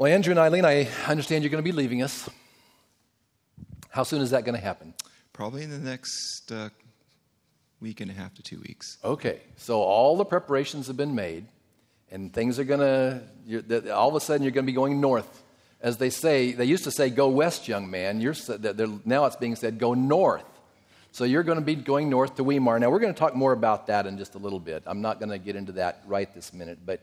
Well, Andrew and Eileen, I understand you're going to be leaving us. How soon is that going to happen? Probably in the next uh, week and a half to two weeks. Okay, so all the preparations have been made, and things are going to, all of a sudden, you're going to be going north. As they say, they used to say, go west, young man. You're, now it's being said, go north. So you're going to be going north to Weimar. Now, we're going to talk more about that in just a little bit. I'm not going to get into that right this minute, but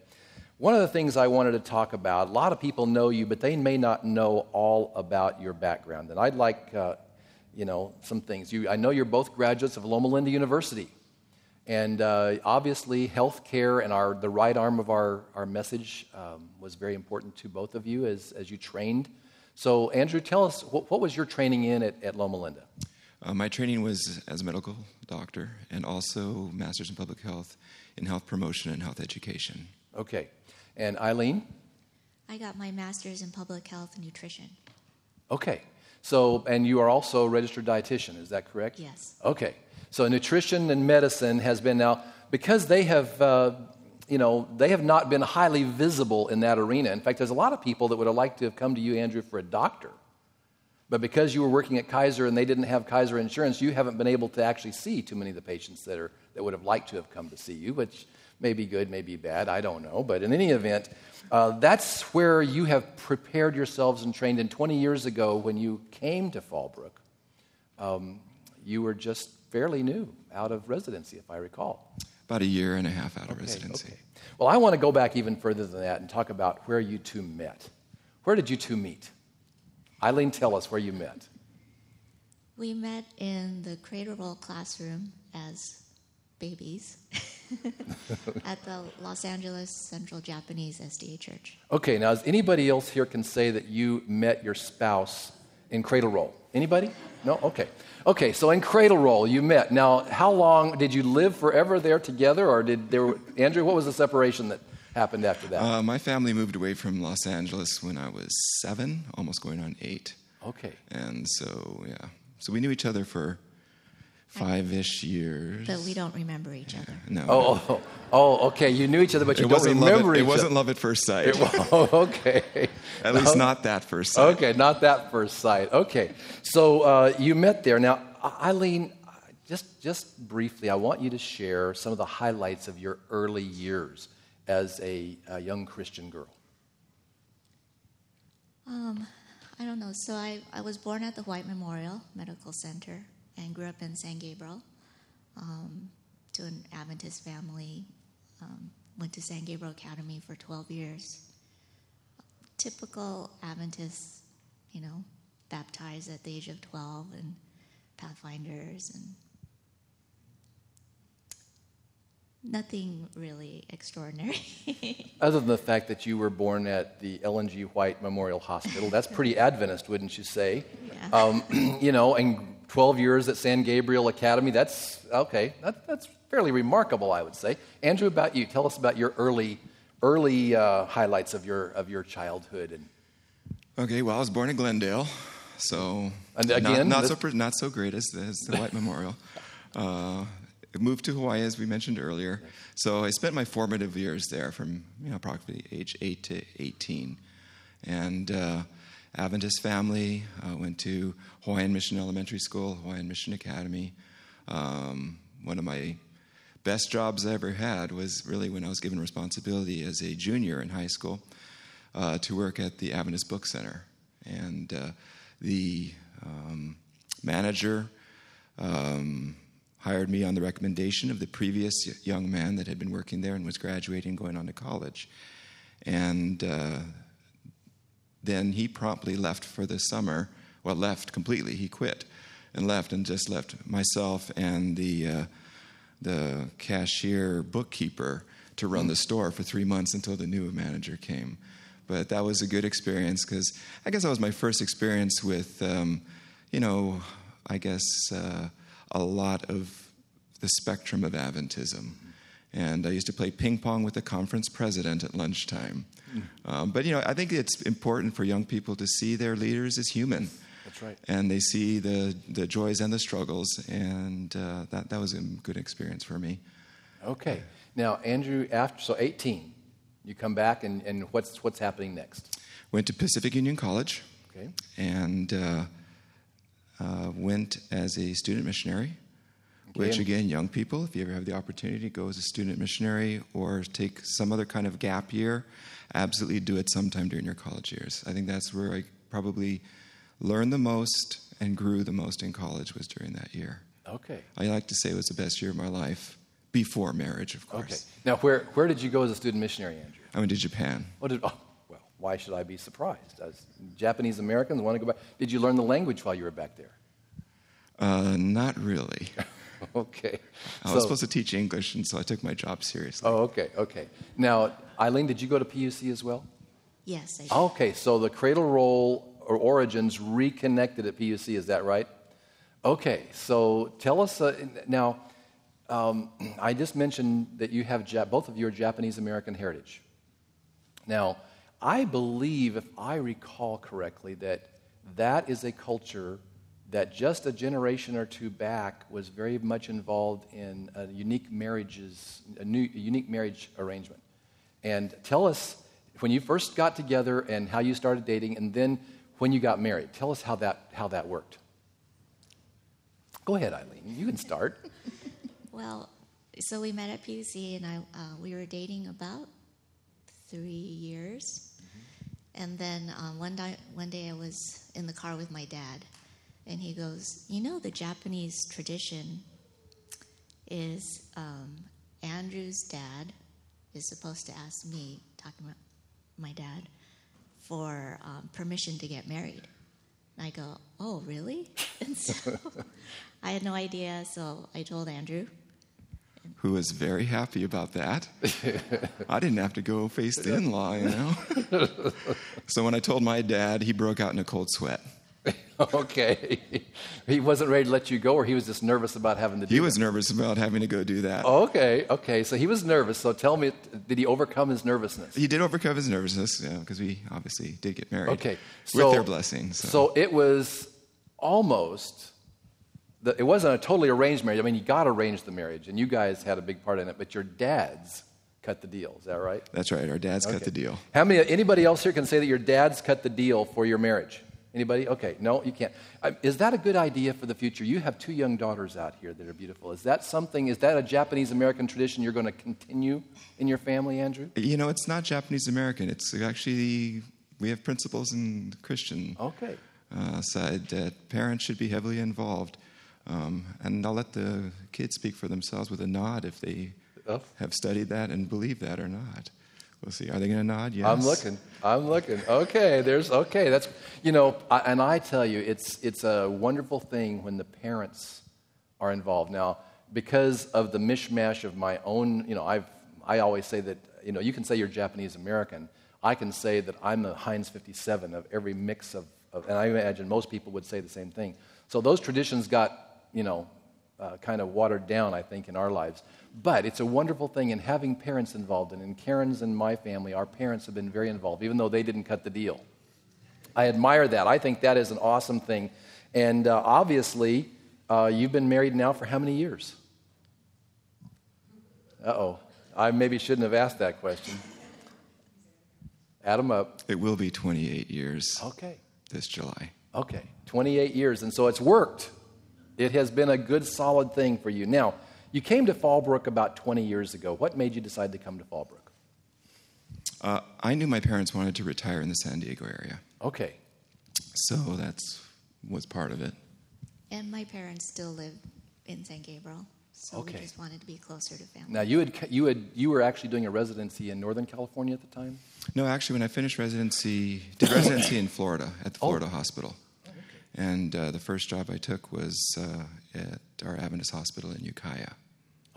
one of the things I wanted to talk about, a lot of people know you, but they may not know all about your background. And I'd like, uh, you know, some things. You, I know you're both graduates of Loma Linda University. And uh, obviously, healthcare and our, the right arm of our, our message um, was very important to both of you as, as you trained. So, Andrew, tell us, what, what was your training in at, at Loma Linda? Uh, my training was as a medical doctor and also master's in public health in health promotion and health education. Okay. And Eileen? I got my master's in public health and nutrition. Okay. So, and you are also a registered dietitian, is that correct? Yes. Okay. So, nutrition and medicine has been now, because they have, uh, you know, they have not been highly visible in that arena. In fact, there's a lot of people that would have liked to have come to you, Andrew, for a doctor. But because you were working at Kaiser and they didn't have Kaiser insurance, you haven't been able to actually see too many of the patients that, are, that would have liked to have come to see you, which may be good, may be bad, I don't know. But in any event, uh, that's where you have prepared yourselves and trained. And 20 years ago, when you came to Fallbrook, um, you were just fairly new out of residency, if I recall. About a year and a half out of okay, residency. Okay. Well, I want to go back even further than that and talk about where you two met. Where did you two meet? Eileen, tell us where you met. We met in the Cradle Roll classroom as babies at the Los Angeles Central Japanese SDA Church. Okay, now, is anybody else here can say that you met your spouse in Cradle Roll? Anybody? No? Okay. Okay, so in Cradle Roll, you met. Now, how long did you live forever there together, or did there, Andrew, what was the separation that happened after that? Uh, my family moved away from Los Angeles when I was seven, almost going on eight. Okay. And so, yeah. So we knew each other for five ish years. But we don't remember each other. No. Oh, oh, oh, okay. You knew each other, but you it don't remember it, each It wasn't love at first sight. It, oh, okay. at least not that first sight. Okay, not that first sight. Okay. So uh, you met there. Now, Eileen, just, just briefly, I want you to share some of the highlights of your early years as a, a young Christian girl. Um, I don't know. So I, I was born at the White Memorial Medical Center and grew up in San Gabriel um, to an Adventist family. Um, went to San Gabriel Academy for 12 years. Typical Adventist, you know, baptized at the age of 12 and Pathfinders and nothing really extraordinary. Other than the fact that you were born at the Ellen G. White Memorial Hospital, that's pretty Adventist, wouldn't you say? Yeah. Um, you know, and 12 years at San Gabriel Academy, that's okay. That, that's fairly remarkable, I would say. Andrew, about you, tell us about your early, early uh, highlights of your, of your childhood. And... Okay, well, I was born in Glendale, so and again, not, not so, not so great as, as the White Memorial. Uh, moved to Hawaii, as we mentioned earlier. So I spent my formative years there from you know, approximately age 8 to 18. And uh, Adventist family, uh, went to Hawaiian Mission Elementary School, Hawaiian Mission Academy. Um, one of my best jobs I ever had was really when I was given responsibility as a junior in high school uh, to work at the Adventist Book Center. And uh, the um, manager, um, hired me on the recommendation of the previous young man that had been working there and was graduating, going on to college. And uh, then he promptly left for the summer. Well, left completely. He quit and left and just left myself and the, uh, the cashier bookkeeper to run the store for three months until the new manager came. But that was a good experience because I guess that was my first experience with, um, you know, I guess. Uh, a lot of the spectrum of Adventism. And I used to play ping pong with the conference president at lunchtime. Um, but, you know, I think it's important for young people to see their leaders as human. That's right. And they see the, the joys and the struggles. And uh, that, that was a good experience for me. Okay. Now, Andrew, after, so 18, you come back, and, and what's, what's happening next? Went to Pacific Union College Okay. and uh, uh, went as a student missionary. Which again, young people, if you ever have the opportunity, to go as a student missionary or take some other kind of gap year. Absolutely do it sometime during your college years. I think that's where I probably learned the most and grew the most in college was during that year. Okay. I like to say it was the best year of my life before marriage, of course. Okay. Now, where, where did you go as a student missionary, Andrew? I went to Japan. What did, oh, well, why should I be surprised? As Japanese Americans want to go back. Did you learn the language while you were back there? Uh, not really. Okay. I was So- supposed to teach English, and so I took my job seriously. Oh, okay, okay. Now, Eileen, did you go to PUC as well? Yes, I did. Okay, so the cradle roll or origins reconnected at PUC, is that right? Okay, so tell us uh, now. Um, I just mentioned that you have Jap- both of you are Japanese American heritage. Now, I believe, if I recall correctly, that that is a culture that just a generation or two back was very much involved in a unique marriages, a new a unique marriage arrangement. And tell us when you first got together and how you started dating, and then when you got married. Tell us how that how that worked. Go ahead, Eileen. You can start. Well, so we met at PUC, and I uh, we were dating about three years, and then um, one day one day I was in the car with my dad, and he goes, "You know, the Japanese tradition is um, Andrew's dad is supposed to ask me, talking about my dad, for um, permission to get married." And I go, "Oh, really?" And so I had no idea, so I told Andrew. Who was very happy about that. I didn't have to go face the in law, you know? so when I told my dad, he broke out in a cold sweat. okay. He wasn't ready to let you go, or he was just nervous about having to do He that? was nervous about having to go do that. Okay, okay. So he was nervous. So tell me, did he overcome his nervousness? He did overcome his nervousness, because we obviously did get married. Okay. with their blessing. So. So it was almost, the, it wasn't a totally arranged marriage. I mean, you got arranged the marriage, and you guys had a big part in it, but your dads cut the deal. Is that right? That's right. Our dads Okay. cut the deal. How many, anybody else here can say that your dads cut the deal for your marriage? Anybody? Okay, no, you can't. Uh, Is that a good idea for the future? You have two young daughters out here that are beautiful. Is that something, is that a Japanese American tradition you're going to continue in your family, Andrew? You know, it's not Japanese American. It's actually, we have principles in the Christian Okay. uh, side that parents should be heavily involved. Um, and I'll let the kids speak for themselves with a nod if they Oh. have studied that and believe that or not. We'll see. Are they going to nod? Yes. I'm looking. I'm looking. Okay, there's okay. That's you know, I, and I tell you, it's it's a wonderful thing when the parents are involved. Now, because of the mishmash of my own, you know, I've I always say that you know you can say you're Japanese American. I can say that I'm the Heinz 57 of every mix of, of, and I imagine most people would say the same thing. So those traditions got you know uh, kind of watered down, I think, in our lives. But it's a wonderful thing, and having parents involved. And in Karen's and my family, our parents have been very involved, even though they didn't cut the deal. I admire that. I think that is an awesome thing. And uh, obviously, uh, you've been married now for how many years? Uh oh. I maybe shouldn't have asked that question. Add them up. It will be 28 years Okay. this July. Okay, 28 years. And so it's worked. It has been a good, solid thing for you. Now, you came to Fallbrook about 20 years ago. What made you decide to come to Fallbrook? Uh, I knew my parents wanted to retire in the San Diego area, Okay, so that's was part of it. And my parents still live in San Gabriel, so Okay. we just wanted to be closer to family. now you, had, you, had, you were actually doing a residency in Northern California at the time? No, actually, when I finished residency, did residency in Florida at the Oh. Florida Hospital, and uh, the first job I took was uh, at our Adventist Hospital in Ukiah,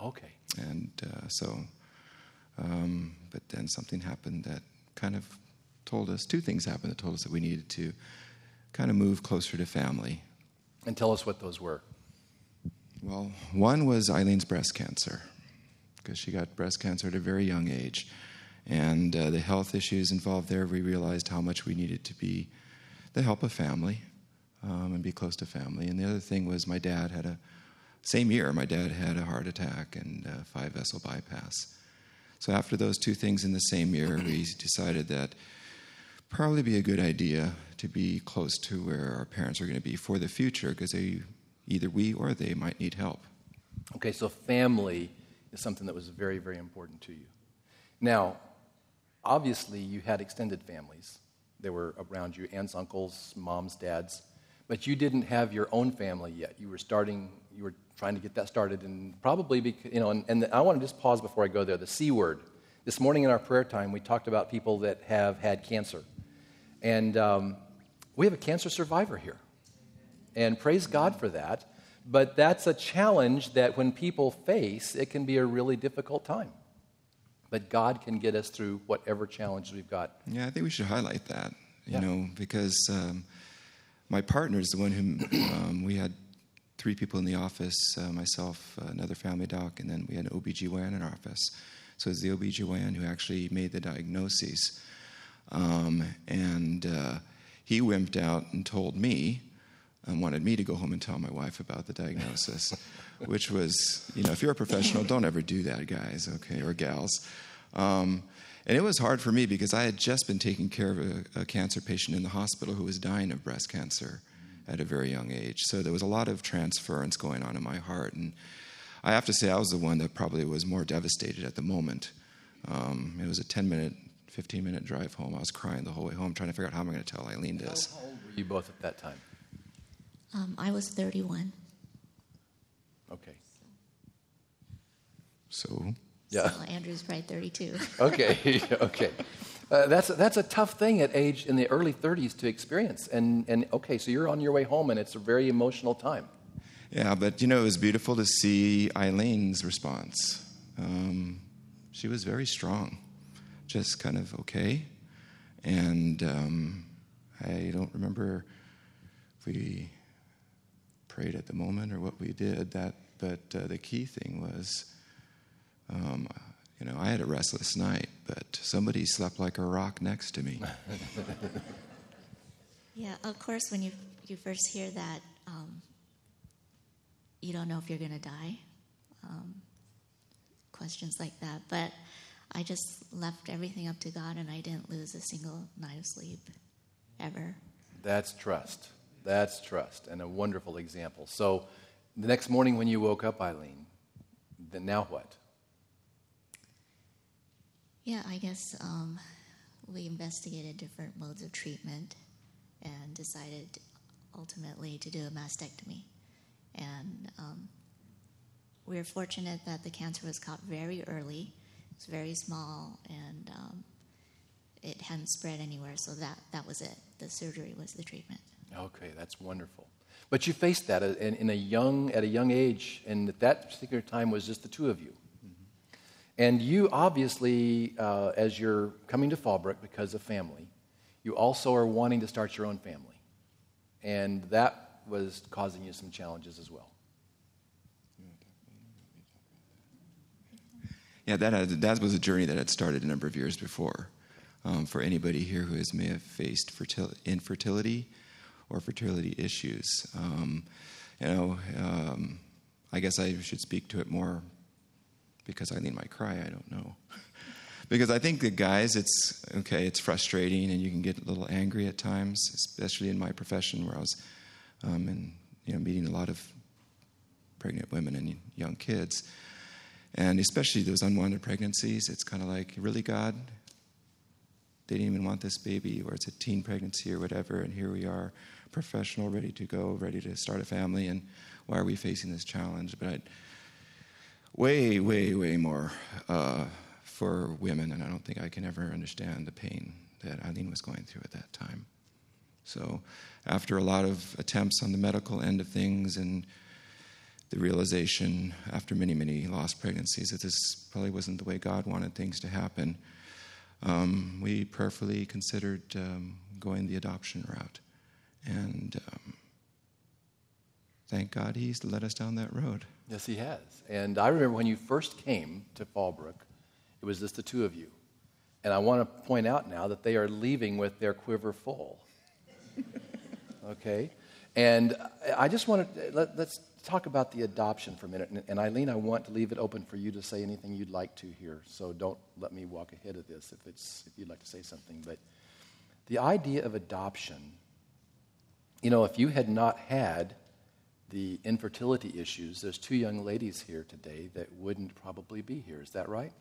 Okay. and uh, so, um, but then something happened that kind of told us two things happened that told us that we needed to kind of move closer to family. And tell us what those were. Well, one was Eileen's breast cancer, because she got breast cancer at a very young age. And uh, the health issues involved there, we realized how much we needed to be the help of family um, and be close to family. And the other thing was my dad had a, same year, my dad had a heart attack and uh, five vessel bypass. So after those two things in the same year, we decided that probably be a good idea to be close to where our parents are going to be for the future because they either we or they might need help. Okay, so family is something that was very, very important to you. Now, obviously, you had extended families. They were around you aunts, uncles, moms, dads. But you didn't have your own family yet. You were starting, you were trying to get that started, and probably, because, you know, and, and I want to just pause before I go there the C word. This morning in our prayer time, we talked about people that have had cancer. And um, we have a cancer survivor here. And praise God for that. But that's a challenge that when people face, it can be a really difficult time. But God can get us through whatever challenge we've got. Yeah, I think we should highlight that, you Yeah. know, because um, my partner is the one who um, we had three people in the office uh, myself, uh, another family doc, and then we had an OBGYN in our office. So it's the OBGYN who actually made the diagnoses. Um, and uh, he wimped out and told me and wanted me to go home and tell my wife about the diagnosis, which was, you know, if you're a professional, don't ever do that, guys, okay, or gals. Um, and it was hard for me because I had just been taking care of a, a cancer patient in the hospital who was dying of breast cancer at a very young age. So there was a lot of transference going on in my heart. And I have to say, I was the one that probably was more devastated at the moment. Um, it was a 10 minute, 15 minute drive home. I was crying the whole way home, trying to figure out how I'm I going to tell Eileen this. How old were you both at that time? Um, I was 31. Okay. So Yeah. So Andrew's probably 32. Okay, okay. Uh, that's, that's a tough thing at age in the early 30s to experience. And, and okay, so you're on your way home and it's a very emotional time. Yeah, but you know, it was beautiful to see Eileen's response. Um, she was very strong, just kind of okay. And um, I don't remember if we prayed at the moment or what we did. That, but uh, the key thing was, um, you know, I had a restless night, but somebody slept like a rock next to me. yeah, of course, when you, you first hear that, um, you don't know if you're going to die. Um, questions like that. But I just left everything up to God and I didn't lose a single night of sleep ever. That's trust. That's trust, and a wonderful example. So, the next morning when you woke up, Eileen, then now what? Yeah, I guess um, we investigated different modes of treatment and decided ultimately to do a mastectomy. And um, we were fortunate that the cancer was caught very early. It was very small and um, it hadn't spread anywhere, so that, that was it. The surgery was the treatment. Okay, that's wonderful. But you faced that in, in a young, at a young age, and at that particular time was just the two of you. And you obviously, uh, as you're coming to Fallbrook because of family, you also are wanting to start your own family. And that was causing you some challenges as well. Yeah, that, had, that was a journey that had started a number of years before. Um, for anybody here who has may have faced fertil- infertility or fertility issues, um, you know, um, I guess I should speak to it more because Eileen might cry. I don't know. because I think that guys, it's okay. It's frustrating, and you can get a little angry at times, especially in my profession where I was, um, in, you know, meeting a lot of pregnant women and young kids. And especially those unwanted pregnancies, it's kind of like, really, God? They didn't even want this baby, or it's a teen pregnancy or whatever, and here we are, professional, ready to go, ready to start a family, and why are we facing this challenge? But I'd, way, way, way more uh, for women, and I don't think I can ever understand the pain that Eileen was going through at that time. So, after a lot of attempts on the medical end of things and the realization after many, many lost pregnancies that this probably wasn't the way God wanted things to happen, um, we prayerfully considered um, going the adoption route. And um, thank God He's led us down that road. Yes, he has. And I remember when you first came to Fallbrook, it was just the two of you. And I want to point out now that they are leaving with their quiver full. okay? And I just want to, let, us talk about the adoption for a minute. And, and Eileen, I want to leave it open for you to say anything you'd like to here. So don't let me walk ahead of this if, it's, if you'd like to say something. But the idea of adoption, you know, if you had not had the infertility issues, there's two young ladies here today that wouldn't probably be here. Is that right?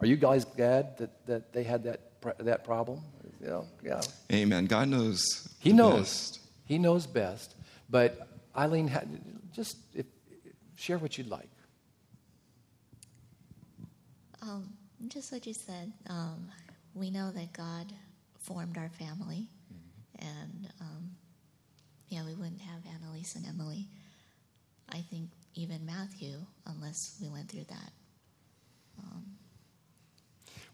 Are you guys glad that, that they had that, that problem? You know, yeah. Amen. God knows. He knows. Best. He knows best. But Eileen, just if, share what you'd like. Um, just what you said. Um, we know that God formed our family, mm-hmm. and um, yeah, we wouldn't have Annalise and Emily. I think even Matthew, unless we went through that. Um,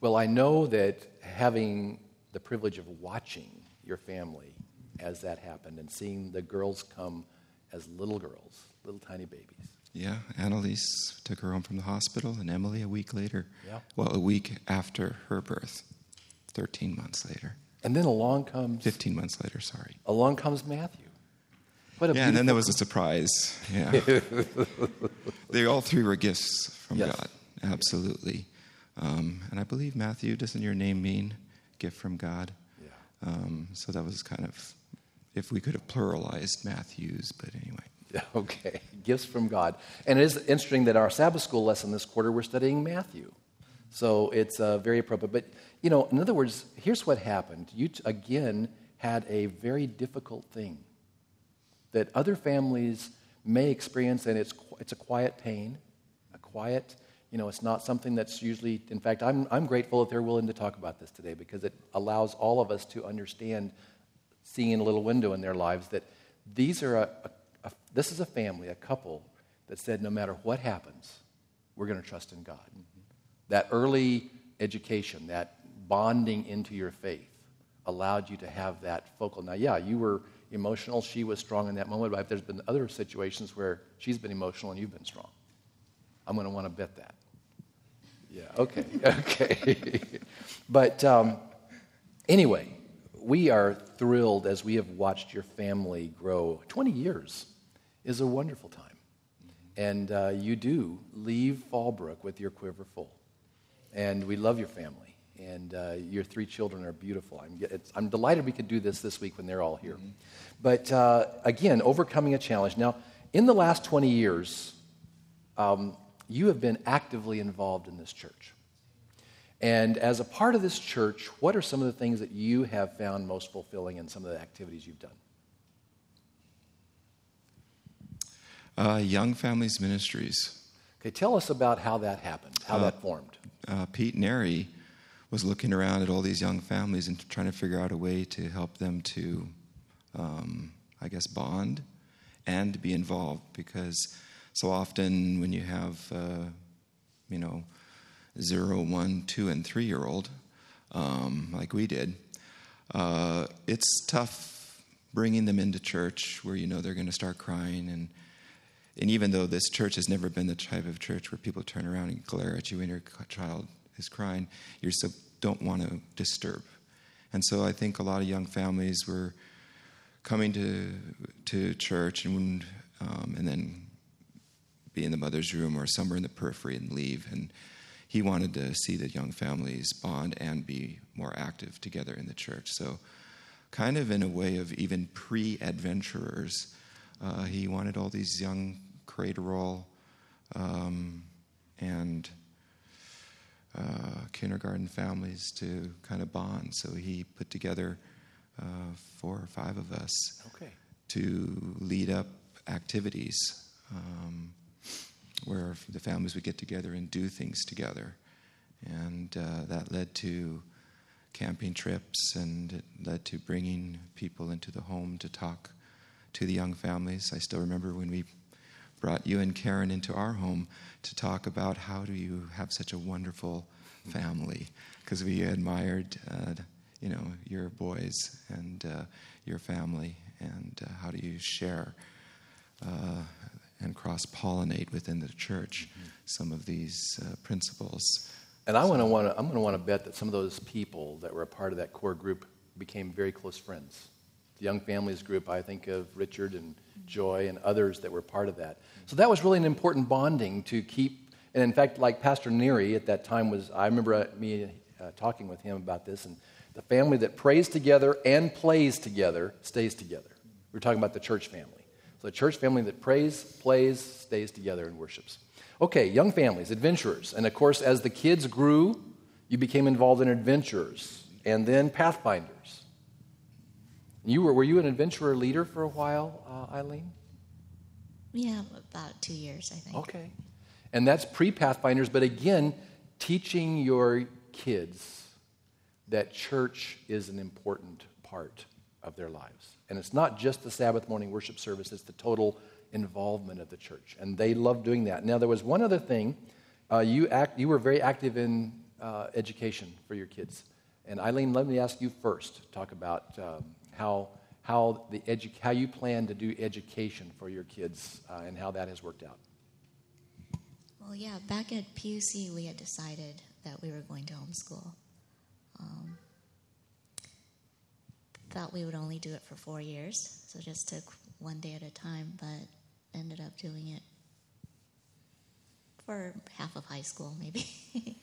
well, I know that having the privilege of watching your family as that happened and seeing the girls come as little girls, little tiny babies. Yeah, Annalise took her home from the hospital, and Emily a week later. Yeah. Well, a week after her birth, 13 months later. And then along comes. 15 months later, sorry. Along comes Matthew. What a yeah, and then there was a surprise. Yeah. they all three were gifts from yes. God, absolutely. Um, and I believe Matthew, doesn't your name mean gift from God? Yeah. Um, so that was kind of, if we could have pluralized Matthews, but anyway. Okay, gifts from God. And it is interesting that our Sabbath school lesson this quarter, we're studying Matthew. So it's uh, very appropriate. But, you know, in other words, here's what happened. You, t- again, had a very difficult thing that other families may experience, and it's, it's a quiet pain, a quiet, you know, it's not something that's usually, in fact, I'm, I'm grateful that they're willing to talk about this today because it allows all of us to understand, seeing a little window in their lives, that these are a, a, a this is a family, a couple that said no matter what happens, we're going to trust in God. That early education, that bonding into your faith, allowed you to have that focal. Now, yeah, you were emotional. She was strong in that moment, but there's been other situations where she's been emotional and you've been strong. I'm going to want to bet that. Yeah, okay, okay. but um, anyway, we are thrilled as we have watched your family grow. 20 years is a wonderful time. And uh, you do leave Fallbrook with your quiver full. And we love your family. And uh, your three children are beautiful. I'm, I'm, delighted we could do this this week when they're all here. Mm-hmm. But uh, again, overcoming a challenge. Now, in the last 20 years, um, you have been actively involved in this church. And as a part of this church, what are some of the things that you have found most fulfilling in some of the activities you've done? Uh, Young Families Ministries. Okay, tell us about how that happened, how uh, that formed. Uh, Pete Neri was looking around at all these young families and trying to figure out a way to help them to, um, I guess, bond and be involved. Because so often when you have, uh, you know, zero, one, two, and three year old, um, like we did, uh, it's tough bringing them into church where you know they're going to start crying. And and even though this church has never been the type of church where people turn around and glare at you when your child is crying, you still don't want to disturb. And so I think a lot of young families were coming to to church and um, and then be in the mother's room or somewhere in the periphery and leave. And he wanted to see the young families bond and be more active together in the church. So, kind of in a way of even pre adventurers, uh, he wanted all these young cradle um, and uh, kindergarten families to kind of bond. So he put together uh, four or five of us okay. to lead up activities um, where the families would get together and do things together. And uh, that led to camping trips and it led to bringing people into the home to talk to the young families. I still remember when we brought you and Karen into our home to talk about how do you have such a wonderful family because we admired uh, you know your boys and uh, your family and uh, how do you share uh, and cross pollinate within the church mm-hmm. some of these uh, principles. And I so, want to want I'm going to want to bet that some of those people that were a part of that core group became very close friends. The Young Families group, I think of Richard and Joy and others that were part of that. So that was really an important bonding to keep. And in fact, like Pastor Neary at that time was, I remember uh, me uh, talking with him about this, and The family that prays together and plays together stays together. We're talking about the church family. So the church family that prays, plays, stays together, and worships. Okay, young families, adventurers. And of course, as the kids grew, you became involved in adventurers and then pathfinders. You were, were you an adventurer leader for a while, uh, Eileen? Yeah, about two years, I think. Okay. And that's pre Pathfinders, but again, teaching your kids that church is an important part of their lives. And it's not just the Sabbath morning worship service, it's the total involvement of the church. And they love doing that. Now, there was one other thing. Uh, you, act, you were very active in uh, education for your kids. And Eileen, let me ask you first talk about um, how, how, the edu- how you plan to do education for your kids uh, and how that has worked out. Well, yeah, back at PUC, we had decided that we were going to homeschool. Um, thought we would only do it for four years, so just took one day at a time, but ended up doing it for half of high school, maybe.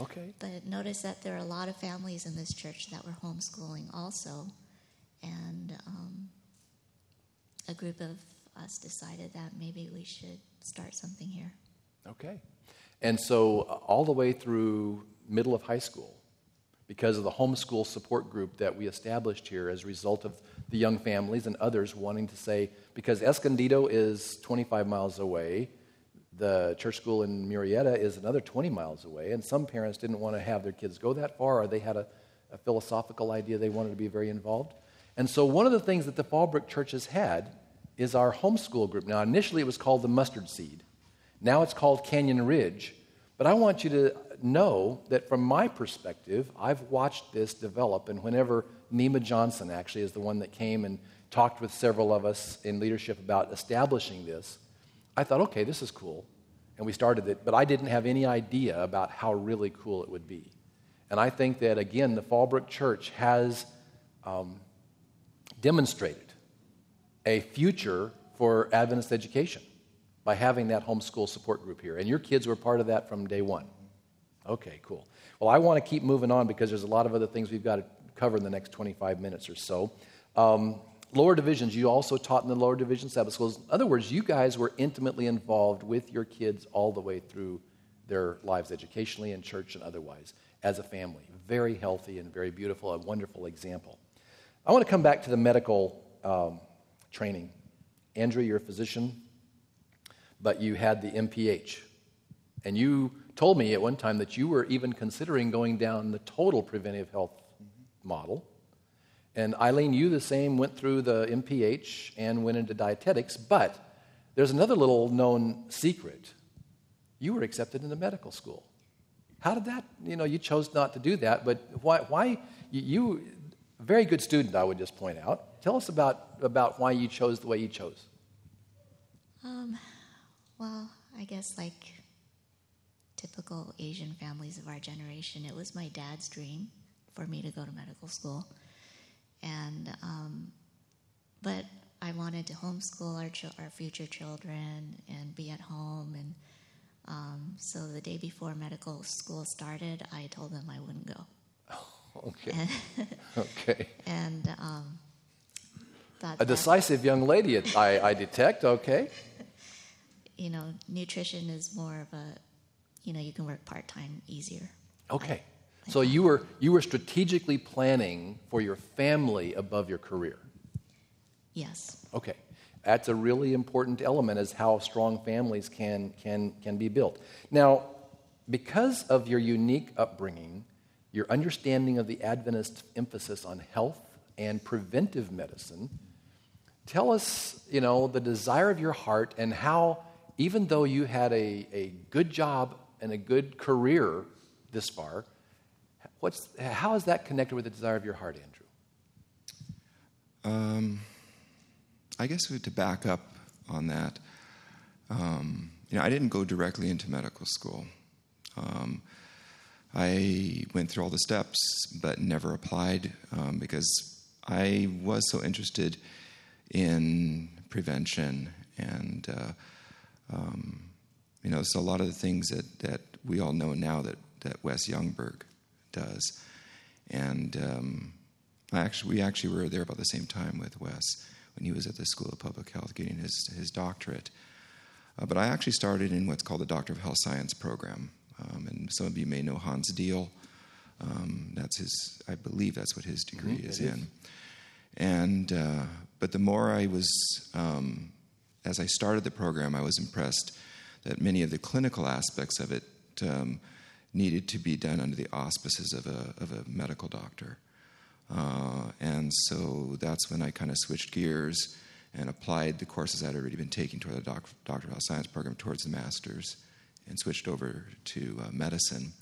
Okay. but noticed that there are a lot of families in this church that were homeschooling also, and um, a group of us decided that maybe we should start something here. Okay. And so, uh, all the way through middle of high school, because of the homeschool support group that we established here as a result of the young families and others wanting to say, because Escondido is 25 miles away, the church school in Murrieta is another 20 miles away, and some parents didn't want to have their kids go that far, or they had a, a philosophical idea they wanted to be very involved. And so, one of the things that the Fallbrook Church has had is our homeschool group. Now, initially it was called the Mustard Seed. Now it's called Canyon Ridge. But I want you to know that from my perspective, I've watched this develop. And whenever Nima Johnson actually is the one that came and talked with several of us in leadership about establishing this, I thought, okay, this is cool. And we started it, but I didn't have any idea about how really cool it would be. And I think that, again, the Fallbrook Church has um, demonstrated a future for Adventist education by having that homeschool support group here. And your kids were part of that from day one. Okay, cool. Well, I want to keep moving on because there's a lot of other things we've got to cover in the next 25 minutes or so. Um, lower divisions, you also taught in the lower division Sabbath schools. In other words, you guys were intimately involved with your kids all the way through their lives, educationally and church and otherwise, as a family. Very healthy and very beautiful, a wonderful example. I want to come back to the medical um, training. Andrew, you're a physician but you had the MPH. And you told me at one time that you were even considering going down the total preventive health model. And Eileen, you the same went through the MPH and went into dietetics, but there's another little known secret. You were accepted into medical school. How did that, you know, you chose not to do that, but why, why you, a very good student, I would just point out. Tell us about, about why you chose the way you chose. Um, well, I guess like typical Asian families of our generation, it was my dad's dream for me to go to medical school. And, um, but I wanted to homeschool our, ch- our future children and be at home. And um, so the day before medical school started, I told them I wouldn't go. Okay. okay. And um, a decisive young lady, I, I detect. Okay you know, nutrition is more of a, you know, you can work part time easier. Okay. so you were you were strategically planning for your family above your career. Yes. Okay. That's a really important element as how strong families can can can be built. Now, because of your unique upbringing, your understanding of the Adventist emphasis on health and preventive medicine, tell us, you know, the desire of your heart and how even though you had a, a good job and a good career this far, what's, how is that connected with the desire of your heart, Andrew? Um, I guess to back up on that, um, you know, I didn't go directly into medical school. Um, I went through all the steps, but never applied um, because I was so interested in prevention and uh, um, you know, so a lot of the things that, that we all know now that, that Wes Youngberg does. And um, I actually, we actually were there about the same time with Wes when he was at the School of Public Health getting his, his doctorate. Uh, but I actually started in what's called the Doctor of Health Science program. Um, and some of you may know Hans Diehl. Um, that's his, I believe that's what his degree Mhm, is it is. in. And, uh, but the more I was, um, as I started the program, I was impressed that many of the clinical aspects of it um, needed to be done under the auspices of a, of a medical doctor. Uh, and so that's when I kind of switched gears and applied the courses I'd already been taking toward the doc- Doctor of Health Science program towards the master's and switched over to uh, medicine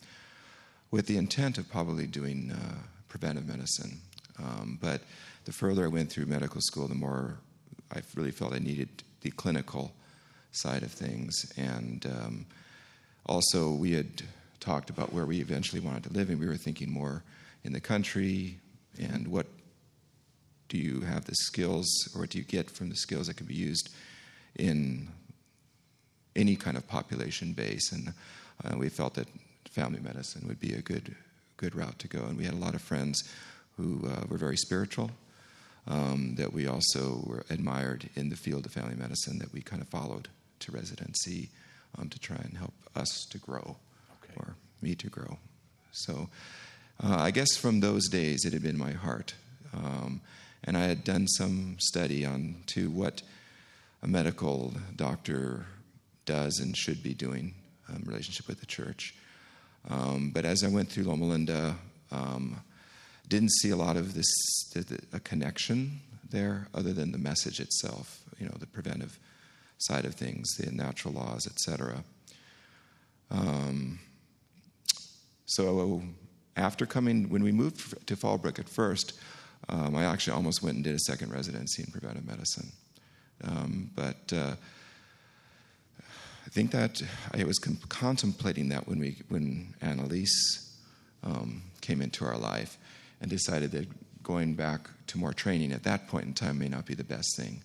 with the intent of probably doing uh, preventive medicine. Um, but the further I went through medical school, the more I really felt I needed the clinical side of things. And um, also, we had talked about where we eventually wanted to live, and we were thinking more in the country and what do you have the skills or what do you get from the skills that can be used in any kind of population base. And uh, we felt that family medicine would be a good, good route to go. And we had a lot of friends who uh, were very spiritual. Um, that we also were admired in the field of family medicine that we kind of followed to residency um, to try and help us to grow Okay. or me to grow. So uh, I guess from those days it had been my heart. Um, and I had done some study on to what a medical doctor does and should be doing um, relationship with the church. Um, but as I went through Loma Linda, um, didn't see a lot of this a connection there, other than the message itself. You know, the preventive side of things, the natural laws, etc. Um, so after coming, when we moved to Fallbrook at first, um, I actually almost went and did a second residency in preventive medicine. Um, but uh, think that I was com- contemplating that when we when Annalise um, came into our life, and decided that going back to more training at that point in time may not be the best thing,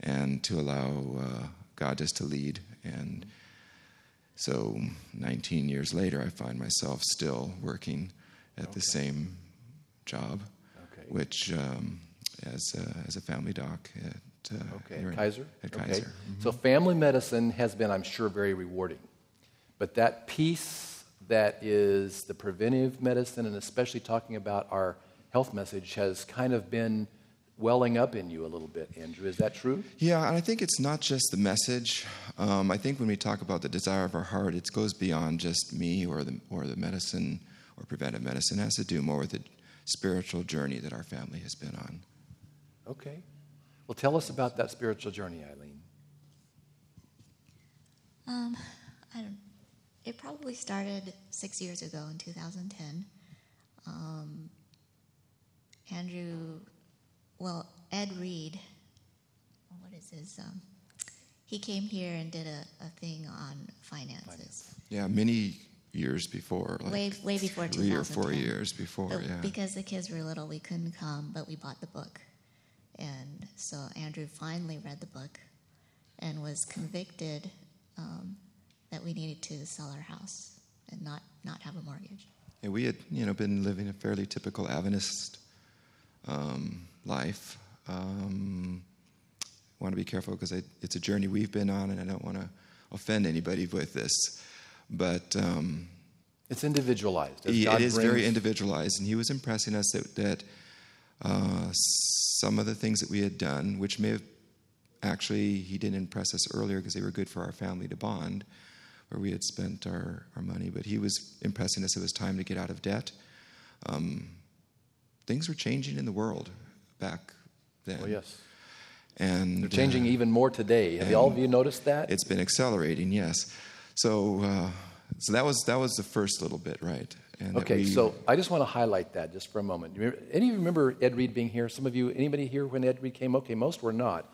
and to allow uh, God just to lead. And so, 19 years later, I find myself still working at the same job, Okay. which um, as a, as a family doc at Okay, here in- Kaiser? At Okay. Kaiser. So family medicine has been, I'm sure, very rewarding. But that piece that is the preventive medicine, and especially talking about our health message, has kind of been welling up in you a little bit, Andrew. Is that true? Yeah, and I think it's not just the message. Um, I think when we talk about the desire of our heart, it goes beyond just me or the or the medicine or preventive medicine. It has to do more with the spiritual journey that our family has been on. Okay. Well, tell us about that spiritual journey, Eileen. Um, I don't. It probably started six years ago in 2010. Um, Andrew, well, Ed Reid, what is his? Um, he came here and did a, a thing on finances. Yeah, many years before, like Way- way before three or four years before. But yeah, Because the kids were little, we couldn't come, but we bought the book. And so Andrew finally read the book and was convicted um, that we needed to sell our house and not, not have a mortgage. Yeah, we had you know been living a fairly typical Adventist um, life. Um, want to be careful because it's a journey we've been on, and I don't want to offend anybody with this. But um, It's individualized. as he- God it is very individualized, and he was impressing us that, that uh, some of the things that we had done, which may have actually he didn't impress us earlier because they were good for our family to bond, where we had spent our, our money, but he was impressing us it was time to get out of debt. Um, things were changing in the world back then. Oh, yes. And They're changing uh, even more today. Have you, all of you noticed that? it's been accelerating, yes. So, uh, so that was that was the first little bit, right? Okay, we- so I just want to highlight that just for a moment. Remember- Any of you remember Ed Reid being here? Some of you, anybody here when Ed Reid came? Okay, most were not.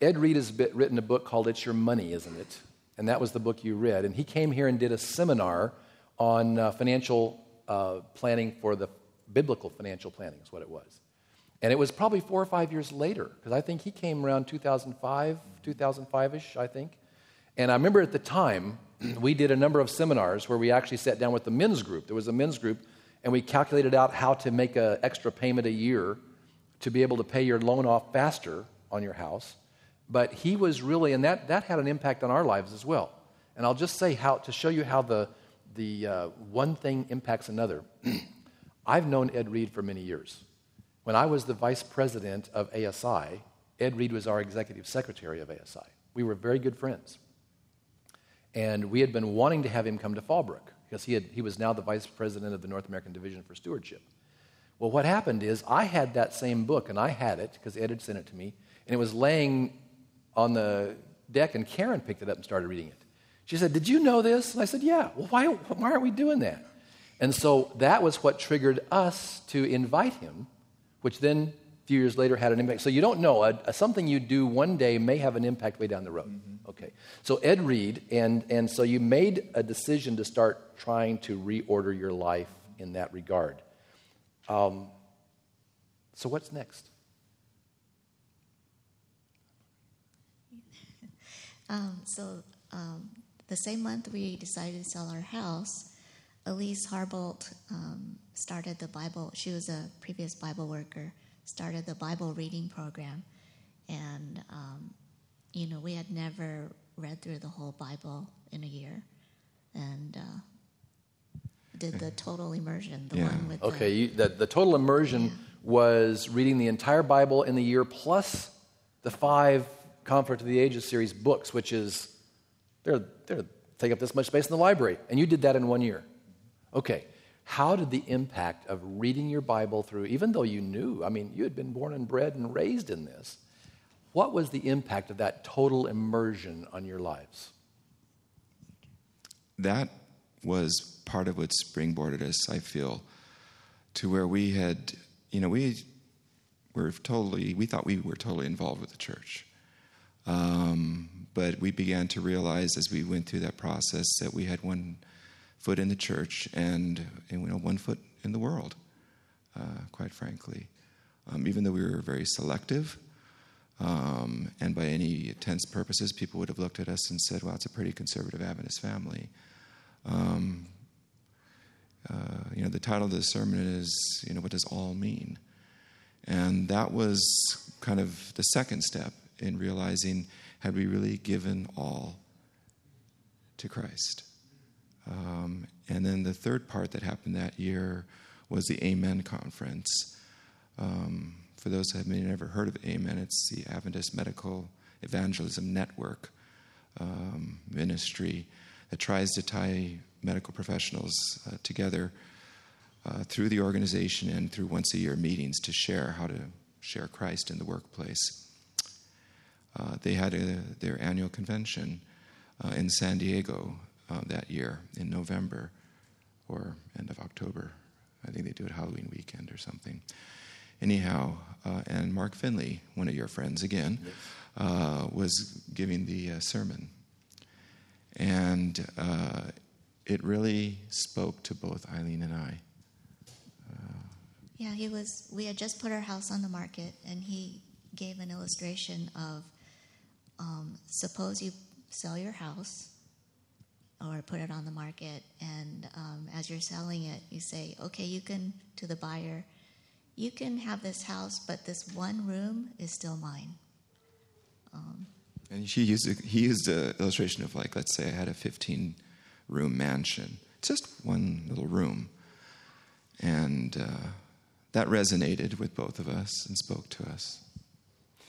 Ed Reid has bit- written a book called It's Your Money, isn't it? And that was the book you read. And he came here and did a seminar on uh, financial uh, planning for the biblical financial planning, is what it was. And it was probably four or five years later, because I think he came around 2005, 2005 ish, I think. And I remember at the time, we did a number of seminars where we actually sat down with the men's group. There was a men's group, and we calculated out how to make an extra payment a year to be able to pay your loan off faster on your house. But he was really, and that, that had an impact on our lives as well. And I'll just say how, to show you how the, the uh, one thing impacts another. I've known Ed Reid for many years. When I was the vice president of ASI, Ed Reid was our executive secretary of ASI. We were very good friends. And we had been wanting to have him come to Fallbrook because he, had, he was now the vice president of the North American Division for Stewardship. Well, what happened is I had that same book, and I had it because Ed had sent it to me, and it was laying on the deck, and Karen picked it up and started reading it. She said, Did you know this? And I said, Yeah. Well, why, why aren't we doing that? And so that was what triggered us to invite him, which then few years later had an impact. So you don't know. A, a, something you do one day may have an impact way down the road. Mm-hmm. Okay. So Ed Reid, and, and so you made a decision to start trying to reorder your life in that regard. Um, so what's next? um, so um, the same month we decided to sell our house, Elise Harbolt um, started the Bible. She was a previous Bible worker started the Bible reading program. And, um, you know, we had never read through the whole Bible in a year. And uh, did the total immersion, the yeah. one with Okay, the, you, the, the total immersion yeah. was reading the entire Bible in the year plus the five Conflict of the Ages series books, which is, they're, they're take up this much space in the library. And you did that in one year. Okay. How did the impact of reading your Bible through, even though you knew, I mean, you had been born and bred and raised in this, what was the impact of that total immersion on your lives? That was part of what springboarded us, I feel, to where we had, you know, we were totally, we thought we were totally involved with the church. Um, but we began to realize as we went through that process that we had one foot in the church and, and you know, one foot in the world, uh, quite frankly. Um, even though we were very selective, um, and by any intents purposes, people would have looked at us and said, well, it's a pretty conservative Adventist family. Um, uh, you know, the title of the sermon is, you know, what does all mean? And that was kind of the second step in realizing had we really given all to Christ? Um, and then the third part that happened that year was the Amen Conference. Um, for those who have never heard of Amen, it's the Adventist Medical Evangelism Network um, ministry that tries to tie medical professionals uh, together uh, through the organization and through once a year meetings to share how to share Christ in the workplace. Uh, they had a, their annual convention uh, in San Diego uh, that year in November or end of October. I think they do it Halloween weekend or something. Anyhow, uh, and Mark Finley, one of your friends again, uh, was giving the uh, sermon. And uh, it really spoke to both Eileen and I. Uh, yeah, he was. We had just put our house on the market, and he gave an illustration of um, suppose you sell your house or put it on the market. And um, as you're selling it, you say, okay, you can, to the buyer, you can have this house, but this one room is still mine. Um, and she used, a, he used an illustration of, like, let's say I had a 15 room mansion, just one little room. And uh, that resonated with both of us and spoke to us.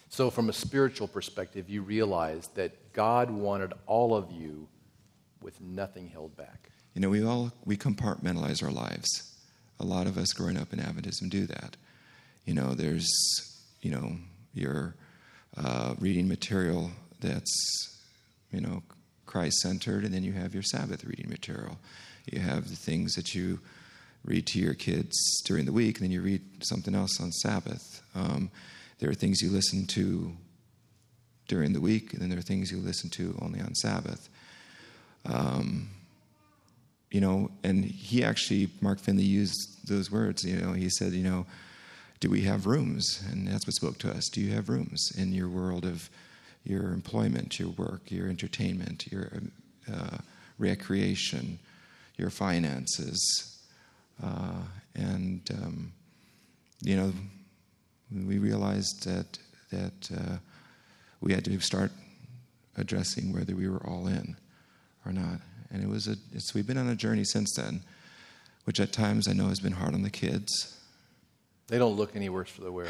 So, from a spiritual perspective, you realize that God wanted all of you with nothing held back. You know, we all we compartmentalize our lives. A lot of us growing up in Adventism do that. You know, there's you know your uh, reading material that's you know Christ centered, and then you have your Sabbath reading material. You have the things that you read to your kids during the week, and then you read something else on Sabbath. Um, there are things you listen to during the week, and then there are things you listen to only on Sabbath. Um, you know, and he actually, Mark Finley used those words. You know, he said, you know, do we have rooms? And that's what spoke to us. Do you have rooms in your world of your employment, your work, your entertainment, your uh, recreation, your finances? Uh, and, um, you know, we realized that, that uh, we had to start addressing whether we were all in or not. And it was a, it's, we've been on a journey since then, which at times I know has been hard on the kids. They don't look any worse for the wear.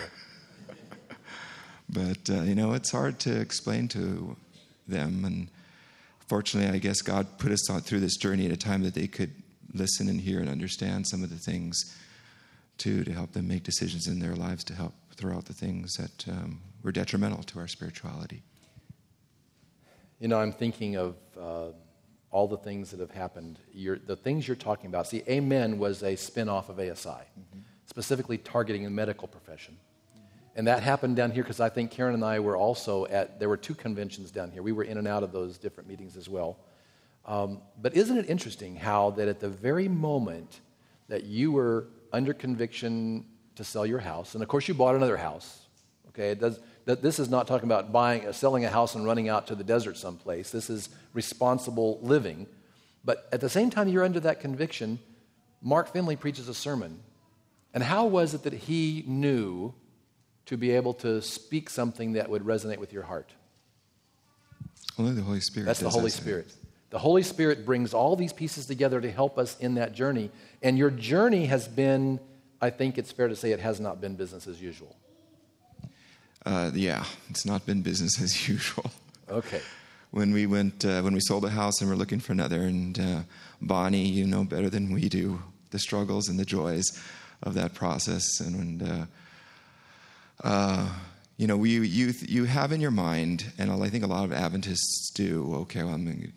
but, uh, you know, it's hard to explain to them. And fortunately, I guess God put us through this journey at a time that they could listen and hear and understand some of the things, too, to help them make decisions in their lives to help throw out the things that um, were detrimental to our spirituality. You know, I'm thinking of uh, all the things that have happened. You're, the things you're talking about. See, Amen was a spinoff of ASI, mm-hmm. specifically targeting the medical profession. And that happened down here because I think Karen and I were also at, there were two conventions down here. We were in and out of those different meetings as well. Um, but isn't it interesting how that at the very moment that you were under conviction to sell your house, and of course you bought another house, okay, it does, that this is not talking about buying, selling a house and running out to the desert someplace. This is responsible living. But at the same time you're under that conviction, Mark Finley preaches a sermon. And how was it that he knew to be able to speak something that would resonate with your heart? Only the Holy Spirit. That's the Holy Spirit. The Holy Spirit brings all these pieces together to help us in that journey. And your journey has been, I think it's fair to say, it has not been business as usual. Uh, yeah, it's not been business as usual. Okay. When we went, uh, when we sold the house and we're looking for another, and uh, Bonnie, you know better than we do the struggles and the joys of that process. And when, uh, uh, you know, we, you, you have in your mind, and I think a lot of Adventists do, okay, well, I'm,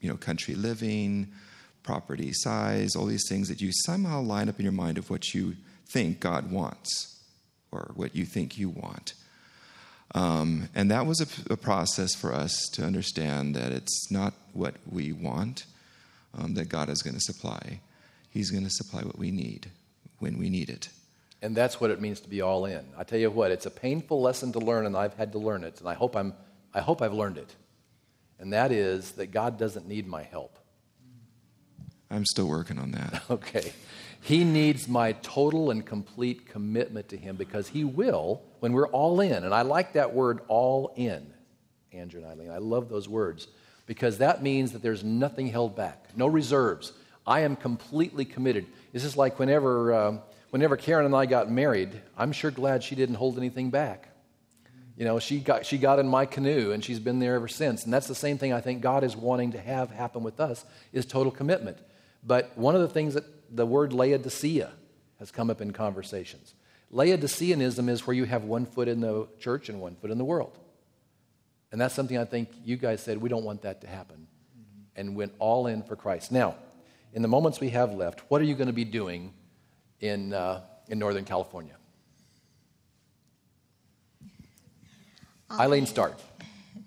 you know, country living, property size, all these things that you somehow line up in your mind of what you think God wants or what you think you want. Um, and that was a, a, process for us to understand that it's not what we want um, that God is going to supply. He's going to supply what we need when we need it. And that's what it means to be all in. I tell you what, it's a painful lesson to learn, and I've had to learn it, and I hope, I'm, I hope I've learned it. And that is that God doesn't need my help. I'm still working on that. Okay. He needs my total and complete commitment to Him because He will when we're all in. And I like that word, all in, Andrew and Eileen. I love those words because that means that there's nothing held back, no reserves. I am completely committed. This is like whenever, um, whenever Karen and I got married, I'm sure glad she didn't hold anything back. You know, she got, she got in my canoe and she's been there ever since. And that's the same thing I think God is wanting to have happen with us is total commitment. But one of the things that the word Laodicea has come up in conversations. Laodiceanism is where you have one foot in the church and one foot in the world. And that's something I think you guys said we don't want that to happen and went all in for Christ. Now, in the moments we have left, what are you going to be doing in, uh, in Northern California? I'll Eileen, be, start.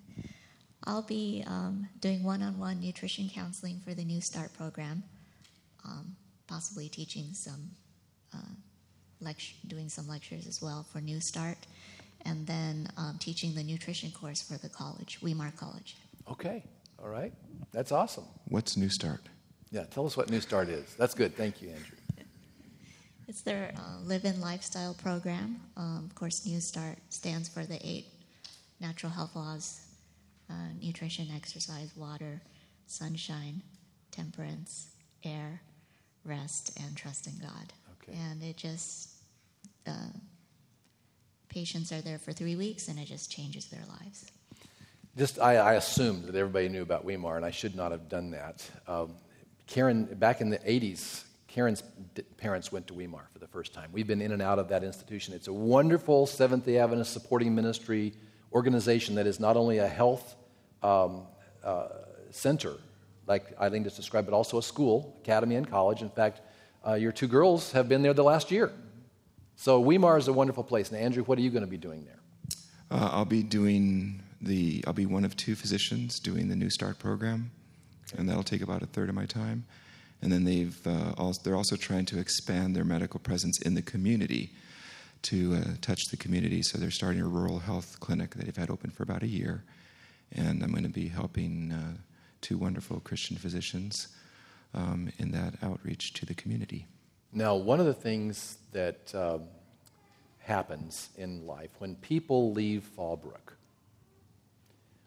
I'll be um, doing one on one nutrition counseling for the New Start program um, possibly teaching some, uh, lecture, doing some lectures as well for New Start, and then um, teaching the nutrition course for the college, Weimar College. Okay, all right. That's awesome. What's New Start? Yeah, tell us what New Start is. That's good. Thank you, Andrew. It's their uh, live in lifestyle program. Um, of course, New Start stands for the eight natural health laws uh, nutrition, exercise, water, sunshine, temperance, air, rest, and trust in God. Okay. And it just, uh, patients are there for three weeks and it just changes their lives. Just, I, I assumed that everybody knew about Weimar, and I should not have done that. Um, Karen, back in the 80s, Karen's parents went to Weimar for the first time. We've been in and out of that institution. It's a wonderful Seventh day Adventist supporting ministry organization that is not only a health um, uh, center like Eileen just described, but also a school, academy, and college. In fact, uh, your two girls have been there the last year. So Weimar is a wonderful place. Now, Andrew, what are you going to be doing there? Uh, I'll be doing the. I'll be one of two physicians doing the New Start program, and that'll take about a third of my time. And then they've uh, also, they're also trying to expand their medical presence in the community to uh, touch the community. So they're starting a rural health clinic that they've had open for about a year, and I'm going to be helping uh, two wonderful Christian physicians um, in that outreach to the community. Now, one of the things that um, happens in life when people leave Fallbrook,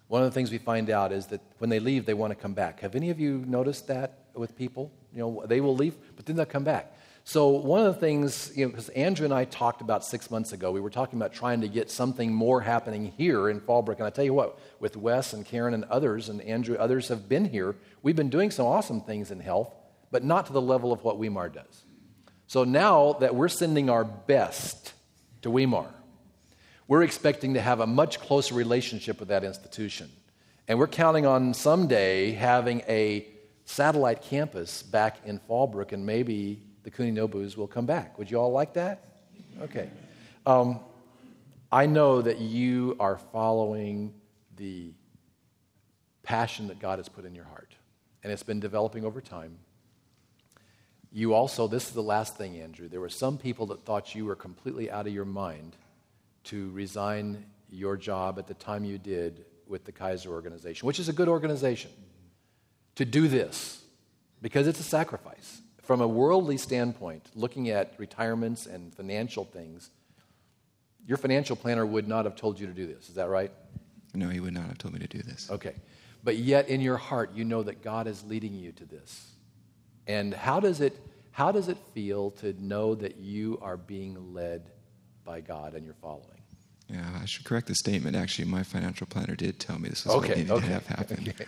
one of the things we find out is that when they leave, they want to come back. Have any of you noticed that with people? You know, they will leave, but then they'll come back. So, one of the things, you know, because Andrew and I talked about six months ago, we were talking about trying to get something more happening here in Fallbrook. And I tell you what, with Wes and Karen and others, and Andrew, others have been here, we've been doing some awesome things in health, but not to the level of what Weimar does. So, now that we're sending our best to Weimar, we're expecting to have a much closer relationship with that institution. And we're counting on someday having a satellite campus back in Fallbrook and maybe the Kuninobus will come back. Would you all like that? Okay. Um, I know that you are following the passion that God has put in your heart, and it's been developing over time. You also, this is the last thing, Andrew. There were some people that thought you were completely out of your mind to resign your job at the time you did with the Kaiser organization, which is a good organization, to do this because it's a sacrifice from a worldly standpoint, looking at retirements and financial things, your financial planner would not have told you to do this. Is that right? No, he would not have told me to do this. Okay. But yet in your heart, you know that God is leading you to this. And how does it, how does it feel to know that you are being led by God and you're following? Yeah, I should correct the statement. Actually, my financial planner did tell me this was okay, what needed okay. to have happen. Okay.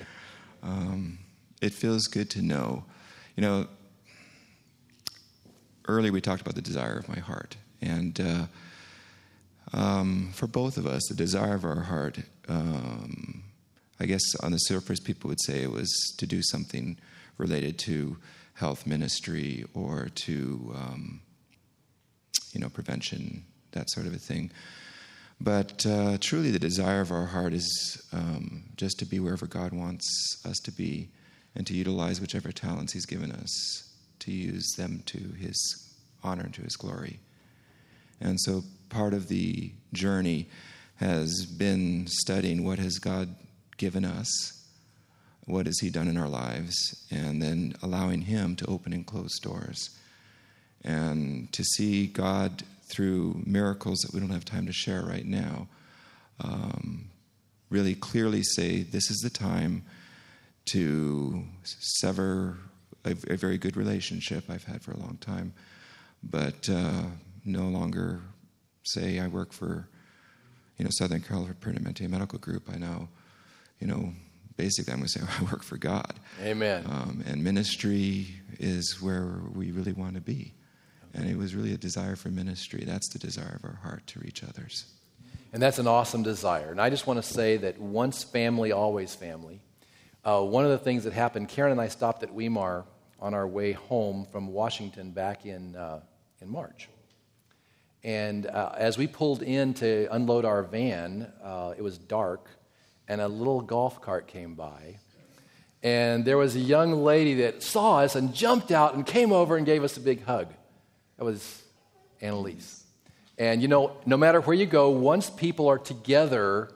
Um, it feels good to know. You know, earlier we talked about the desire of my heart. And uh, um, for both of us, the desire of our heart, um, I guess on the surface, people would say it was to do something related to health ministry or to, um, you know, prevention, that sort of a thing. But uh, truly, the desire of our heart is um, just to be wherever God wants us to be and to utilize whichever talents He's given us to use them to his honor and to his glory. And so part of the journey has been studying what has God given us, what has he done in our lives, and then allowing him to open and close doors. And to see God through miracles that we don't have time to share right now, um, really clearly say this is the time to sever a, a, very good relationship I've had for a long time, but uh, no longer say I work for, you know, Southern California Permanente Medical Group. I know, you know, basically I'm going to say I work for God. Amen. Um, and ministry is where we really want to be. And it was really a desire for ministry. That's the desire of our heart to reach others. And that's an awesome desire. And I just want to say that once family, always family. Uh, one of the things that happened, Karen and I stopped at Weimar on our way home from Washington back in, uh, in March. And uh, as we pulled in to unload our van, uh, it was dark, and a little golf cart came by. And there was a young lady that saw us and jumped out and came over and gave us a big hug. That was Annalise. And you know, no matter where you go, once people are together,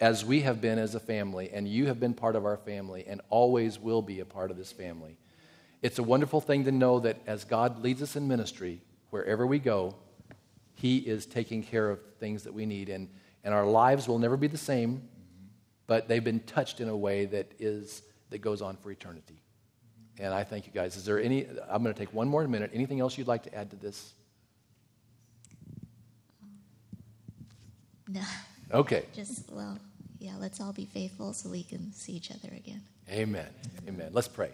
as we have been as a family, and you have been part of our family and always will be a part of this family, it's a wonderful thing to know that as God leads us in ministry, wherever we go, He is taking care of things that we need. And, and our lives will never be the same, but they've been touched in a way that, is, that goes on for eternity. And I thank you guys. Is there any, I'm going to take one more minute. Anything else you'd like to add to this? No. Okay. Just, well, yeah, let's all be faithful so we can see each other again. Amen. Amen. Let's pray.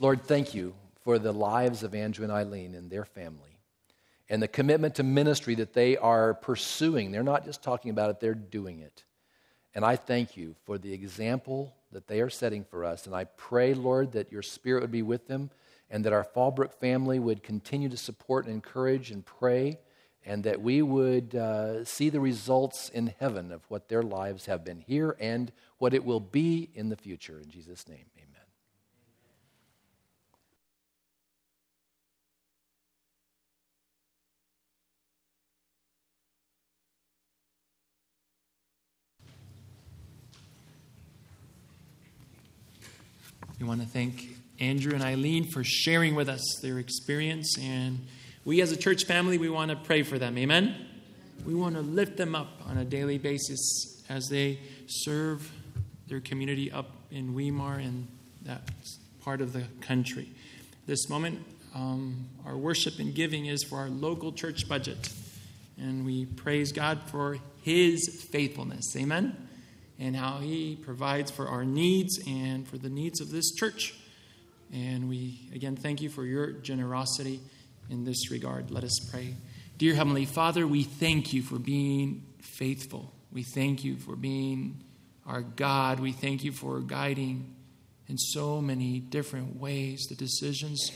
Lord, thank you for the lives of Andrew and Eileen and their family and the commitment to ministry that they are pursuing. They're not just talking about it, they're doing it. And I thank you for the example that they are setting for us. And I pray, Lord, that your spirit would be with them and that our Fallbrook family would continue to support and encourage and pray, and that we would uh, see the results in heaven of what their lives have been here and what it will be in the future. In Jesus' name, amen. We want to thank Andrew and Eileen for sharing with us their experience and we as a church family, we want to pray for them. Amen? We want to lift them up on a daily basis as they serve their community up in Weimar and that part of the country. This moment, um, our worship and giving is for our local church budget. And we praise God for His faithfulness. Amen? And how He provides for our needs and for the needs of this church. And we, again, thank you for your generosity in this regard. Let us pray. Dear Heavenly Father, we thank you for being faithful. We thank you for being our God. We thank you for guiding in so many different ways the decisions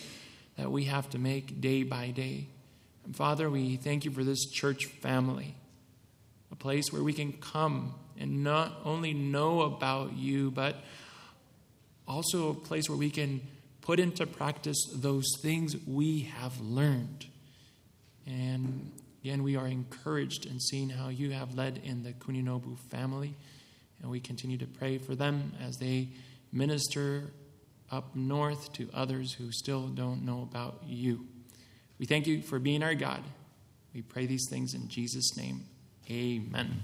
that we have to make day by day. And Father, we thank you for this church family, a place where we can come and not only know about you, but also a place where we can put into practice those things we have learned. And again, we are encouraged in seeing how you have led in the Kuninobu family. And we continue to pray for them as they minister up north to others who still don't know about you. We thank you for being our God. We pray these things in Jesus' name. Amen.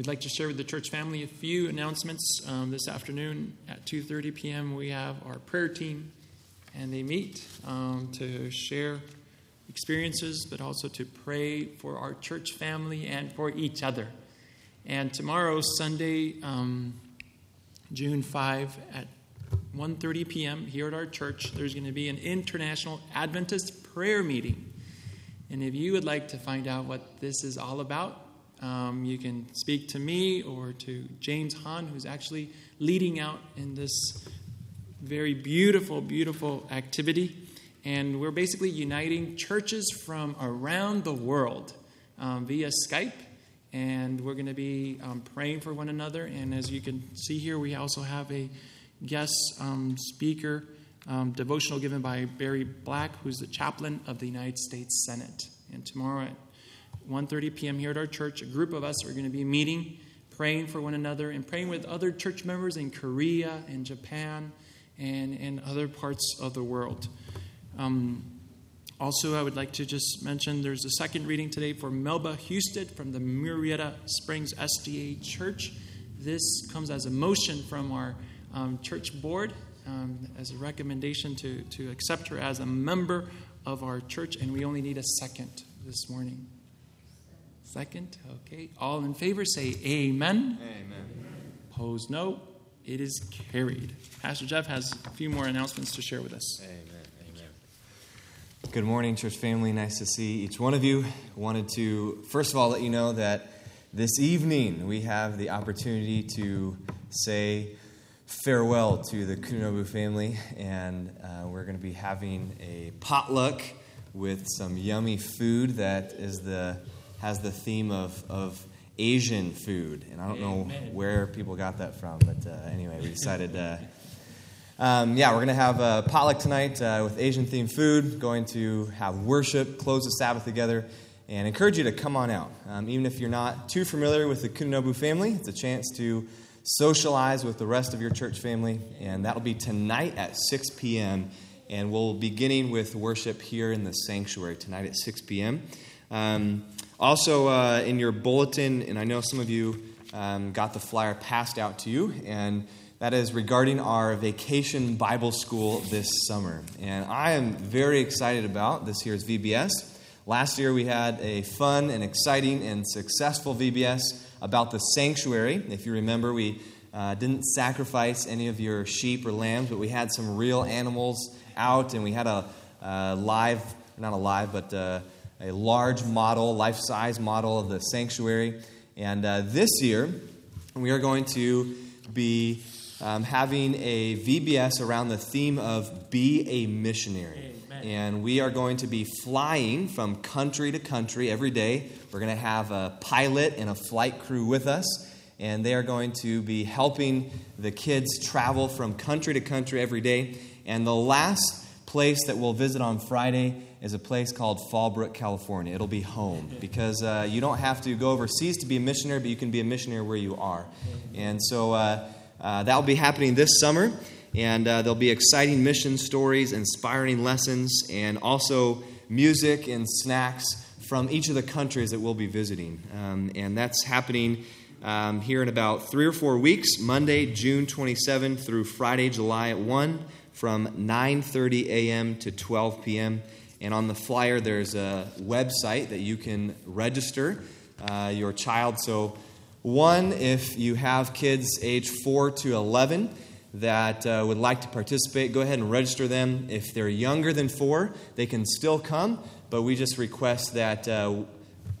We'd like to share with the church family a few announcements. Um, this afternoon at 2:30 p.m. we have our prayer team, and they meet um, to share experiences, but also to pray for our church family and for each other. And tomorrow, Sunday, um, June 5 at 1:30 p.m. here at our church, there's going to be an international Adventist prayer meeting. And if you would like to find out what this is all about, um, you can speak to me or to James Hahn, who's actually leading out in this very beautiful, beautiful activity. And we're basically uniting churches from around the world um, via Skype. And we're going to be um, praying for one another. And as you can see here, we also have a guest um, speaker um, devotional given by Barry Black, who's the chaplain of the United States Senate. And tomorrow at 1:30 p.m. here at our church, a group of us are going to be meeting, praying for one another, and praying with other church members in Korea and Japan and in other parts of the world. Um, also, I would like to just mention there's a second reading today for Melba Husted from the Murrieta Springs SDA Church. This comes as a motion from our um, church board um, as a recommendation to, to accept her as a member of our church, and we only need a second this morning. Second? Okay. All in favor say amen. Amen. Opposed, no. It is carried. Pastor Jeff has a few more announcements to share with us. Amen. Amen. Good morning, church family. Nice to see each one of you. Wanted to, first of all, let you know that this evening we have the opportunity to say farewell to the Kuninobu family, and uh, we're going to be having a potluck with some yummy food that is the has the theme of, of Asian food. And I don't know where people got that from, but uh, anyway, we decided. Uh, um, yeah, we're going to have a potluck tonight uh, with Asian themed food, going to have worship, close the Sabbath together, and encourage you to come on out. Um, even if you're not too familiar with the Kuninobu family, it's a chance to socialize with the rest of your church family, and that'll be tonight at 6 p.m. And we'll be beginning with worship here in the sanctuary tonight at 6 p.m. Um, also, uh, in your bulletin, and I know some of you um, got the flyer passed out to you, and that is regarding our vacation Bible school this summer. And I am very excited about this year's VBS. Last year we had a fun and exciting and successful VBS about the sanctuary. If you remember, we uh, didn't sacrifice any of your sheep or lambs, but we had some real animals out, and we had a uh, live, not a live, but uh, a large model, life size model of the sanctuary. And uh, this year, we are going to be um, having a VBS around the theme of Be a Missionary. Amen. And we are going to be flying from country to country every day. We're going to have a pilot and a flight crew with us, and they are going to be helping the kids travel from country to country every day. And the last place that we'll visit on Friday is a place called Fallbrook, California. It'll be home because uh, you don't have to go overseas to be a missionary, but you can be a missionary where you are. And so, uh, uh, that will be happening this summer, and uh, there'll be exciting mission stories, inspiring lessons, and also music and snacks from each of the countries that we'll be visiting. Um, and that's happening um, here in about three or four weeks, Monday, June 27 through Friday, July 1, from 9:30 a.m. to 12 p.m. And on the flyer, there's a website that you can register uh, your child. So one, if you have kids age 4 to 11 that uh, would like to participate, go ahead and register them. If they're younger than 4, they can still come, but we just request that uh,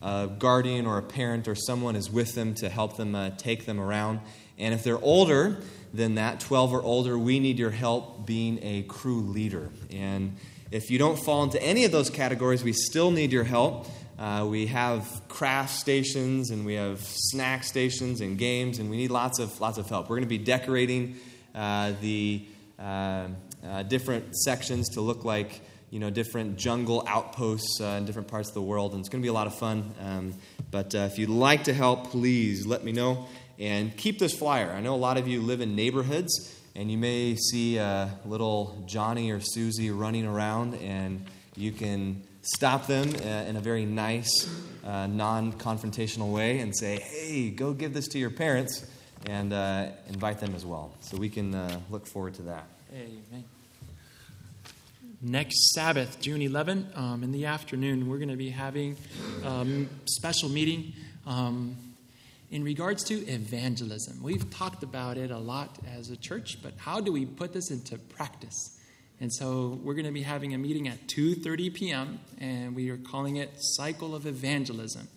a guardian or a parent or someone is with them to help them uh, take them around. And if they're older than that, 12 or older, we need your help being a crew leader. And if you don't fall into any of those categories, we still need your help. Uh, we have craft stations and we have snack stations and games, and we need lots of lots of help. We're going to be decorating uh, the uh, uh, different sections to look like you know different jungle outposts uh, in different parts of the world, and it's going to be a lot of fun. Um, but if you'd like to help, please let me know and keep this flyer. I know a lot of you live in neighborhoods, and you may see little Johnny or Susie running around, and you can stop them uh, in a very nice, uh, non confrontational way and say, hey, go give this to your parents and uh, invite them as well. So we can uh, look forward to that. Amen. Next Sabbath, June 11, um, in the afternoon, we're going to be having a um, special meeting um, in regards to evangelism. We've talked about it a lot as a church, but how do we put this into practice? And so we're going to be having a meeting at 2:30 p.m. and we are calling it Cycle of Evangelism.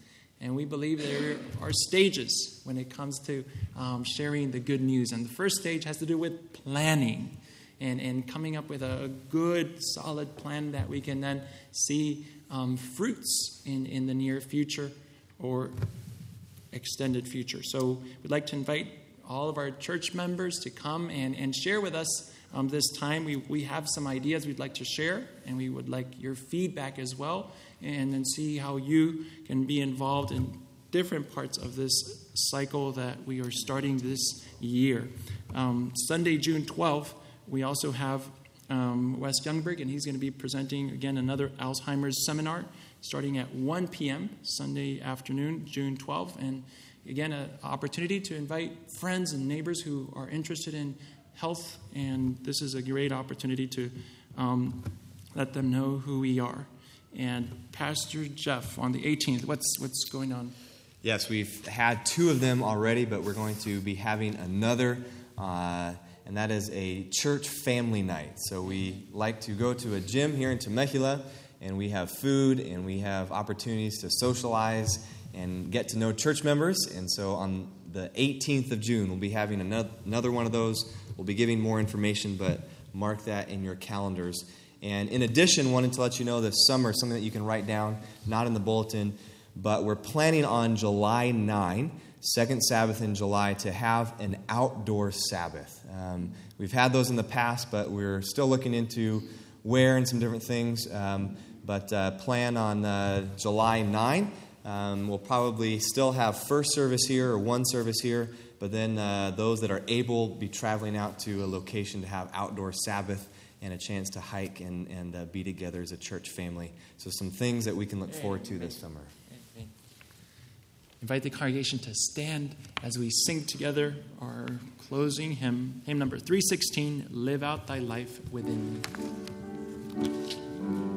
And we believe there are stages when it comes to um, sharing the good news. And the first stage has to do with planning and, and coming up with a good, solid plan that we can then see um, fruits in, in the near future or extended future. So we'd like to invite all of our church members to come and, and share with us um, this time. We, we have some ideas we'd like to share, and we would like your feedback as well, and then see how you can be involved in different parts of this cycle that we are starting this year. Um, Sunday, June 12th, we also have um, Wes Youngberg, and he's going to be presenting again another Alzheimer's seminar starting at 1 p.m. Sunday afternoon, June 12th. And again, an opportunity to invite friends and neighbors who are interested in health, and this is a great opportunity to um, let them know who we are. And Pastor Jeff, on the 18th, what's, what's going on? Yes, we've had two of them already, but we're going to be having another, uh, and that is a church family night. So we like to go to a gym here in Temecula, and we have food and we have opportunities to socialize and get to know church members. And so on the 18th of June, we'll be having another, one of those. We'll be giving more information, but mark that in your calendars. And in addition, wanted to let you know this summer, something that you can write down, not in the bulletin, but we're planning on July 9, second Sabbath in July, to have an outdoor Sabbath. Um, we've had those in the past, but we're still looking into where and some different things. Um, but uh, plan on uh, July 9. Um, we'll probably still have first service here or one service here, but then uh, those that are able be traveling out to a location to have outdoor Sabbath and a chance to hike and, and uh, be together as a church family. So, some things that we can look forward to this summer. Invite the congregation to stand as we sing together our closing hymn, hymn number 316 Live Out Thy Life Within Me.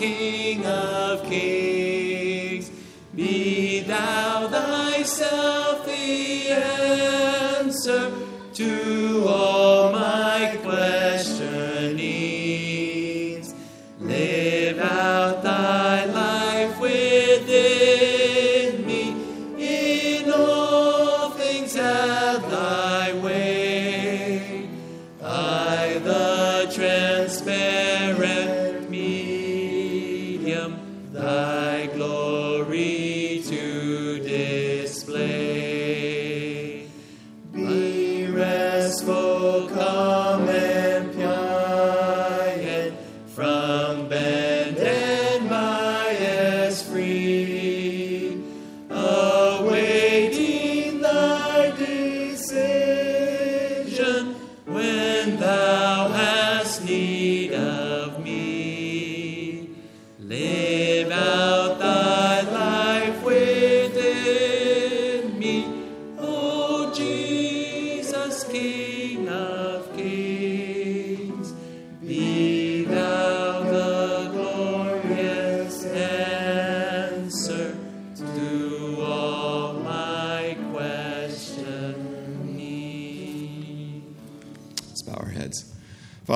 King of kings. Be thou thyself the answer to all.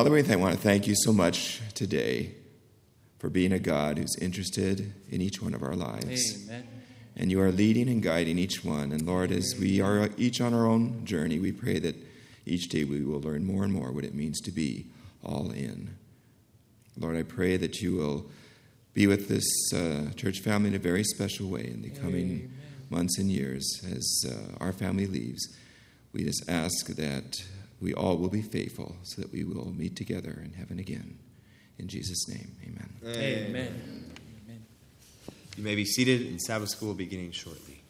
Father, we want to thank you so much today for being a God who's interested in each one of our lives. Amen. And you are leading and guiding each one. And Lord, as we are each on our own journey, we pray that each day we will learn more and more what it means to be all in. Lord, I pray that you will be with this uh, church family in a very special way in the coming Amen. months and years as uh, our family leaves. We just ask that we all will be faithful so that we will meet together in heaven again. In Jesus' name, amen. Amen. amen. You may be seated, and Sabbath school beginning shortly.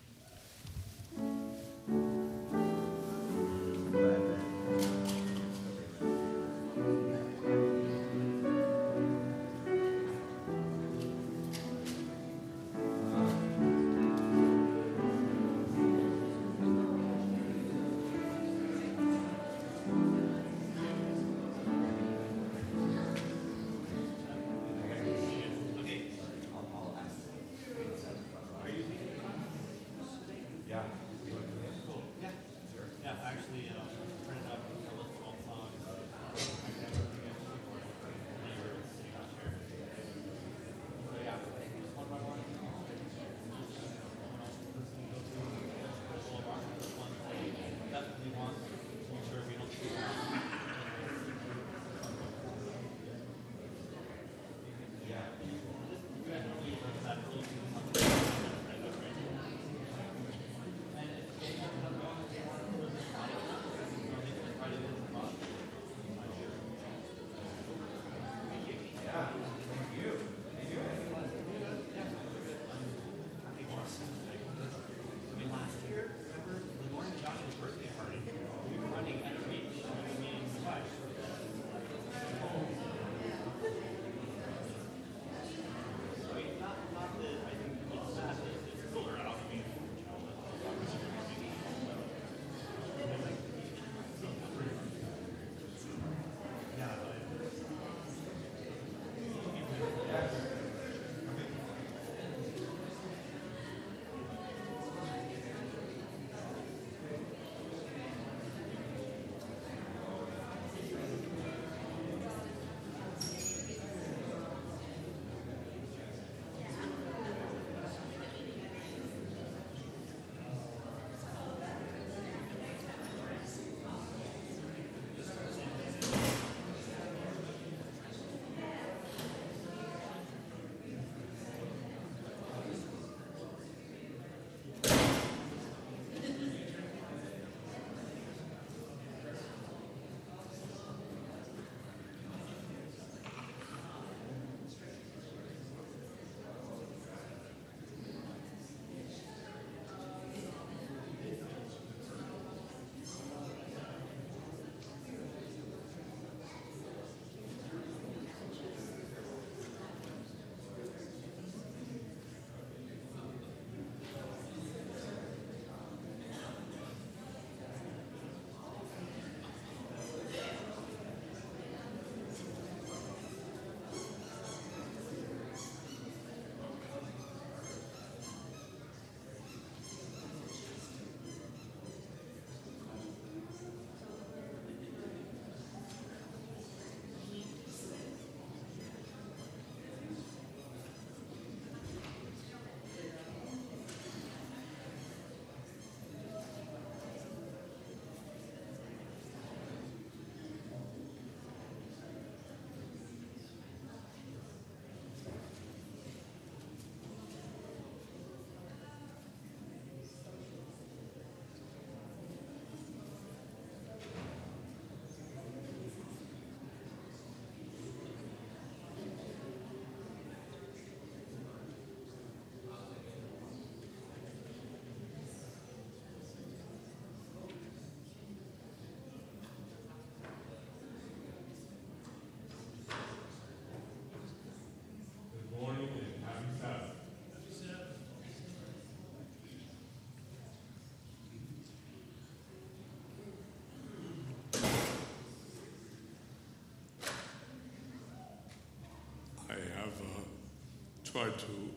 Tried to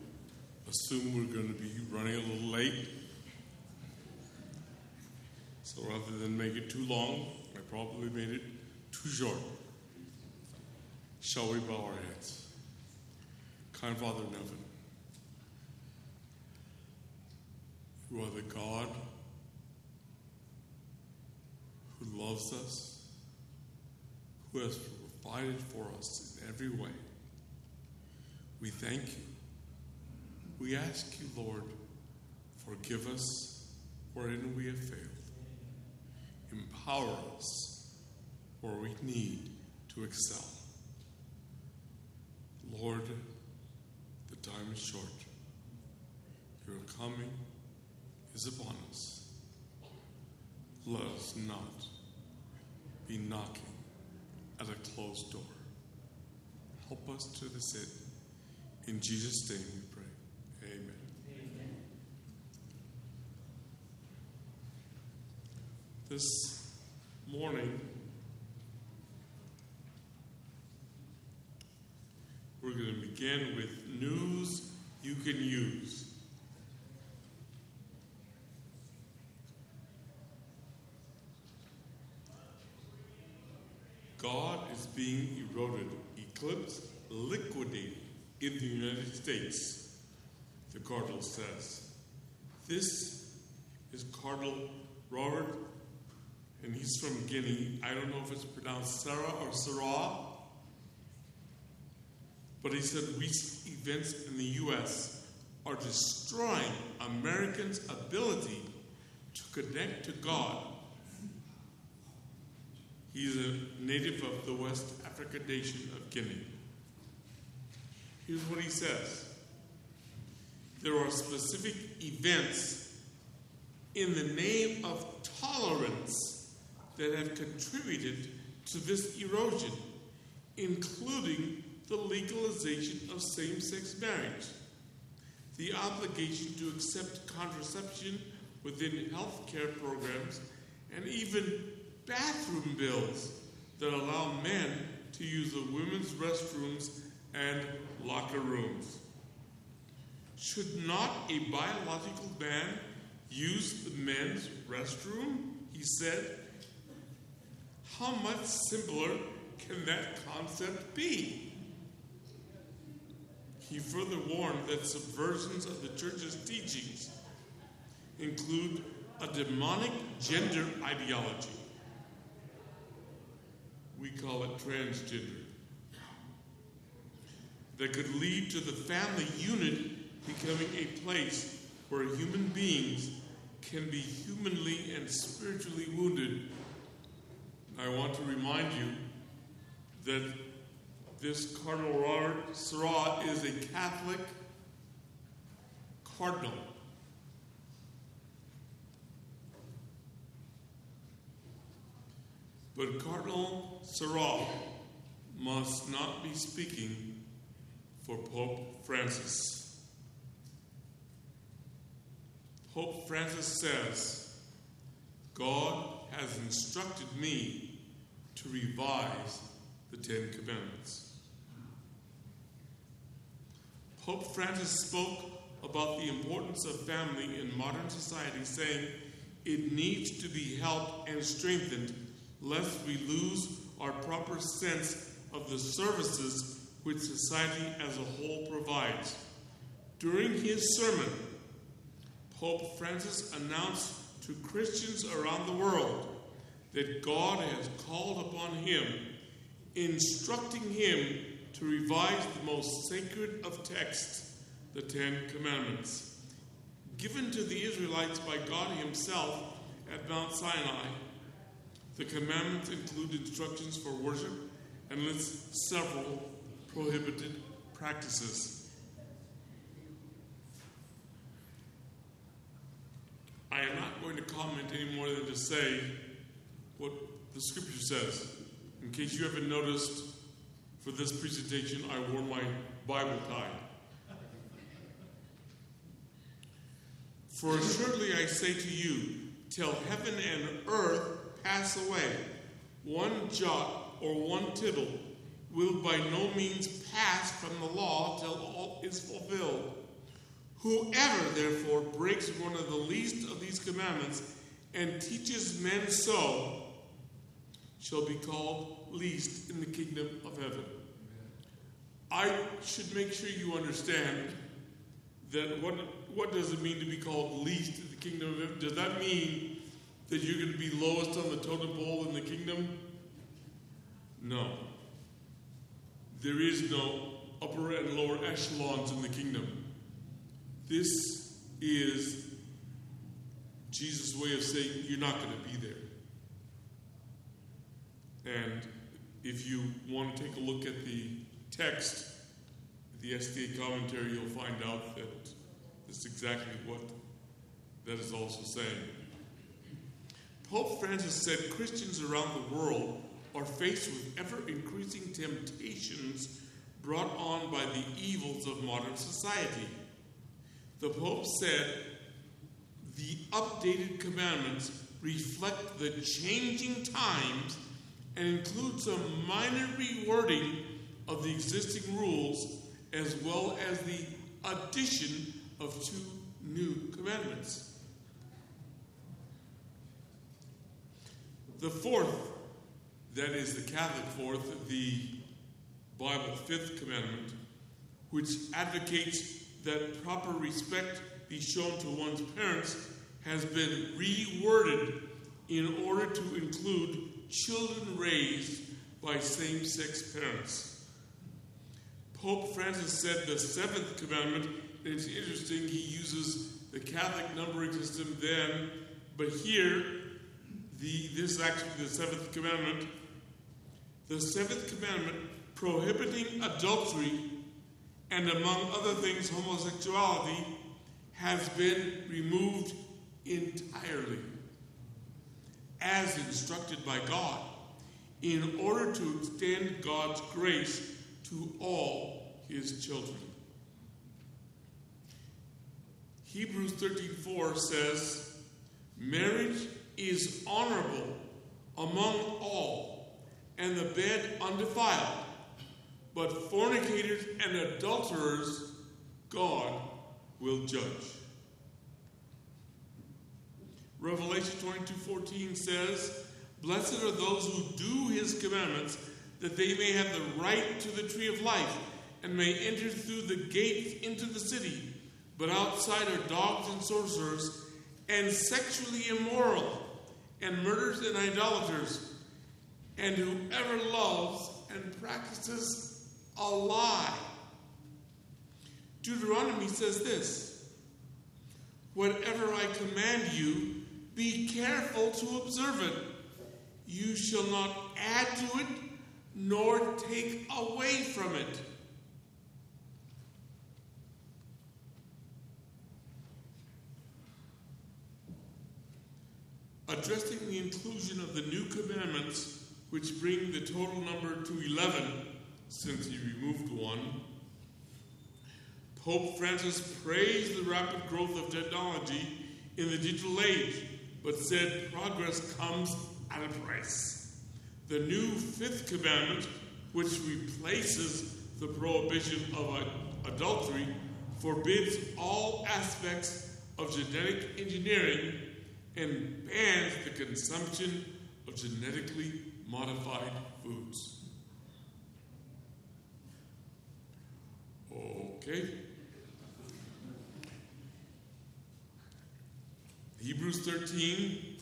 assume we're going to be running a little late. So rather than make it too long, I probably made it too short. Shall we bow our heads? Kind Father in heaven, you are the God who loves us, who has provided for us in every way. We thank you. We ask you, Lord, forgive us wherein we have failed. Empower us where we need to excel. Lord, the time is short. Your coming is upon us. Let us not be knocking at a closed door. Help us to this end. In Jesus' name we pray. Amen. This morning, we're going to begin with news you can use. God is being eroded, eclipsed, liquidated in the United States, the Cardinal says. This is Cardinal Robert, and he's from Guinea. I don't know if it's pronounced Sarah or Sarah, but he said recent events in the U.S. are destroying Americans' ability to connect to God. He's a native of the West African nation of Guinea. Here's what he says. There are specific events in the name of tolerance that have contributed to this erosion, including the legalization of same sex marriage, the obligation to accept contraception within health care programs, and even bathroom bills that allow men to use the women's restrooms and locker rooms. Should not a biological man use the men's restroom? He said. How much simpler can that concept be? He further warned that subversions of the church's teachings include a demonic gender ideology. We call it transgender that could lead to the family unit becoming a place where human beings can be humanly and spiritually wounded. I want to remind you that this Cardinal Robert is a Catholic cardinal. But Cardinal Sarah must not be speaking for Pope Francis. Pope Francis says, God has instructed me to revise the Ten Commandments. Pope Francis spoke about the importance of family in modern society, saying it needs to be helped and strengthened lest we lose our proper sense of the services which society as a whole provides. During his sermon, Pope Francis announced to Christians around the world that God has called upon him, instructing him to revise the most sacred of texts, the Ten Commandments. Given to the Israelites by God Himself at Mount Sinai, the commandments include instructions for worship and lists several prohibited practices. I am not going to comment any more than to say what the scripture says. In case you haven't noticed, for this presentation, I wore my Bible tie. For assuredly I say to you, till heaven and earth pass away, one jot or one tittle will by no means pass from the law till all is fulfilled. Whoever, therefore, breaks one of the least of these commandments and teaches men so shall be called least in the kingdom of heaven. I should make sure you understand that what, what does it mean to be called least in the kingdom of heaven? Does that mean that you're going to be lowest on the totem pole in the kingdom? No. There is no upper and lower echelons in the kingdom. This is Jesus' way of saying you're not going to be there. And if you want to take a look at the text, the SDA commentary, you'll find out that that's exactly what that is also saying. Pope Francis said Christians around the world are faced with ever increasing temptations brought on by the evils of modern society. The Pope said the updated commandments reflect the changing times and include some minor rewording of the existing rules as well as the addition of two new commandments. The fourth, that is the Catholic fourth, the Bible fifth commandment, which advocates that proper respect be shown to one's parents, has been reworded in order to include children raised by same sex parents. Pope Francis said the seventh commandment, and it's interesting, he uses the Catholic numbering system then, but here, the, this is actually the seventh commandment. The seventh commandment prohibiting adultery and, among other things, homosexuality has been removed entirely as instructed by God in order to extend God's grace to all his children. Hebrews 13:4 says, "Marriage is honorable among all, and the bed undefiled, but fornicators and adulterers God will judge." Revelation 22:14 says, "Blessed are those who do his commandments, that they may have the right to the tree of life and may enter through the gates into the city. But outside are dogs and sorcerers and sexually immoral and murderers and idolaters and whoever loves and practices a lie." Deuteronomy says this, "Whatever I command you, be careful to observe it. You shall not add to it nor take away from it. Addressing the inclusion of the new commandments, which bring the total number to 11, since he removed one, Pope Francis praised the rapid growth of technology in the digital age, but said progress comes at a price. The new fifth commandment, which replaces the prohibition of adultery, forbids all aspects of genetic engineering and bans the consumption of genetically modified foods. Okay. Hebrews 13,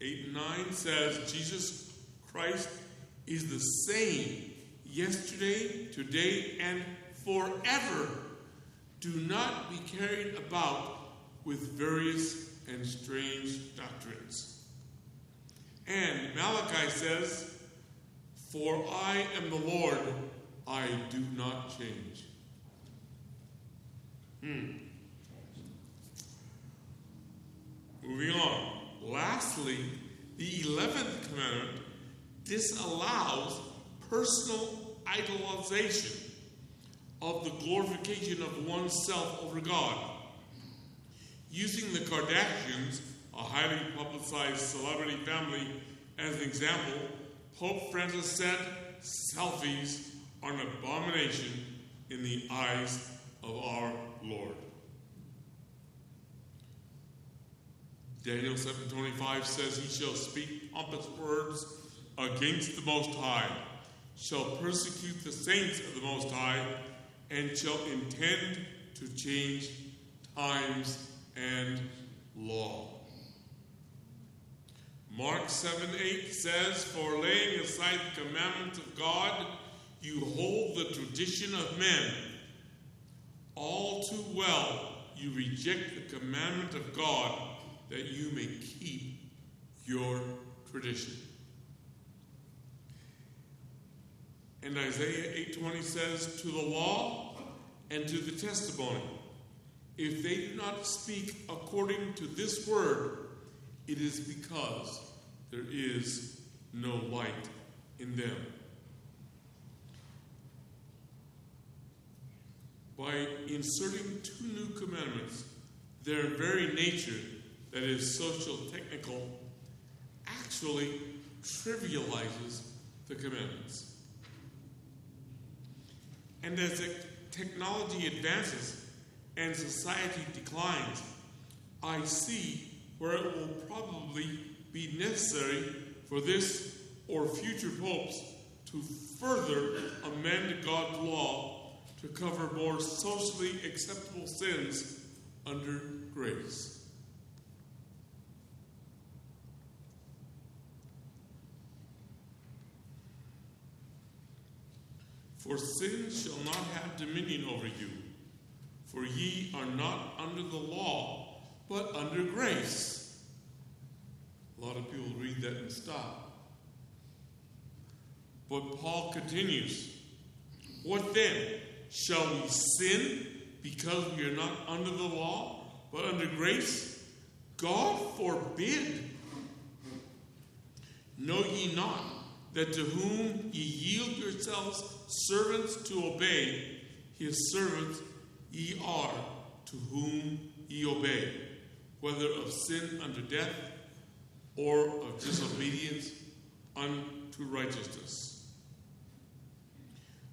8 and 9 says Jesus Christ is the same yesterday, today, and forever. Do not be carried about with various and strange doctrines. And Malachi says, For I am the Lord, I do not change. Hmm. Moving on. Lastly, the 11th commandment disallows personal idolization of the glorification of oneself over God. Using the Kardashians, a highly publicized celebrity family, as an example, Pope Francis said selfies are an abomination in the eyes of our Lord. Daniel 7:25 says he shall speak pompous words against the most high, shall persecute the saints of the most high, and shall intend to change times and law. Mark 7 8 says, For laying aside the commandments of God, you hold the tradition of men. All too well, you reject the commandment of God that you may keep your tradition. And Isaiah 8:20 says, "To the law and to the testimony, if they do not speak according to this word, it is because there is no light in them." By inserting two new commandments, their very nature, that is social technical, actually trivializes the commandments. And as technology advances and society declines, I see where it will probably be necessary for this or future popes to further amend God's law to cover more socially acceptable sins under grace. For sin shall not have dominion over you, for ye are not under the law, but under grace. A lot of people read that and stop. But Paul continues What then? Shall we sin because we are not under the law, but under grace? God forbid. Know ye not that to whom ye yield yourselves servants to obey, his servants ye are to whom ye obey, whether of sin unto death or of disobedience unto righteousness.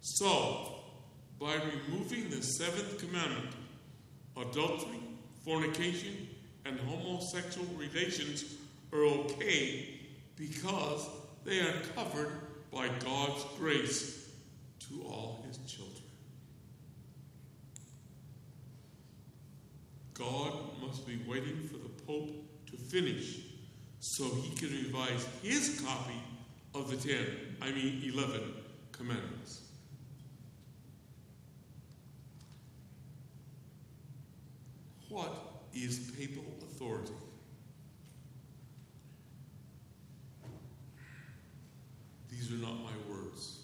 So, by removing the seventh commandment, adultery, fornication, and homosexual relations are okay because they are covered by God's grace to all his children. God must be waiting for the Pope to finish so he can revise his copy of the 10, I mean 11 commandments. What is papal authority? These are not my words.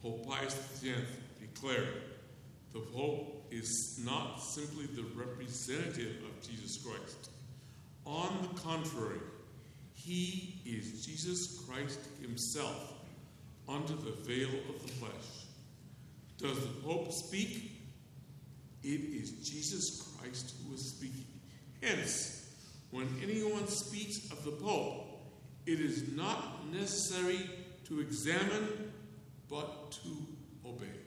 Pope Pius X declared the Pope is not simply the representative of Jesus Christ. On the contrary, he is Jesus Christ himself under the veil of the flesh. Does the Pope speak? It is Jesus Christ who is speaking. Hence, when anyone speaks of the Pope, it is not necessary to examine, but to obey.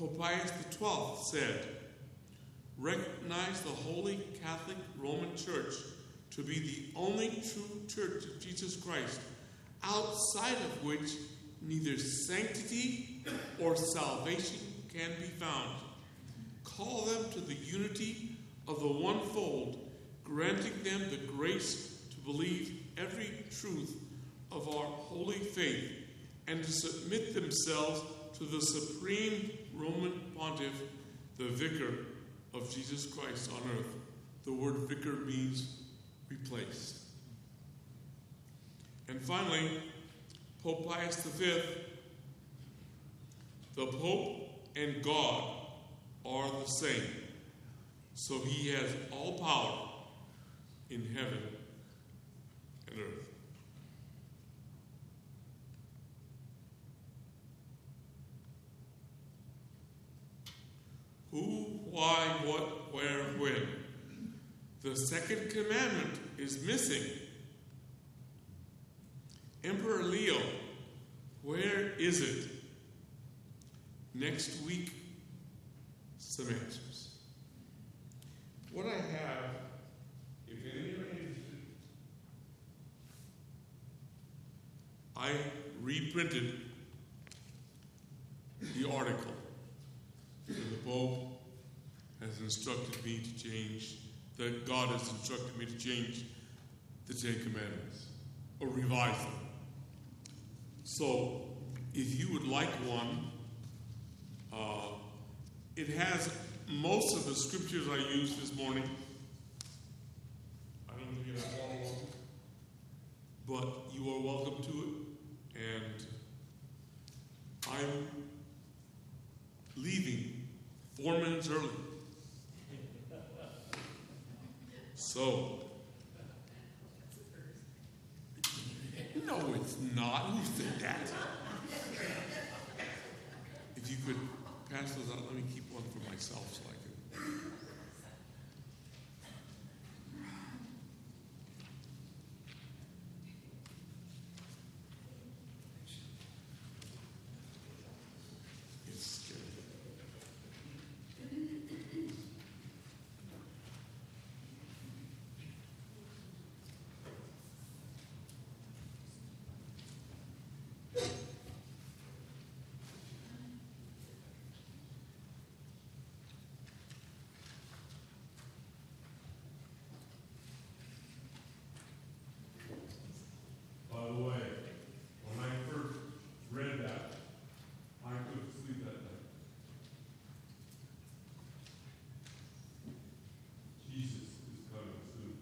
Pope Pius XII said, Recognize the Holy Catholic Roman Church to be the only true church of Jesus Christ, outside of which neither sanctity or salvation can be found. Call them to the unity of the one fold, granting them the grace to believe every truth of our holy faith and to submit themselves to the supreme Roman pontiff, the vicar of Jesus Christ on earth. The word vicar means replaced. And finally, Pope Pius V, the Pope and God are the same. So he has all power in heaven and earth. Who, why, what, where, when? The second commandment is missing. Emperor Leo, where is it? Next week, some answers. What I have, if any are interested, I reprinted the article. The Pope has instructed me to change, that God has instructed me to change the Ten Commandments or revise them. So, if you would like one, uh, it has most of the scriptures I used this morning. I don't think it has all of but you are welcome to it. And I'm leaving four minutes early. So, no, it's not. Who said that? If you could pass those out, let me keep one for myself so I can. It's scary. By the way, when I first read that, I couldn't sleep that night. Jesus is coming soon.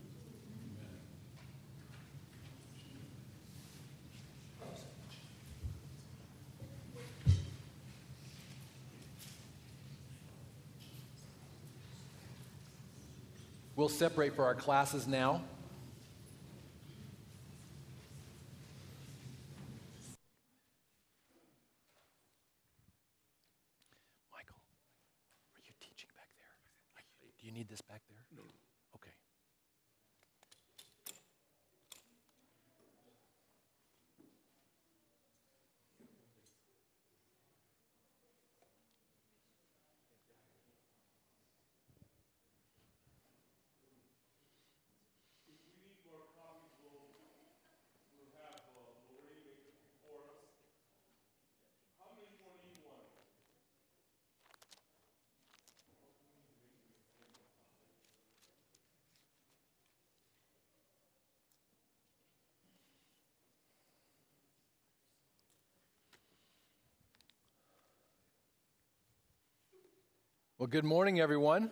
We'll separate for our classes now. Well, good morning, everyone.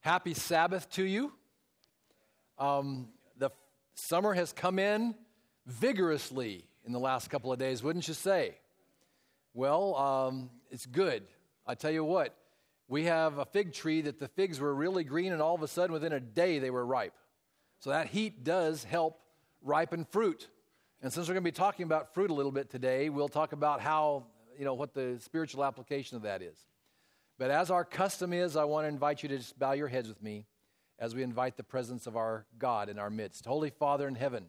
Happy Sabbath to you. Um, the summer has come in vigorously in the last couple of days, wouldn't you say? Well, um, it's good. I tell you what, we have a fig tree that the figs were really green, and all of a sudden, within a day, they were ripe. So that heat does help ripen fruit. And since we're going to be talking about fruit a little bit today, we'll talk about how, you know, what the spiritual application of that is. But as our custom is, I want to invite you to just bow your heads with me as we invite the presence of our God in our midst. Holy Father in heaven,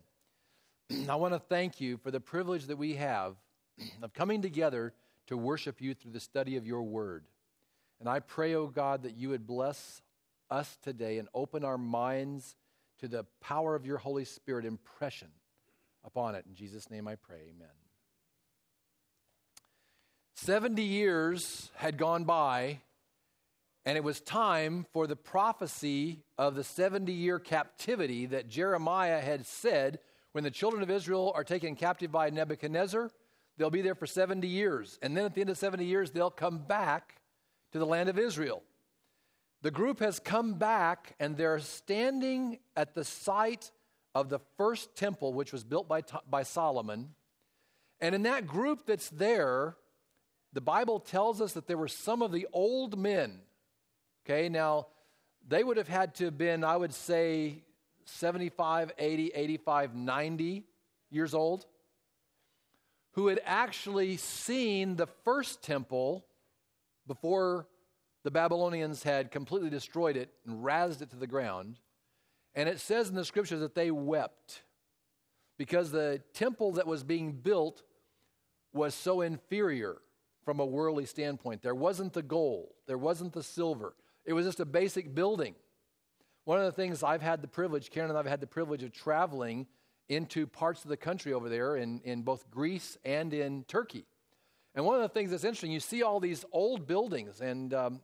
I want to thank you for the privilege that we have of coming together to worship you through the study of your word. And I pray, O oh God, that you would bless us today and open our minds to the power of your Holy Spirit impression upon it. In Jesus' name I pray, amen. 70 years had gone by, and it was time for the prophecy of the 70 year captivity that Jeremiah had said when the children of Israel are taken captive by Nebuchadnezzar, they'll be there for 70 years. And then at the end of 70 years, they'll come back to the land of Israel. The group has come back, and they're standing at the site of the first temple, which was built by, by Solomon. And in that group that's there, the Bible tells us that there were some of the old men. Okay, now they would have had to have been, I would say, 75, 80, 85, 90 years old, who had actually seen the first temple before the Babylonians had completely destroyed it and razed it to the ground. And it says in the scriptures that they wept because the temple that was being built was so inferior from a worldly standpoint. There wasn't the gold, there wasn't the silver, it was just a basic building. One of the things I've had the privilege, Karen and I've had the privilege of traveling into parts of the country over there in, in both Greece and in Turkey. And one of the things that's interesting, you see all these old buildings, and um,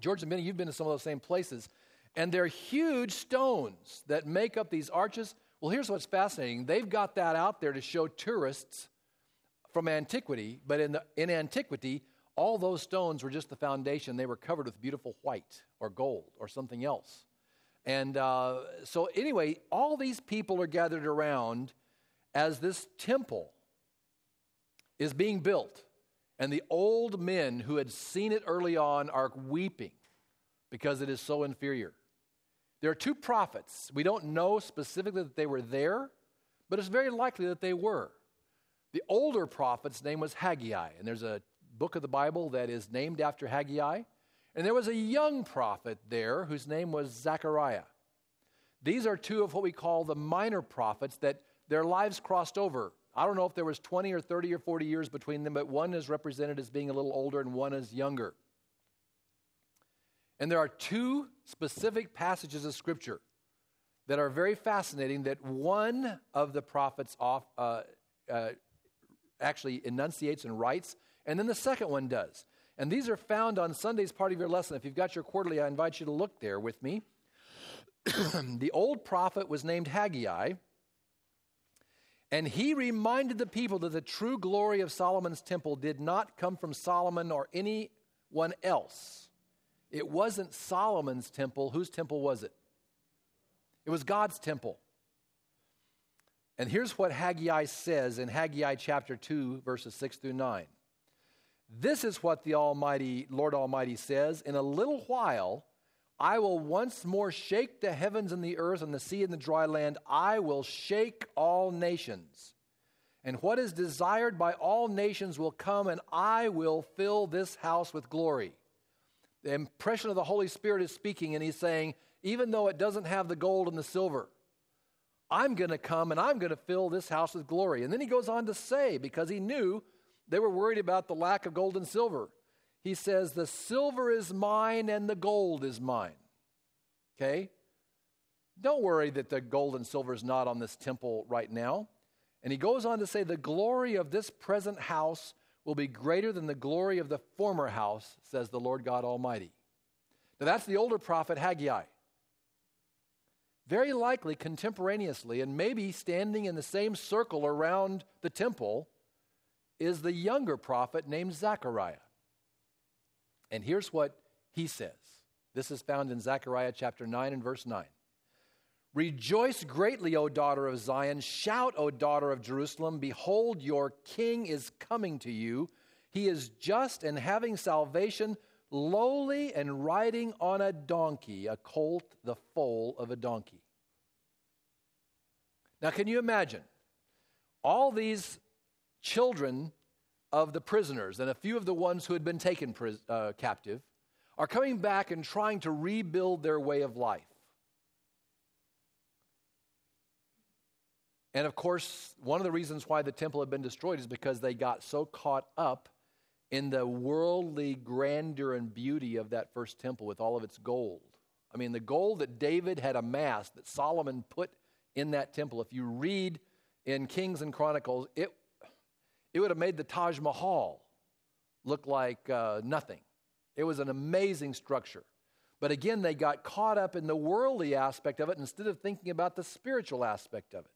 George and Benny, you've been to some of those same places, and they're huge stones that make up these arches. Well, here's what's fascinating they've got that out there to show tourists from antiquity, but in, the, in antiquity, all those stones were just the foundation. They were covered with beautiful white or gold or something else. And uh, so, anyway, all these people are gathered around as this temple is being built. And the old men who had seen it early on are weeping because it is so inferior. There are two prophets. We don't know specifically that they were there, but it's very likely that they were. The older prophet's name was Haggai, and there's a book of the Bible that is named after Haggai. And there was a young prophet there whose name was Zechariah. These are two of what we call the minor prophets that their lives crossed over. I don't know if there was 20 or 30 or 40 years between them, but one is represented as being a little older and one is younger. And there are two specific passages of Scripture that are very fascinating that one of the prophets off, uh, uh, actually enunciates and writes, and then the second one does. And these are found on Sunday's part of your lesson. If you've got your quarterly, I invite you to look there with me. the old prophet was named Haggai, and he reminded the people that the true glory of Solomon's temple did not come from Solomon or anyone else. It wasn't Solomon's temple. Whose temple was it? It was God's temple. And here's what Haggai says in Haggai chapter 2, verses 6 through 9. This is what the Almighty, Lord Almighty says In a little while, I will once more shake the heavens and the earth and the sea and the dry land. I will shake all nations. And what is desired by all nations will come, and I will fill this house with glory. The impression of the Holy Spirit is speaking, and he's saying, even though it doesn't have the gold and the silver, I'm going to come and I'm going to fill this house with glory. And then he goes on to say, because he knew they were worried about the lack of gold and silver, he says, The silver is mine and the gold is mine. Okay? Don't worry that the gold and silver is not on this temple right now. And he goes on to say, The glory of this present house will be greater than the glory of the former house, says the Lord God Almighty. Now, that's the older prophet Haggai very likely contemporaneously and maybe standing in the same circle around the temple is the younger prophet named Zechariah. And here's what he says. This is found in Zechariah chapter 9 and verse 9. Rejoice greatly, O daughter of Zion. Shout, O daughter of Jerusalem. Behold, your king is coming to you. He is just and having salvation, lowly and riding on a donkey, a colt, the foal of a donkey. Now, can you imagine? All these children of the prisoners and a few of the ones who had been taken pris- uh, captive are coming back and trying to rebuild their way of life. And of course, one of the reasons why the temple had been destroyed is because they got so caught up in the worldly grandeur and beauty of that first temple with all of its gold. I mean, the gold that David had amassed, that Solomon put in that temple, if you read in Kings and Chronicles, it, it would have made the Taj Mahal look like uh, nothing. It was an amazing structure. But again, they got caught up in the worldly aspect of it instead of thinking about the spiritual aspect of it.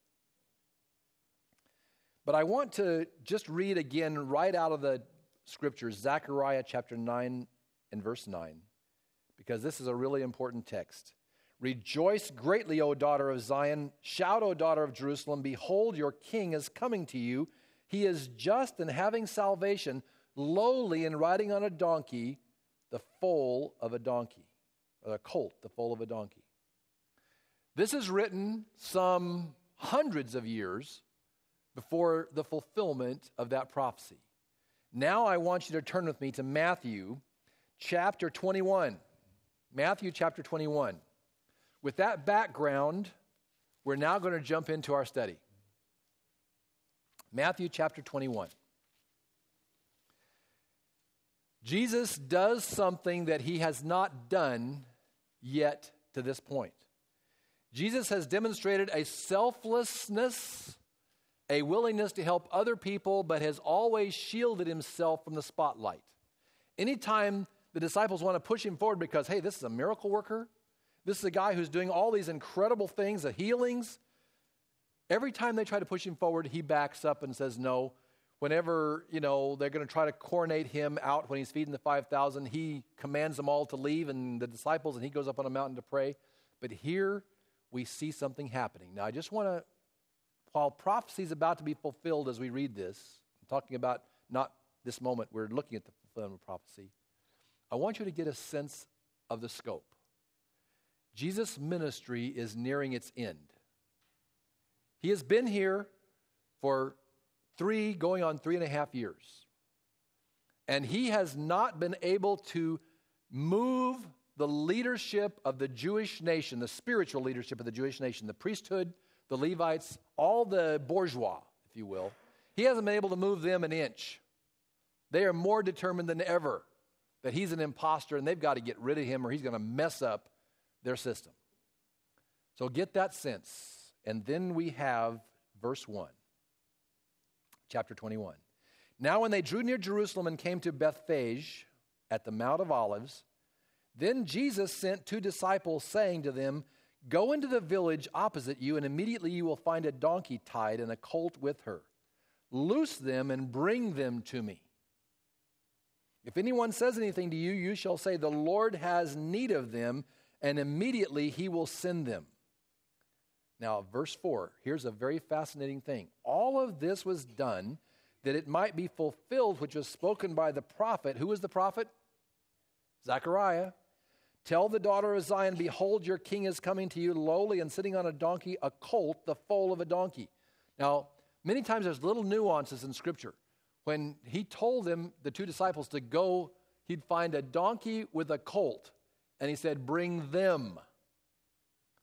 But I want to just read again right out of the scriptures, Zechariah chapter 9 and verse 9, because this is a really important text. Rejoice greatly, O daughter of Zion. Shout, O daughter of Jerusalem. Behold, your king is coming to you. He is just and having salvation, lowly and riding on a donkey, the foal of a donkey, or a colt, the foal of a donkey. This is written some hundreds of years before the fulfillment of that prophecy. Now I want you to turn with me to Matthew chapter 21. Matthew chapter 21. With that background, we're now going to jump into our study. Matthew chapter 21. Jesus does something that he has not done yet to this point. Jesus has demonstrated a selflessness, a willingness to help other people, but has always shielded himself from the spotlight. Anytime the disciples want to push him forward because, hey, this is a miracle worker, this is a guy who's doing all these incredible things, the healings, every time they try to push him forward, he backs up and says, no, whenever you know they're going to try to coronate him out when he's feeding the 5000 he commands them all to leave and the disciples and he goes up on a mountain to pray. But here we see something happening. Now i just want to while prophecy is about to be fulfilled as we read this. I'm talking about not this moment. We're looking at the fulfillment of prophecy. I want you to get a sense of the scope. Jesus ministry is nearing its end. He has been here for three, going on three and a half years. And he has not been able to move the leadership of the Jewish nation, the spiritual leadership of the Jewish nation, the priesthood, the Levites, all the bourgeois, if you will. He hasn't been able to move them an inch. They are more determined than ever that he's an impostor and they've got to get rid of him or he's going to mess up their system. So get that sense. And then we have verse 1 chapter 21. Now, when they drew near Jerusalem and came to Bethphage at the Mount of Olives, then Jesus sent two disciples, saying to them, Go into the village opposite you, and immediately you will find a donkey tied and a colt with her. Loose them and bring them to me. If anyone says anything to you, you shall say, The Lord has need of them, and immediately he will send them. Now, verse 4, here's a very fascinating thing. All of this was done that it might be fulfilled, which was spoken by the prophet. Who was the prophet? Zechariah. Tell the daughter of Zion, Behold, your king is coming to you lowly and sitting on a donkey, a colt, the foal of a donkey. Now, many times there's little nuances in Scripture. When he told them, the two disciples, to go, he'd find a donkey with a colt, and he said, Bring them.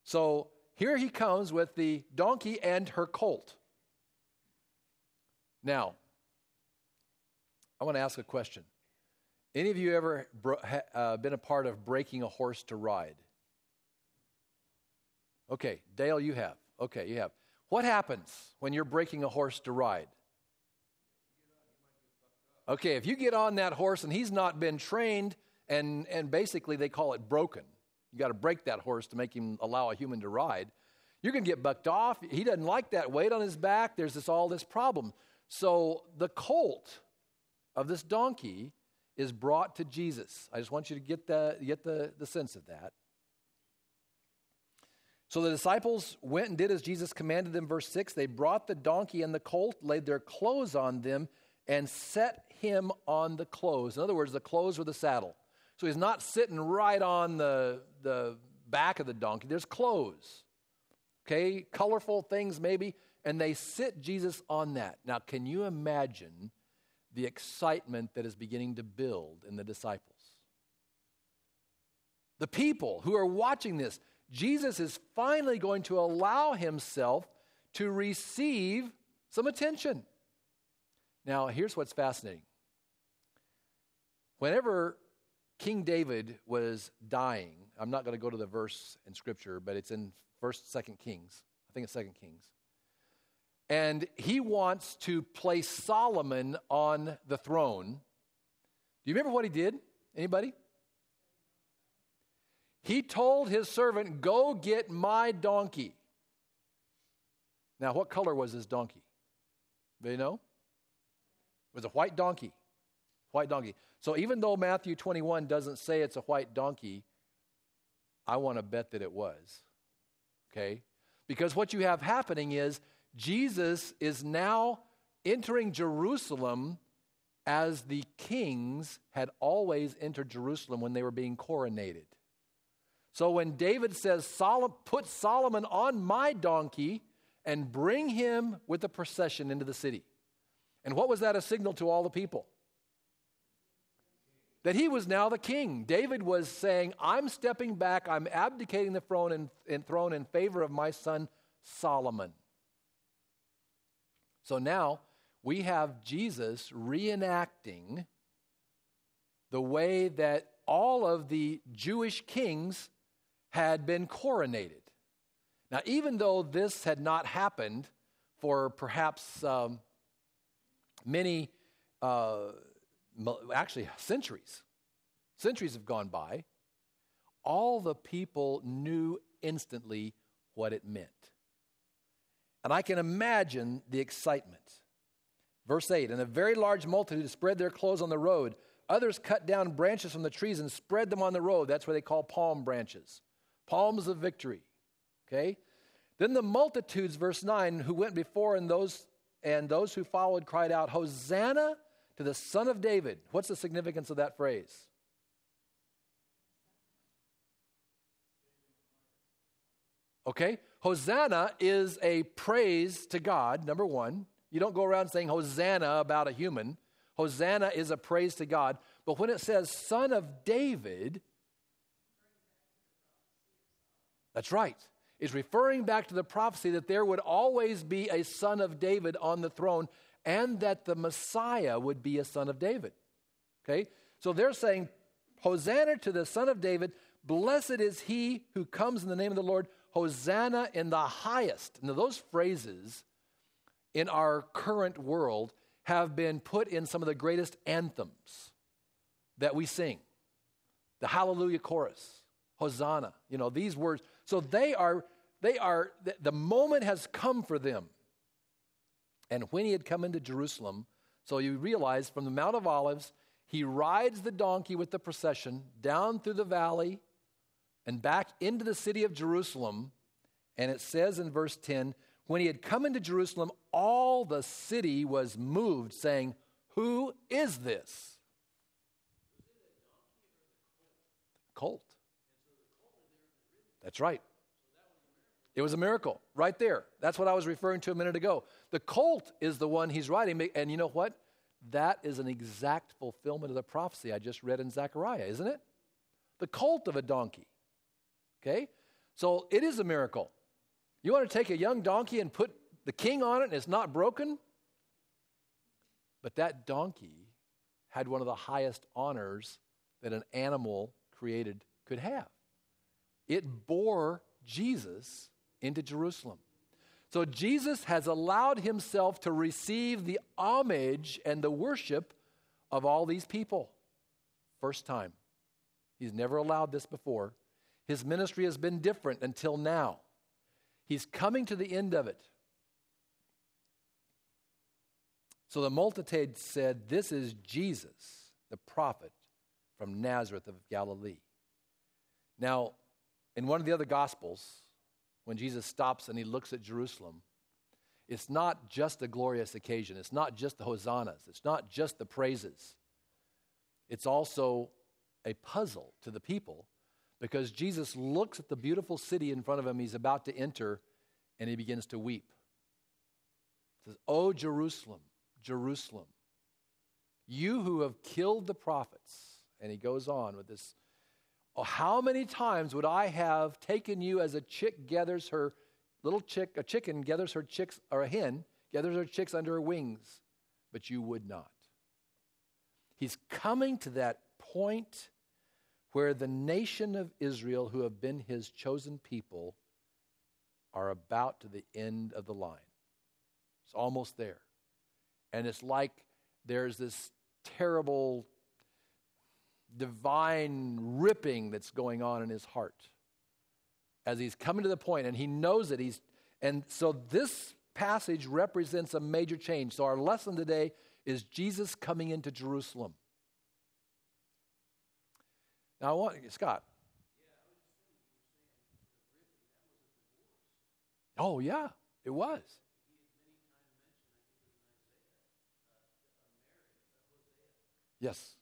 So here he comes with the donkey and her colt. Now, I want to ask a question. Any of you ever uh, been a part of breaking a horse to ride? Okay, Dale, you have. Okay, you have. What happens when you're breaking a horse to ride? Okay, if you get on that horse and he's not been trained, and, and basically they call it broken, you got to break that horse to make him allow a human to ride. You're going to get bucked off. He doesn't like that weight on his back. There's this all this problem. So the colt of this donkey is brought to Jesus. I just want you to get the, get the, the sense of that. So the disciples went and did as Jesus commanded them, verse 6. They brought the donkey and the colt, laid their clothes on them, and set him on the clothes. In other words, the clothes were the saddle. So he's not sitting right on the, the back of the donkey, there's clothes. Okay, colorful things maybe, and they sit Jesus on that. Now, can you imagine the excitement that is beginning to build in the disciples? The people who are watching this, Jesus is finally going to allow himself to receive some attention. Now, here's what's fascinating. Whenever King David was dying. I'm not going to go to the verse in Scripture, but it's in First, Second Kings. I think it's Second Kings. And he wants to place Solomon on the throne. Do you remember what he did? Anybody? He told his servant, Go get my donkey. Now, what color was his donkey? Do you know? It was a white donkey. White donkey. So even though Matthew 21 doesn't say it's a white donkey, I want to bet that it was. Okay? Because what you have happening is Jesus is now entering Jerusalem as the kings had always entered Jerusalem when they were being coronated. So when David says, Put Solomon on my donkey and bring him with the procession into the city. And what was that a signal to all the people? that he was now the king. David was saying, I'm stepping back, I'm abdicating the throne in, in, throne in favor of my son Solomon. So now we have Jesus reenacting the way that all of the Jewish kings had been coronated. Now, even though this had not happened for perhaps um, many, uh, actually centuries, centuries have gone by, all the people knew instantly what it meant. And I can imagine the excitement. Verse 8 And a very large multitude spread their clothes on the road. Others cut down branches from the trees and spread them on the road. That's what they call palm branches. Palms of victory. Okay? Then the multitudes, verse 9, who went before and those and those who followed cried out, Hosanna to the Son of David. What's the significance of that phrase? Okay? Hosanna is a praise to God, number one. You don't go around saying Hosanna about a human. Hosanna is a praise to God. But when it says Son of David, that's right. It's referring back to the prophecy that there would always be a son of David on the throne and that the Messiah would be a son of David. Okay? So they're saying, Hosanna to the son of David. Blessed is he who comes in the name of the Lord. Hosanna in the highest. Now, those phrases in our current world have been put in some of the greatest anthems that we sing the Hallelujah chorus, Hosanna, you know, these words. So they are, they are, the moment has come for them. And when he had come into Jerusalem, so you realize from the Mount of Olives, he rides the donkey with the procession down through the valley and back into the city of Jerusalem. And it says in verse 10 when he had come into Jerusalem, all the city was moved, saying, Who is this? Colt. That's right. It was a miracle right there. That's what I was referring to a minute ago. The colt is the one he's riding. And you know what? That is an exact fulfillment of the prophecy I just read in Zechariah, isn't it? The colt of a donkey. Okay? So it is a miracle. You want to take a young donkey and put the king on it and it's not broken? But that donkey had one of the highest honors that an animal created could have. It bore Jesus into Jerusalem. So Jesus has allowed himself to receive the homage and the worship of all these people. First time. He's never allowed this before. His ministry has been different until now. He's coming to the end of it. So the multitude said, This is Jesus, the prophet from Nazareth of Galilee. Now, in one of the other Gospels, when Jesus stops and he looks at Jerusalem, it's not just a glorious occasion. It's not just the hosannas. It's not just the praises. It's also a puzzle to the people because Jesus looks at the beautiful city in front of him he's about to enter and he begins to weep. He says, Oh, Jerusalem, Jerusalem, you who have killed the prophets. And he goes on with this. Oh, how many times would I have taken you as a chick gathers her little chick, a chicken gathers her chicks, or a hen gathers her chicks under her wings, but you would not. He's coming to that point where the nation of Israel, who have been his chosen people, are about to the end of the line. It's almost there. And it's like there's this terrible divine ripping that's going on in his heart as he's coming to the point and he knows it he's and so this passage represents a major change so our lesson today is jesus coming into jerusalem now, I want, Scott. Oh, yeah, it was. Yes.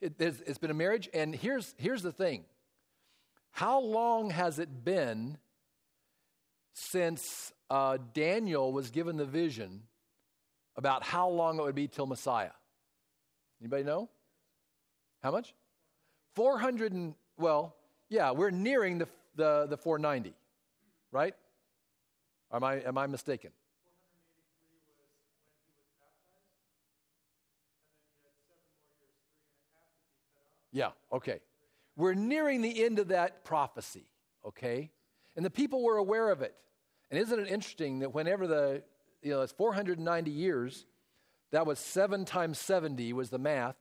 It, has been a marriage, and here's, here's the thing. How long has it been since uh, Daniel was given the vision about how long it would be till Messiah? Anybody know? How much? 400 and, well, yeah, we're nearing the, the, the 490, right? Am I, am I mistaken? Yeah, okay. We're nearing the end of that prophecy, okay? And the people were aware of it. And isn't it interesting that whenever the, you know, it's 490 years, that was seven times 70 was the math.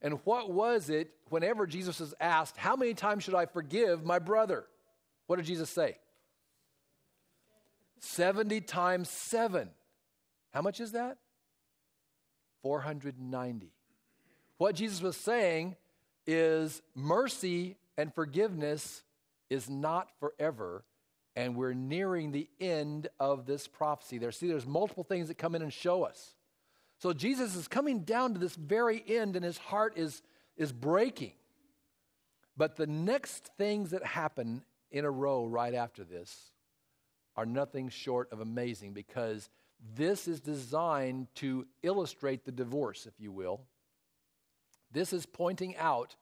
And what was it whenever Jesus was asked, How many times should I forgive my brother? What did Jesus say? 70 times 7. How much is that? 490. What Jesus was saying is mercy and forgiveness is not forever, and we're nearing the end of this prophecy. There, see, there's multiple things that come in and show us. So Jesus is coming down to this very end, and his heart is, is breaking. But the next things that happen in a row right after this are nothing short of amazing because this is designed to illustrate the divorce, if you will. This is pointing out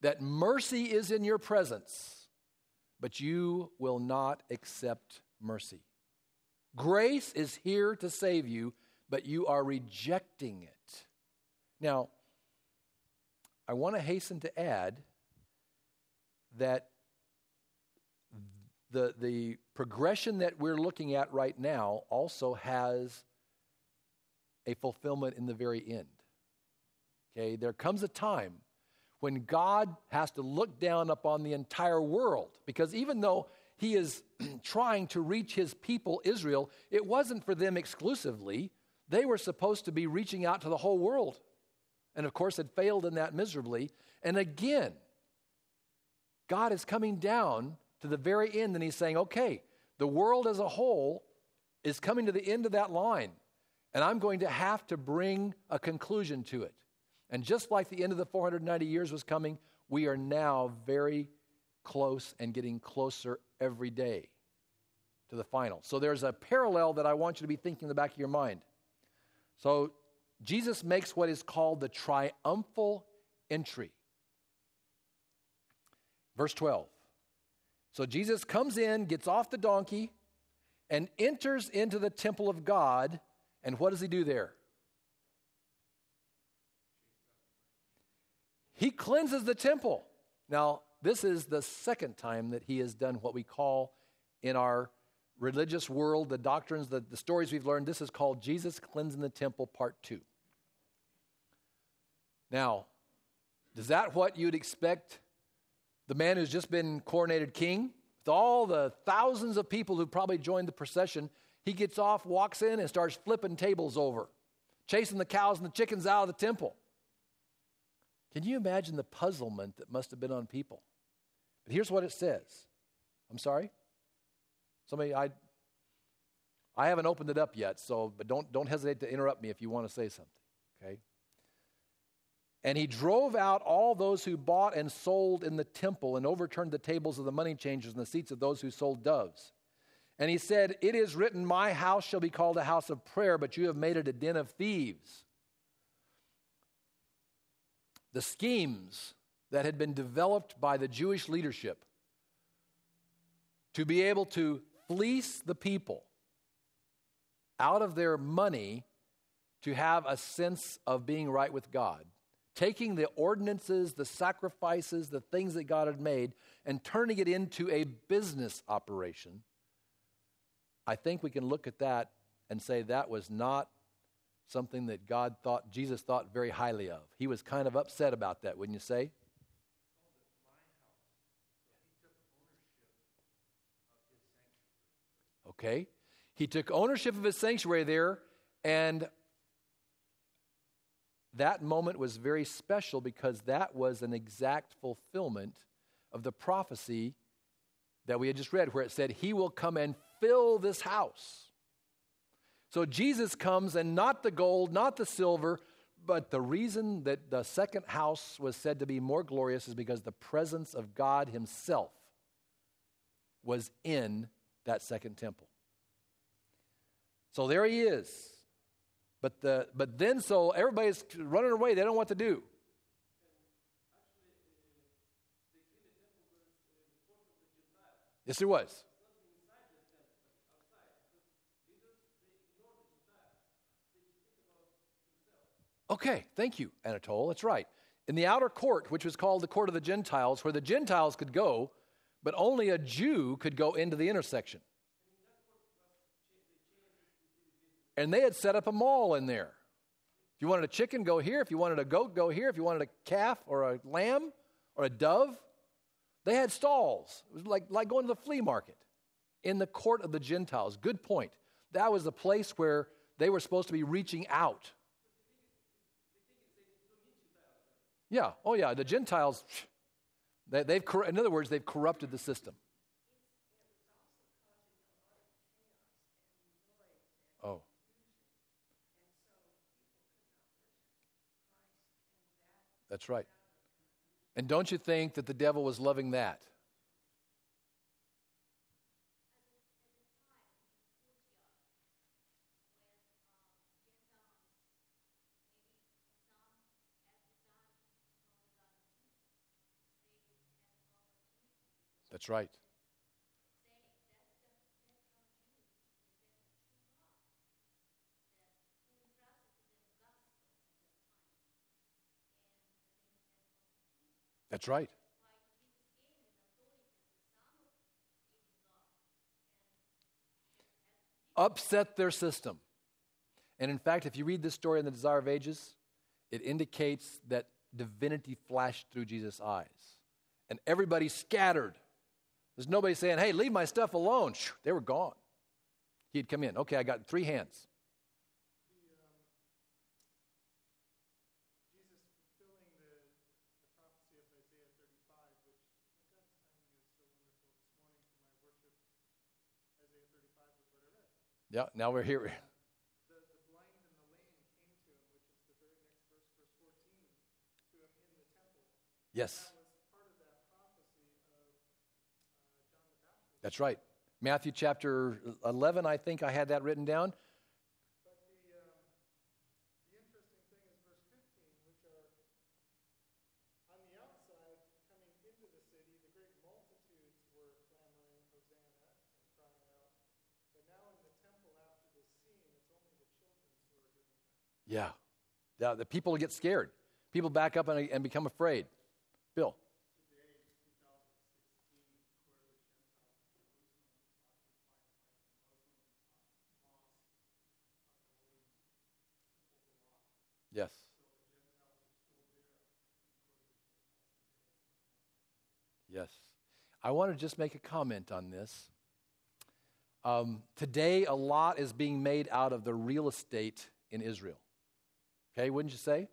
that mercy is in your presence, but you will not accept mercy. Grace is here to save you, but you are rejecting it. Now, I want to hasten to add that the, the progression that we're looking at right now also has a fulfillment in the very end. Okay, there comes a time when God has to look down upon the entire world, because even though He is trying to reach His people, Israel, it wasn't for them exclusively. They were supposed to be reaching out to the whole world. And of course, had failed in that miserably. And again, God is coming down to the very end and He's saying, okay, the world as a whole is coming to the end of that line. And I'm going to have to bring a conclusion to it. And just like the end of the 490 years was coming, we are now very close and getting closer every day to the final. So there's a parallel that I want you to be thinking in the back of your mind. So Jesus makes what is called the triumphal entry. Verse 12. So Jesus comes in, gets off the donkey, and enters into the temple of God. And what does he do there? He cleanses the temple. Now, this is the second time that he has done what we call in our religious world, the doctrines, the, the stories we've learned, this is called Jesus cleansing the temple, part two. Now, is that what you'd expect the man who's just been coronated king? With all the thousands of people who probably joined the procession, he gets off, walks in, and starts flipping tables over, chasing the cows and the chickens out of the temple. Can you imagine the puzzlement that must have been on people? But here's what it says. I'm sorry? Somebody, I, I haven't opened it up yet, so, but don't, don't hesitate to interrupt me if you want to say something, okay? And he drove out all those who bought and sold in the temple and overturned the tables of the money changers and the seats of those who sold doves. And he said, It is written, My house shall be called a house of prayer, but you have made it a den of thieves the schemes that had been developed by the Jewish leadership to be able to fleece the people out of their money to have a sense of being right with God. Taking the ordinances, the sacrifices, the things that God had made, and turning it into a business operation. I think we can look at that and say that was not something that God thought, Jesus thought very highly of. He was kind of upset about that, wouldn't you say? Okay. He took ownership of his sanctuary there, and that moment was very special because that was an exact fulfillment of the prophecy that we had just read, where it said, He will come and fill this house. So Jesus comes, and not the gold, not the silver, but the reason that the second house was said to be more glorious is because the presence of God Himself was in that second temple. So there he is. But, the, but then, so everybody's running away. They don't know what to do. Yes, it was. Okay, thank you, Anatole. That's right. In the outer court, which was called the court of the Gentiles, where the Gentiles could go but only a Jew could go into the intersection. And they had set up a mall in there. If you wanted a chicken, go here. If you wanted a goat, go here. If you wanted a calf or a lamb or a dove, they had stalls. It was like, like going to the flea market in the court of the Gentiles. Good point. That was the place where they were supposed to be reaching out. Yeah, oh yeah, the Gentiles, they, they've, in other words, they've corrupted the system. Oh. That's right. And don't you think that the devil was loving that? That's right. That's right. Upset their system. And in fact, if you read this story in the Desire of Ages, it indicates that divinity flashed through Jesus' eyes. And everybody scattered. There's nobody saying, hey, leave my stuff alone. They were gone. He'd come in. Okay, I got three hands. Yeah, now we're here. The, the blind and the lame came to him, which is the very next verse, verse 14, to him in the temple. Yes. That was part of that prophecy of uh, John the Baptist. That's right. Matthew chapter 11, I think I had that written down. But the, um, the interesting thing is verse 15, which are on the outside, coming into the city, the great multitudes were clamoring Hosanna and crying out. But now in the temple after this scene, it's only the children who are doing that. Yeah. Yeah, the people get scared. People back up and, and become afraid. Bill. Today, 2016, where the Gentiles of Jerusalem is occupied by the Muslim uh, mosque of the Holy Temple of Allah. Yes. So the Gentiles are still there, according to the Gentiles today. Yes. I want to just make a comment on this. Um, today, a lot is being made out of the real estate in Israel. Okay, wouldn't you say?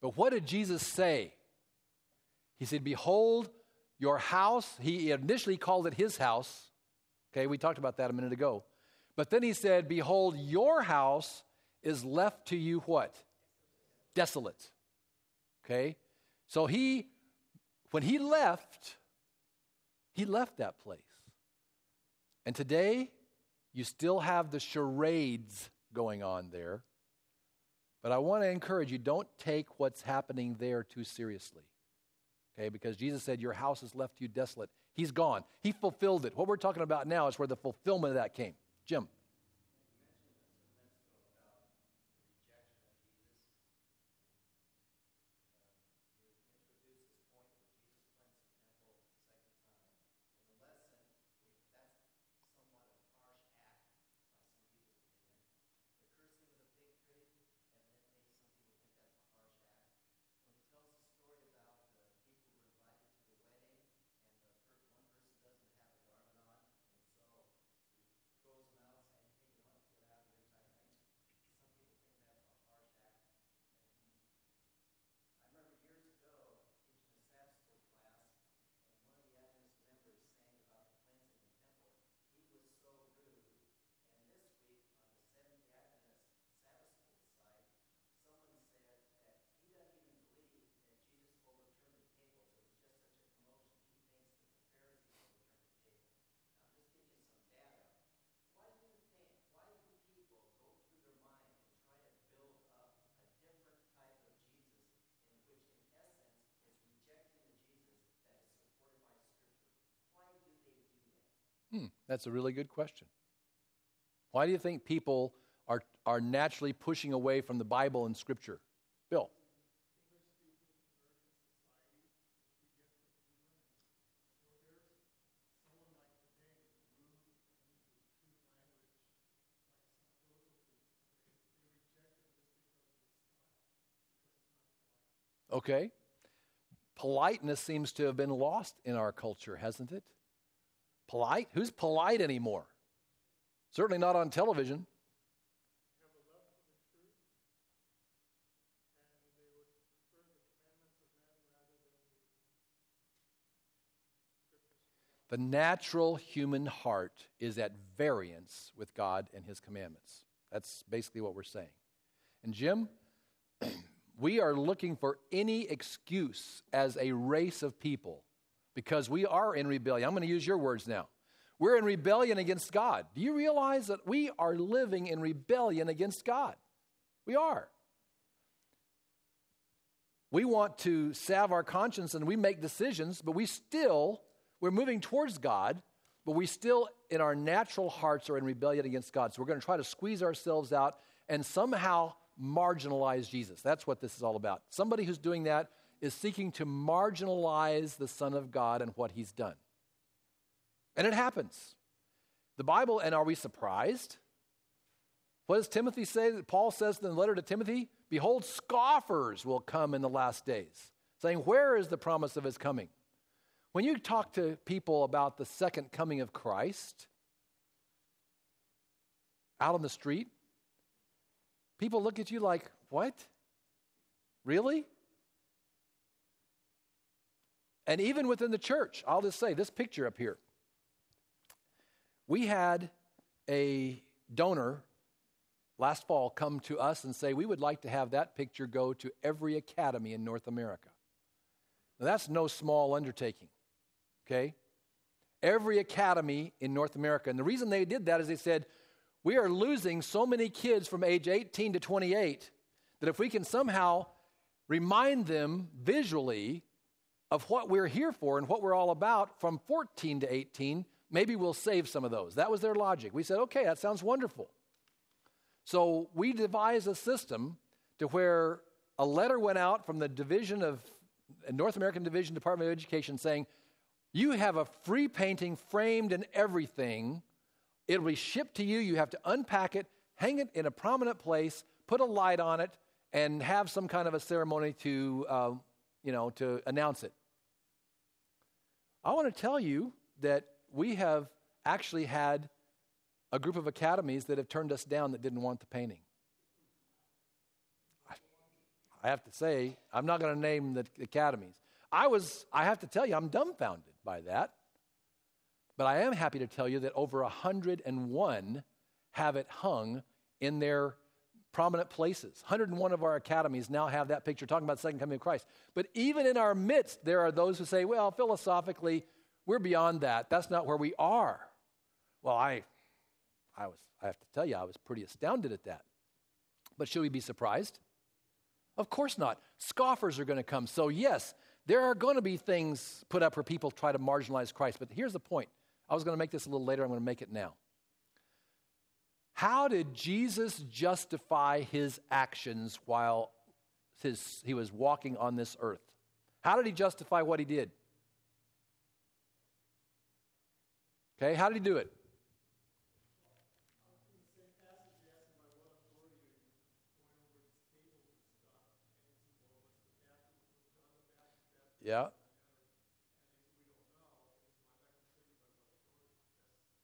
But what did Jesus say? He said, Behold, your house. He initially called it his house. Okay, we talked about that a minute ago. But then he said, Behold, your house is left to you what? Desolate. Okay? So he, when he left, he left that place. And today, you still have the charades going on there. But I want to encourage you don't take what's happening there too seriously. Okay, because Jesus said, Your house is left to you desolate. He's gone. He fulfilled it. What we're talking about now is where the fulfillment of that came. Jim. Hmm, that's a really good question. Why do you think people are, are naturally pushing away from the Bible and Scripture? Bill. Okay. Politeness seems to have been lost in our culture, hasn't it? Polite? Who's polite anymore? Certainly not on television. The natural human heart is at variance with God and His commandments. That's basically what we're saying. And Jim, we are looking for any excuse as a race of people because we are in rebellion. I'm going to use your words now. We're in rebellion against God. Do you realize that we are living in rebellion against God? We are. We want to salve our conscience and we make decisions, but we still, we're moving towards God, but we still, in our natural hearts, are in rebellion against God. So we're going to try to squeeze ourselves out and somehow marginalize Jesus. That's what this is all about. Somebody who's doing that is seeking to marginalize the Son of God and what he's done. And it happens. The Bible, and are we surprised? What does Timothy say? That Paul says in the letter to Timothy, Behold, scoffers will come in the last days, saying, Where is the promise of his coming? When you talk to people about the second coming of Christ out on the street, people look at you like, What? Really? And even within the church, I'll just say this picture up here. We had a donor last fall come to us and say, We would like to have that picture go to every academy in North America. Now, that's no small undertaking, okay? Every academy in North America. And the reason they did that is they said, We are losing so many kids from age 18 to 28 that if we can somehow remind them visually of what we're here for and what we're all about from 14 to 18, maybe we'll save some of those. That was their logic. We said, okay, that sounds wonderful. So we devised a system to where a letter went out from the division of North American Division Department of Education saying, you have a free painting framed and everything. It'll be shipped to you. You have to unpack it, hang it in a prominent place, put a light on it, and have some kind of a ceremony to, uh, you know, to announce it. I want to tell you that we have actually had a group of academies that have turned us down that didn't want the painting. I have to say, I'm not going to name the academies. I was, I have to tell you, I'm dumbfounded by that. But I am happy to tell you that over 101 have it hung in their prominent places. 101 of our academies now have that picture talking about the second coming of Christ. But even in our midst, there are those who say, well, philosophically, we're beyond that. That's not where we are. Well, I, I, was, I have to tell you, I was pretty astounded at that. But should we be surprised? Of course not. Scoffers are going to come. So, yes, there are going to be things put up where people try to marginalize Christ. But here's the point. I was going to make this a little later. I'm going to make it now. How did Jesus justify his actions while his, he was walking on this earth? How did he justify what he did? Okay, how did he do it? Yeah.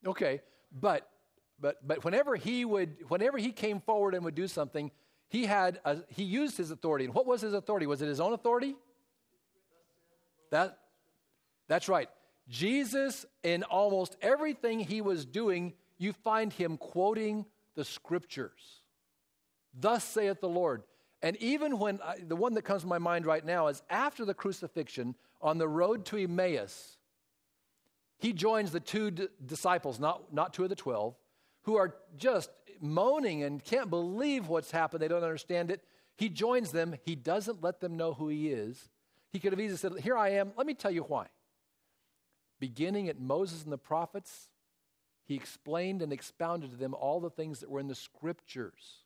Okay, but but but whenever he would whenever he came forward and would do something, he had a, he used his authority. And what was his authority? Was it his own authority? That that's right. Jesus in almost everything he was doing, you find him quoting the scriptures. Thus saith the Lord. And even when I, the one that comes to my mind right now is after the crucifixion on the road to Emmaus, he joins the two d- disciples, not, not two of the twelve, who are just moaning and can't believe what's happened. They don't understand it. He joins them. He doesn't let them know who he is. He could have easily said, Here I am. Let me tell you why. Beginning at Moses and the prophets, he explained and expounded to them all the things that were in the scriptures.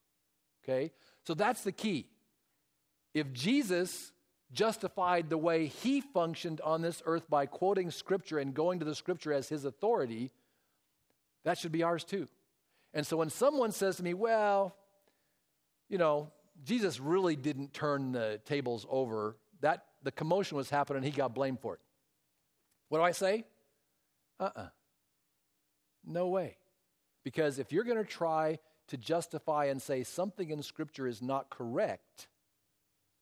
Okay? So that's the key. If Jesus justified the way he functioned on this earth by quoting scripture and going to the scripture as his authority, that should be ours too. And so when someone says to me, well, you know, Jesus really didn't turn the tables over, that the commotion was happening, he got blamed for it. What do I say? Uh uh-uh. uh No way. Because if you're going to try to justify and say something in Scripture is not correct,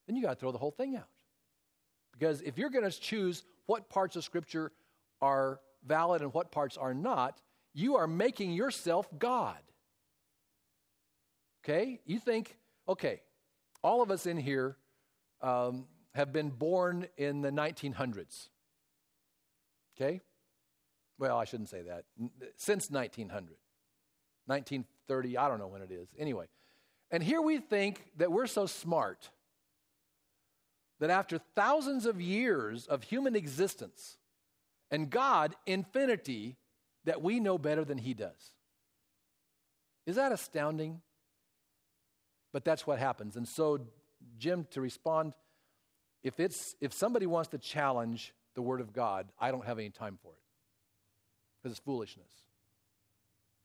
then you got to throw the whole thing out. Because if you're going to choose what parts of Scripture are valid and what parts are not, you are making yourself God. Okay? You think, okay, all of us in here um, have been born in the 1900s. Okay? Well, I shouldn't say that. Since 1900. 1930, I don't know when it is. Anyway. And here we think that we're so smart that after thousands of years of human existence and God, infinity, that we know better than He does. Is that astounding? But that's what happens. And so, Jim, to respond, if, it's, if somebody wants to challenge the Word of God, I don't have any time for it because it's foolishness.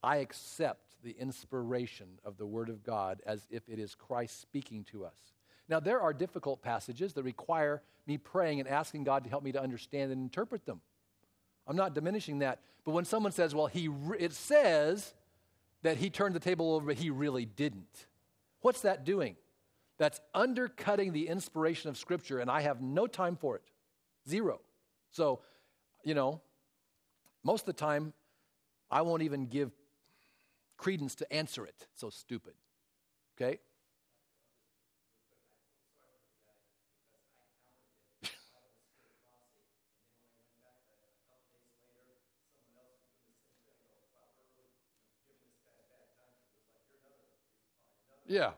I accept the inspiration of the Word of God as if it is Christ speaking to us. Now, there are difficult passages that require me praying and asking God to help me to understand and interpret them. I'm not diminishing that. But when someone says, well, he re- it says that he turned the table over, but he really didn't. What's that doing? That's undercutting the inspiration of Scripture, and I have no time for it. Zero. So, you know, most of the time, I won't even give credence to answer it. so stupid. Okay? Yeah.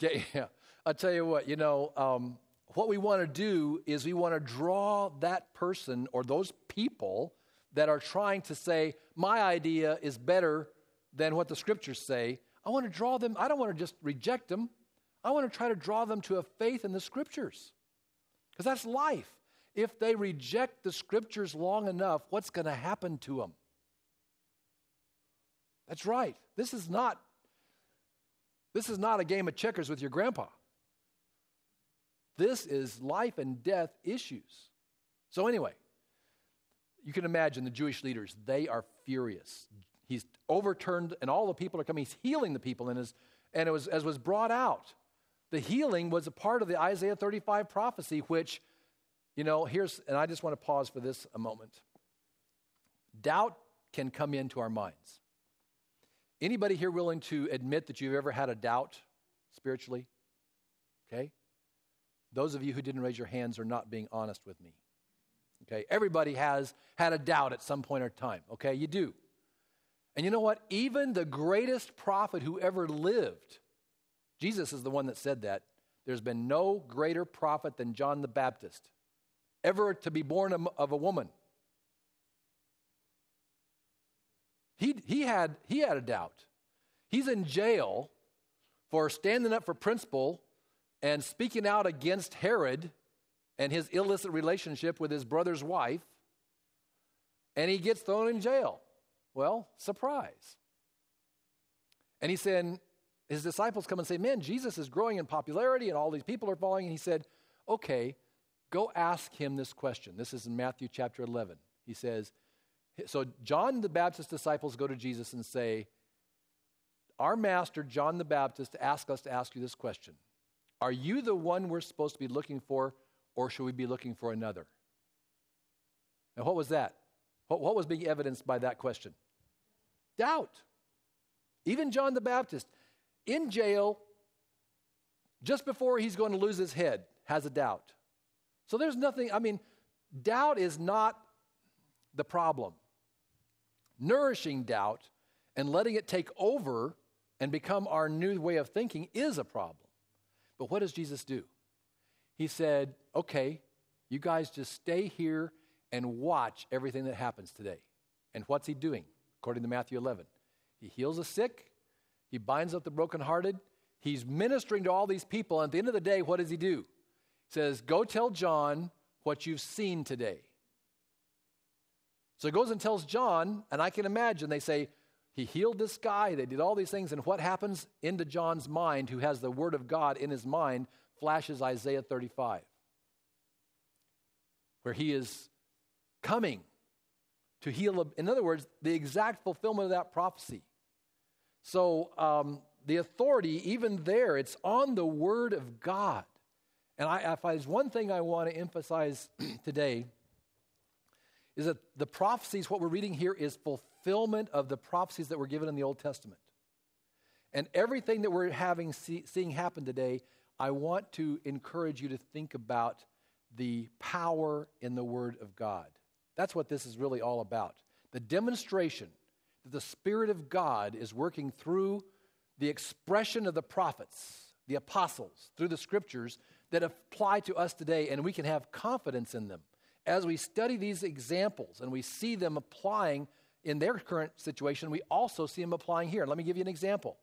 Yeah. I'll tell you what, you know, um, what we want to do is we want to draw that person or those people that are trying to say, my idea is better than what the scriptures say. I want to draw them, I don't want to just reject them. I want to try to draw them to a faith in the scriptures. Because that's life. If they reject the scriptures long enough, what's going to happen to them? That's right. This is not this is not a game of checkers with your grandpa. This is life and death issues. So, anyway, you can imagine the Jewish leaders, they are furious. He's overturned, and all the people are coming. He's healing the people, and, his, and it was, as was brought out, the healing was a part of the Isaiah 35 prophecy, which, you know, here's, and I just want to pause for this a moment. Doubt can come into our minds. Anybody here willing to admit that you've ever had a doubt spiritually? Okay? Those of you who didn't raise your hands are not being honest with me. Okay? Everybody has had a doubt at some point or time. Okay? You do. And you know what? Even the greatest prophet who ever lived, Jesus is the one that said that. There's been no greater prophet than John the Baptist, ever to be born of a woman. He, he, had, he had a doubt. He's in jail for standing up for principle and speaking out against Herod and his illicit relationship with his brother's wife, and he gets thrown in jail. Well, surprise. And he said, his disciples come and say, Man, Jesus is growing in popularity and all these people are following. And he said, Okay, go ask him this question. This is in Matthew chapter 11. He says, so John the Baptist's disciples go to Jesus and say, Our master, John the Baptist, asked us to ask you this question Are you the one we're supposed to be looking for, or should we be looking for another? And what was that? What, what was being evidenced by that question? Doubt. Even John the Baptist, in jail, just before he's going to lose his head, has a doubt. So there's nothing, I mean, doubt is not the problem nourishing doubt and letting it take over and become our new way of thinking is a problem. But what does Jesus do? He said, Okay, you guys just stay here and watch everything that happens today. And what's he doing? according to Matthew 11. He heals the sick, he binds up the brokenhearted, he's ministering to all these people. And at the end of the day, what does he do? He says, Go tell John what you've seen today. So he goes and tells John, and I can imagine they say, He healed this guy, they did all these things, and what happens into John's mind, who has the word of God in his mind, flashes Isaiah 35, where he is coming to heal. In other words, the exact fulfillment of that prophecy. So um, the authority, even there, it's on the Word of God. And I, if there's one thing I want to emphasize today, is that the prophecies, what we're reading here, is fulfillment of the prophecies that were given in the Old Testament. And everything that we're having see, seeing happen today, I want to encourage you to think about the power in the Word of God. That's what this is really all about. The demonstration that the Spirit of God is working through the expression of the prophets, the apostles, through the scriptures that apply to us today, and we can have confidence in them. As we study these examples and we see them applying in their current situation, we also see them applying here. Let me give you an example.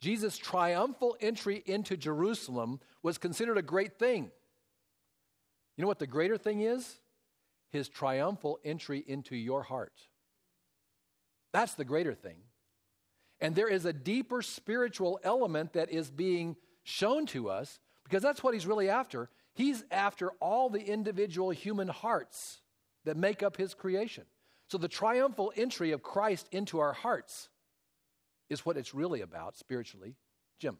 Jesus' triumphal entry into Jerusalem was considered a great thing. You know what the greater thing is? his triumphal entry into your heart. That's the greater thing. And there is a deeper spiritual element that is being shown to us because that's what he's really after. He's after all the individual human hearts that make up his creation. So the triumphal entry of Christ into our hearts is what it's really about spiritually. Jim.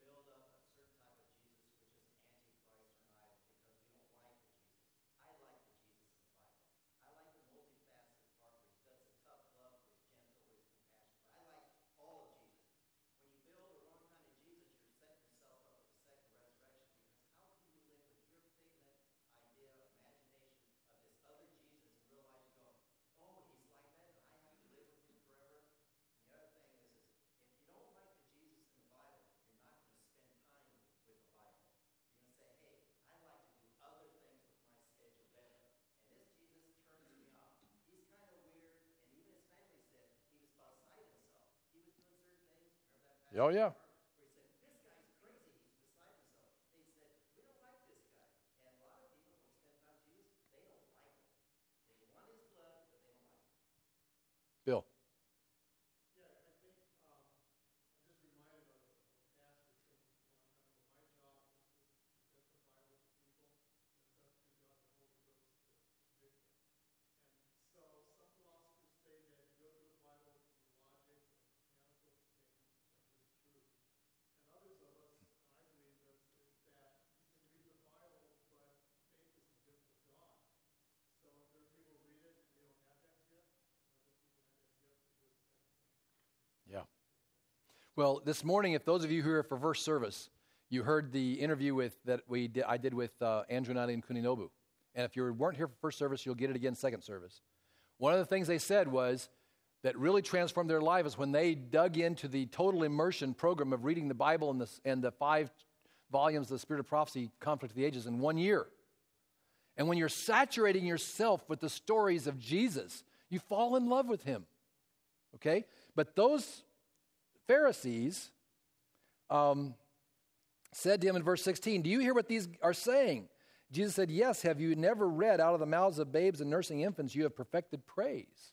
build up a certain type of Jesus which is antichrist or not because we don't like the Jesus. I like the Jesus of the Bible. I like the multifaceted part where he does the tough love, where he's gentle, where he's compassionate. I like all of Jesus. When you build the wrong kind of Jesus, you're setting yourself up for the second resurrection because how can you live with your figment idea, imagination of this other Jesus and realize you go, oh, he's like that and I have to live with him forever? And the other thing is, is if you don't like the Jesus in the Bible, you're not going to spend time with the Bible. You're going to say, hey, I like to do other things with my schedule better. And this Jesus turns me on. He's kind of weird, and even his family said he was beside himself. He was doing certain things. Oh, yeah. Where he said, this guy's crazy. He's beside himself. They said, we don't like this guy. And a lot of people who spend time with Jesus, they don't like him. They want his blood, but they don't like him. Bill. Yeah, I think um, I'm just reminded of a pastor from a long time ago. My job is to present the Bible to people. It's up to God, the Holy Ghost, to convict them. And so some philosophers say that you go to the Bible through logic or mechanical thing to come to the truth. And others of us, and I believe this, is that you can read the Bible, but faith is a gift of God. So there are people who read it and they don't have that gift. and Other people have that gift to do the same thing. Yeah. Well, this morning, if those of you who are for first service, you heard the interview with that we did, I did with uh, Andrew Nani and Kuninobu. And if you weren't here for first service, you'll get it again second service. One of the things they said was that really transformed their life is when they dug into the total immersion program of reading the Bible and the, and the five volumes of the Spirit of Prophecy, Conflict of the Ages, in one year. And when you're saturating yourself with the stories of Jesus, you fall in love with him. Okay? But those Pharisees um, said to him in verse 16, Do you hear what these are saying? Jesus said, Yes, have you never read out of the mouths of babes and nursing infants you have perfected praise?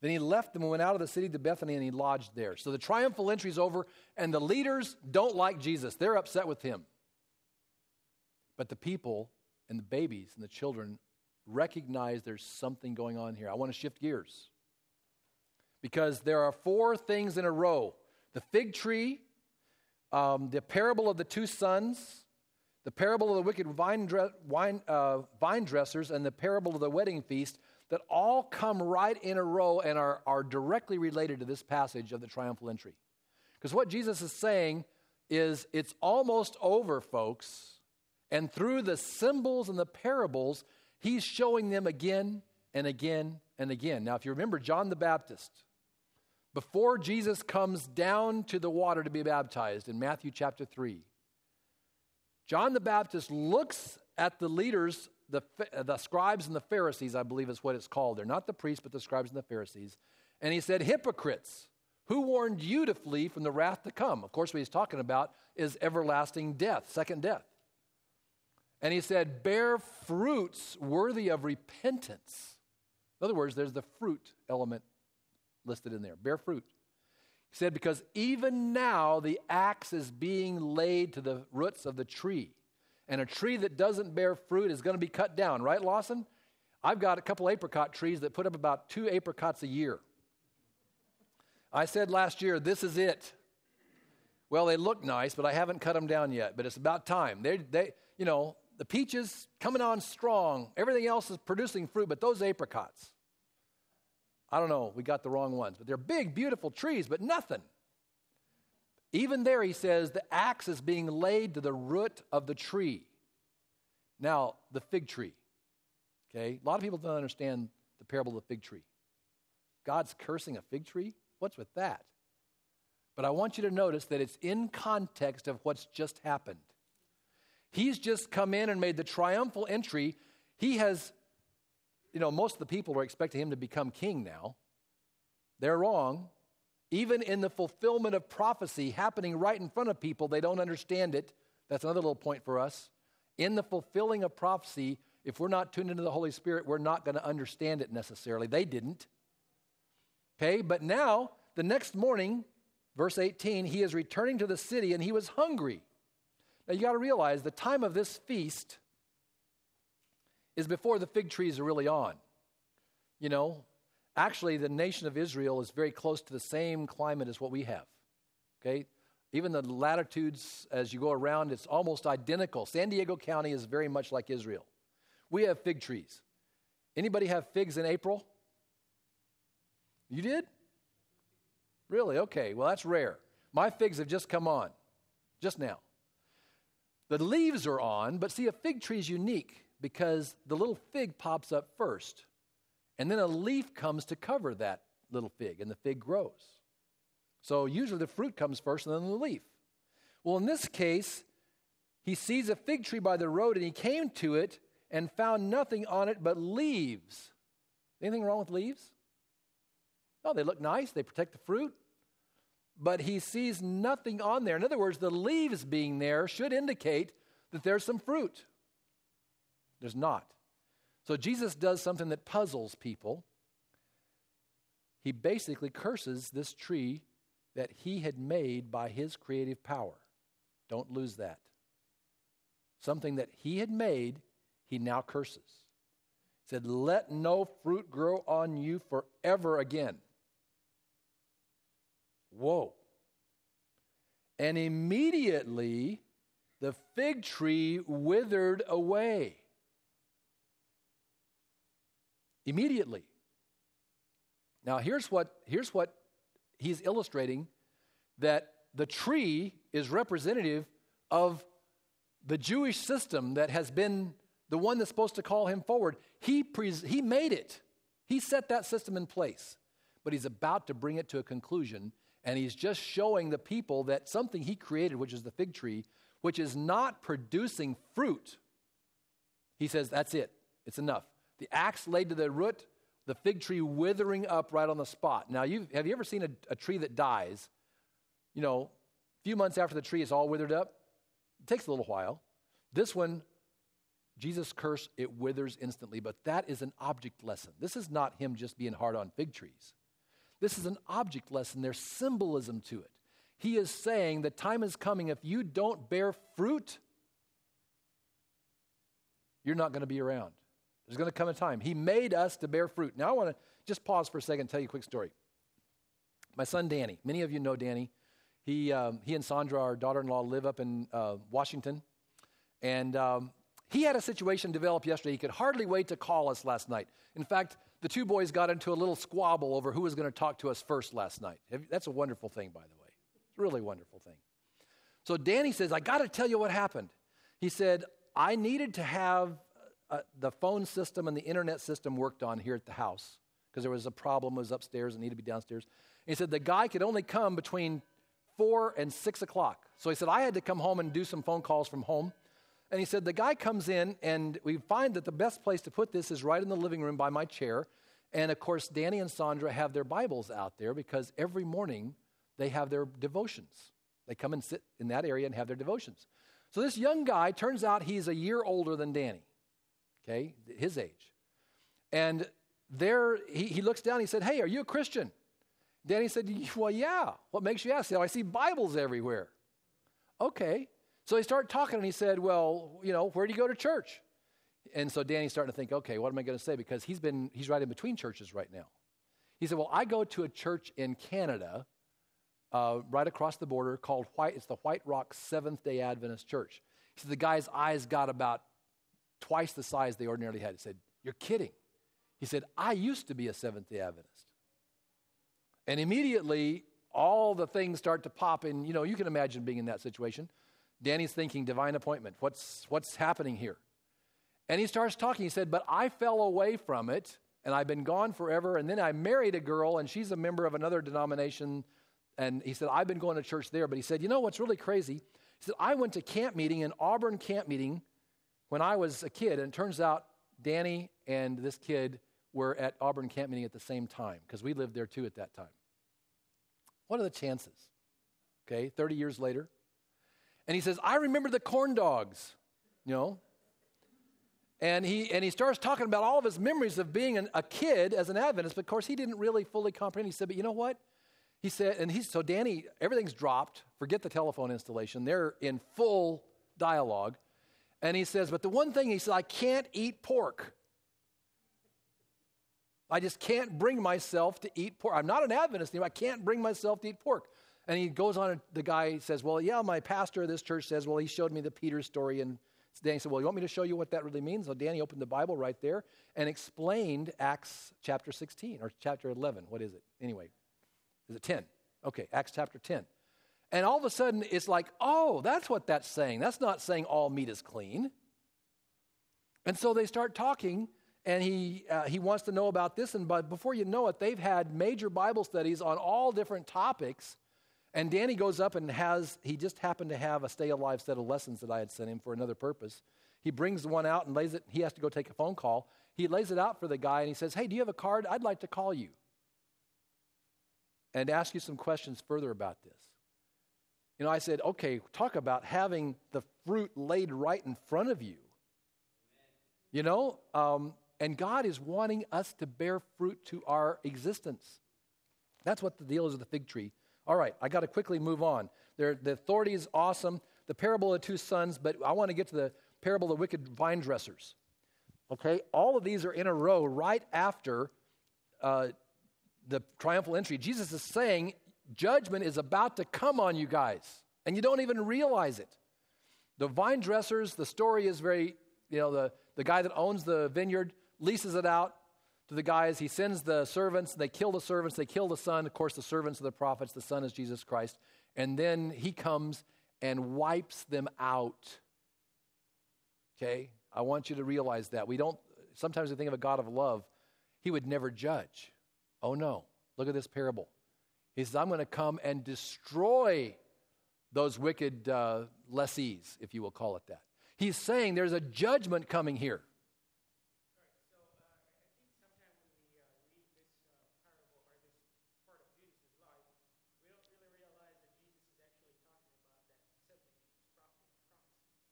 Then he left them and went out of the city to Bethany and he lodged there. So the triumphal entry is over, and the leaders don't like Jesus. They're upset with him. But the people and the babies and the children recognize there's something going on here. I want to shift gears because there are four things in a row the fig tree, um, the parable of the two sons, the parable of the wicked vine, dre- wine, uh, vine dressers, and the parable of the wedding feast that all come right in a row and are, are directly related to this passage of the triumphal entry. Because what Jesus is saying is it's almost over, folks. And through the symbols and the parables, he's showing them again and again and again. Now, if you remember John the Baptist, before Jesus comes down to the water to be baptized in Matthew chapter 3, John the Baptist looks at the leaders, the, uh, the scribes and the Pharisees, I believe is what it's called. They're not the priests, but the scribes and the Pharisees. And he said, Hypocrites, who warned you to flee from the wrath to come? Of course, what he's talking about is everlasting death, second death. And he said, Bear fruits worthy of repentance. In other words, there's the fruit element listed in there. Bear fruit. He said, Because even now the axe is being laid to the roots of the tree. And a tree that doesn't bear fruit is going to be cut down, right, Lawson? I've got a couple apricot trees that put up about two apricots a year. I said last year, this is it. Well, they look nice, but I haven't cut them down yet. But it's about time. They, they, you know, the peaches coming on strong. Everything else is producing fruit, but those apricots, I don't know, we got the wrong ones. But they're big, beautiful trees, but nothing. Even there, he says, the axe is being laid to the root of the tree. Now, the fig tree. Okay? A lot of people don't understand the parable of the fig tree. God's cursing a fig tree? What's with that? But I want you to notice that it's in context of what's just happened. He's just come in and made the triumphal entry. He has, you know, most of the people are expecting him to become king now. They're wrong. Even in the fulfillment of prophecy happening right in front of people, they don't understand it. That's another little point for us. In the fulfilling of prophecy, if we're not tuned into the Holy Spirit, we're not going to understand it necessarily. They didn't. Okay, but now, the next morning, verse 18, he is returning to the city and he was hungry. Now you got to realize the time of this feast is before the fig trees are really on. You know, actually, the nation of Israel is very close to the same climate as what we have. Okay? Even the latitudes as you go around, it's almost identical. San Diego County is very much like Israel. We have fig trees. Anybody have figs in April? You did? Really? Okay. Well, that's rare. My figs have just come on, just now. The leaves are on, but see, a fig tree is unique because the little fig pops up first, and then a leaf comes to cover that little fig, and the fig grows. So usually the fruit comes first and then the leaf. Well, in this case, he sees a fig tree by the road, and he came to it and found nothing on it but leaves. Anything wrong with leaves? Oh, they look nice, they protect the fruit but he sees nothing on there. In other words, the leaves being there should indicate that there's some fruit. There's not. So Jesus does something that puzzles people. He basically curses this tree that he had made by his creative power. Don't lose that. Something that he had made, he now curses. He said, Let no fruit grow on you forever again. Whoa. And immediately the fig tree withered away. Immediately. Now here's what here's what he's illustrating that the tree is representative of the Jewish system that has been the one that's supposed to call him forward. He, pres- he made it, he set that system in place, but he's about to bring it to a conclusion and he's just showing the people that something he created, which is the fig tree, which is not producing fruit, he says, that's it. It's enough. The axe laid to the root, the fig tree withering up right on the spot. Now, you have you ever seen a, a tree that dies? You know, a few months after the tree is all withered up? It takes a little while. This one, Jesus' cursed, it withers instantly, but that is an object lesson. This is not him just being hard on fig trees. This is an object lesson, there's symbolism to it. He is saying the time is coming, if you don't bear fruit, you're not going to be around. There's going to come a time. He made us to bear fruit. Now, I want to just pause for a second and tell you a quick story. My son Danny, many of you know Danny. He, um, he and Sandra, our daughter in law, live up in uh, Washington. And um, he had a situation develop yesterday. He could hardly wait to call us last night. In fact, the two boys got into a little squabble over who was going to talk to us first last night. That's a wonderful thing, by the way. It's a really wonderful thing. So Danny says, I got to tell you what happened. He said, I needed to have uh, the phone system and the internet system worked on here at the house because there was a problem, it was upstairs, and needed to be downstairs. And he said, the guy could only come between four and six o'clock. So he said, I had to come home and do some phone calls from home. And he said, The guy comes in, and we find that the best place to put this is right in the living room by my chair. And of course, Danny and Sandra have their Bibles out there because every morning they have their devotions. They come and sit in that area and have their devotions. So this young guy, turns out he's a year older than Danny, okay, his age. And there, he, he looks down, he said, Hey, are you a Christian? Danny said, Well, yeah. What makes you ask? He said, I see Bibles everywhere. Okay. So they start talking, and he said, Well, you know, where do you go to church? And so Danny's starting to think, okay, what am I going to say? Because he's been he's right in between churches right now. He said, Well, I go to a church in Canada, uh, right across the border, called White. It's the White Rock Seventh Day Adventist Church. He said the guy's eyes got about twice the size they ordinarily had. He said, You're kidding. He said, I used to be a Seventh Day Adventist. And immediately, all the things start to pop in. You know, you can imagine being in that situation. Danny's thinking, divine appointment. What's, what's happening here? And he starts talking. He said, But I fell away from it, and I've been gone forever. And then I married a girl, and she's a member of another denomination. And he said, I've been going to church there. But he said, You know what's really crazy? He said, I went to camp meeting, an Auburn camp meeting, when I was a kid. And it turns out Danny and this kid were at Auburn camp meeting at the same time because we lived there too at that time. What are the chances? Okay, 30 years later. And he says, I remember the corn dogs, you know. And he, and he starts talking about all of his memories of being an, a kid as an Adventist, but of course he didn't really fully comprehend. He said, But you know what? He said, and he's, so Danny, everything's dropped. Forget the telephone installation. They're in full dialogue. And he says, But the one thing, he said, I can't eat pork. I just can't bring myself to eat pork. I'm not an Adventist anymore. I can't bring myself to eat pork. And he goes on, and the guy says, Well, yeah, my pastor of this church says, Well, he showed me the Peter story. And Danny said, Well, you want me to show you what that really means? So Danny opened the Bible right there and explained Acts chapter 16 or chapter 11. What is it? Anyway, is it 10? Okay, Acts chapter 10. And all of a sudden, it's like, Oh, that's what that's saying. That's not saying all meat is clean. And so they start talking and he, uh, he wants to know about this. And but before you know it, they've had major Bible studies on all different topics. And Danny goes up and has, he just happened to have a stay alive set of lessons that I had sent him for another purpose. He brings one out and lays it, he has to go take a phone call. He lays it out for the guy and he says, Hey, do you have a card? I'd like to call you and ask you some questions further about this. You know, I said, Okay, talk about having the fruit laid right in front of you. You know, um, and God is wanting us to bear fruit to our existence. That's what the deal is with the fig tree. All right, I got to quickly move on. There, the authority is awesome. The parable of the two sons, but I want to get to the parable of the wicked vine dressers. Okay, all of these are in a row right after uh, the triumphal entry. Jesus is saying judgment is about to come on you guys, and you don't even realize it. The vine dressers, the story is very, you know, the, the guy that owns the vineyard leases it out to the guys. He sends the servants. They kill the servants. They kill the son. Of course, the servants are the prophets. The son is Jesus Christ. And then he comes and wipes them out. Okay? I want you to realize that. We don't, sometimes we think of a God of love. He would never judge. Oh, no. Look at this parable. He says, I'm going to come and destroy those wicked uh, lessees, if you will call it that. He's saying there's a judgment coming here. So uh, I think sometime when we uh, read this uh, parable or this part of Jesus' life, we don't really realize that Jesus is actually talking about that 70 years prophet- prophecy.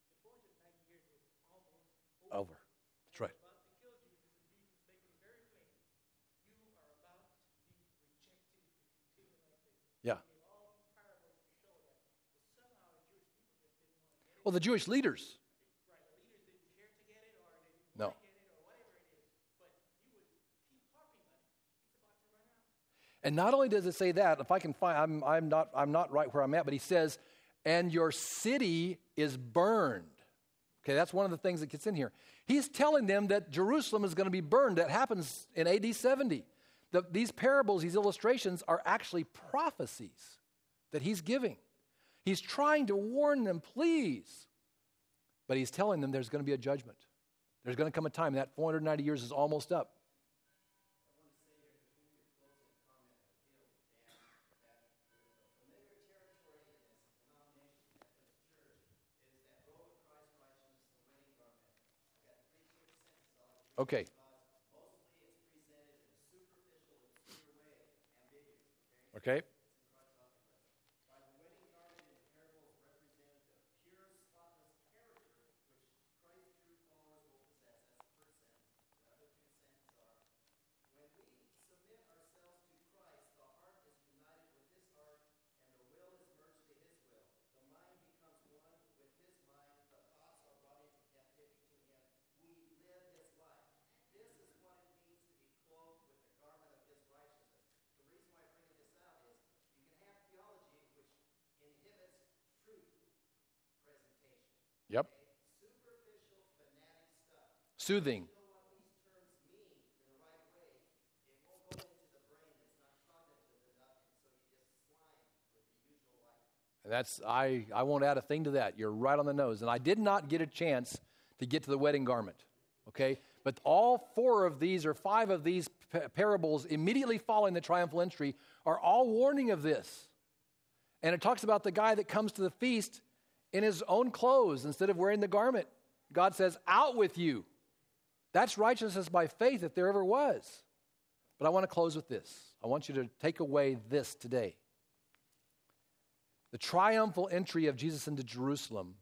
The 490 years was almost over. Over. That's right. About to kill Jesus, and Jesus is making it very plain. You are about to be rejected if you continue like this. Yeah. He gave all these parables to show that. But somehow the Jewish people just didn't want to get it. Well, the Jewish leaders. Right, the leaders didn't care to get it, or they didn't No. want to get it, or whatever it is. But he would keep harping on it. It's about to run out. And not only does it say that, if I can find, I'm, I'm, not, I'm not right where I'm at, but he says, and your city is burned. Okay, that's one of the things that gets in here. He's telling them that Jerusalem is going to be burned. That happens in AD 70. The, these parables, these illustrations, are actually prophecies that he's giving. He's trying to warn them, please. But he's telling them there's going to be a judgment. There's going to come a time, that 490 years is almost up. Okay. Okay. Life. And that's I, I won't add a thing to that. You're right on the nose. And I did not get a chance to get to the wedding garment. Okay? But all four of these or five of these pa- parables immediately following the triumphal entry are all warning of this. And it talks about the guy that comes to the feast in his own clothes instead of wearing the garment. God says, Out with you. That's righteousness by faith if there ever was. But I want to close with this. I want you to take away this today. The triumphal entry of Jesus into Jerusalem,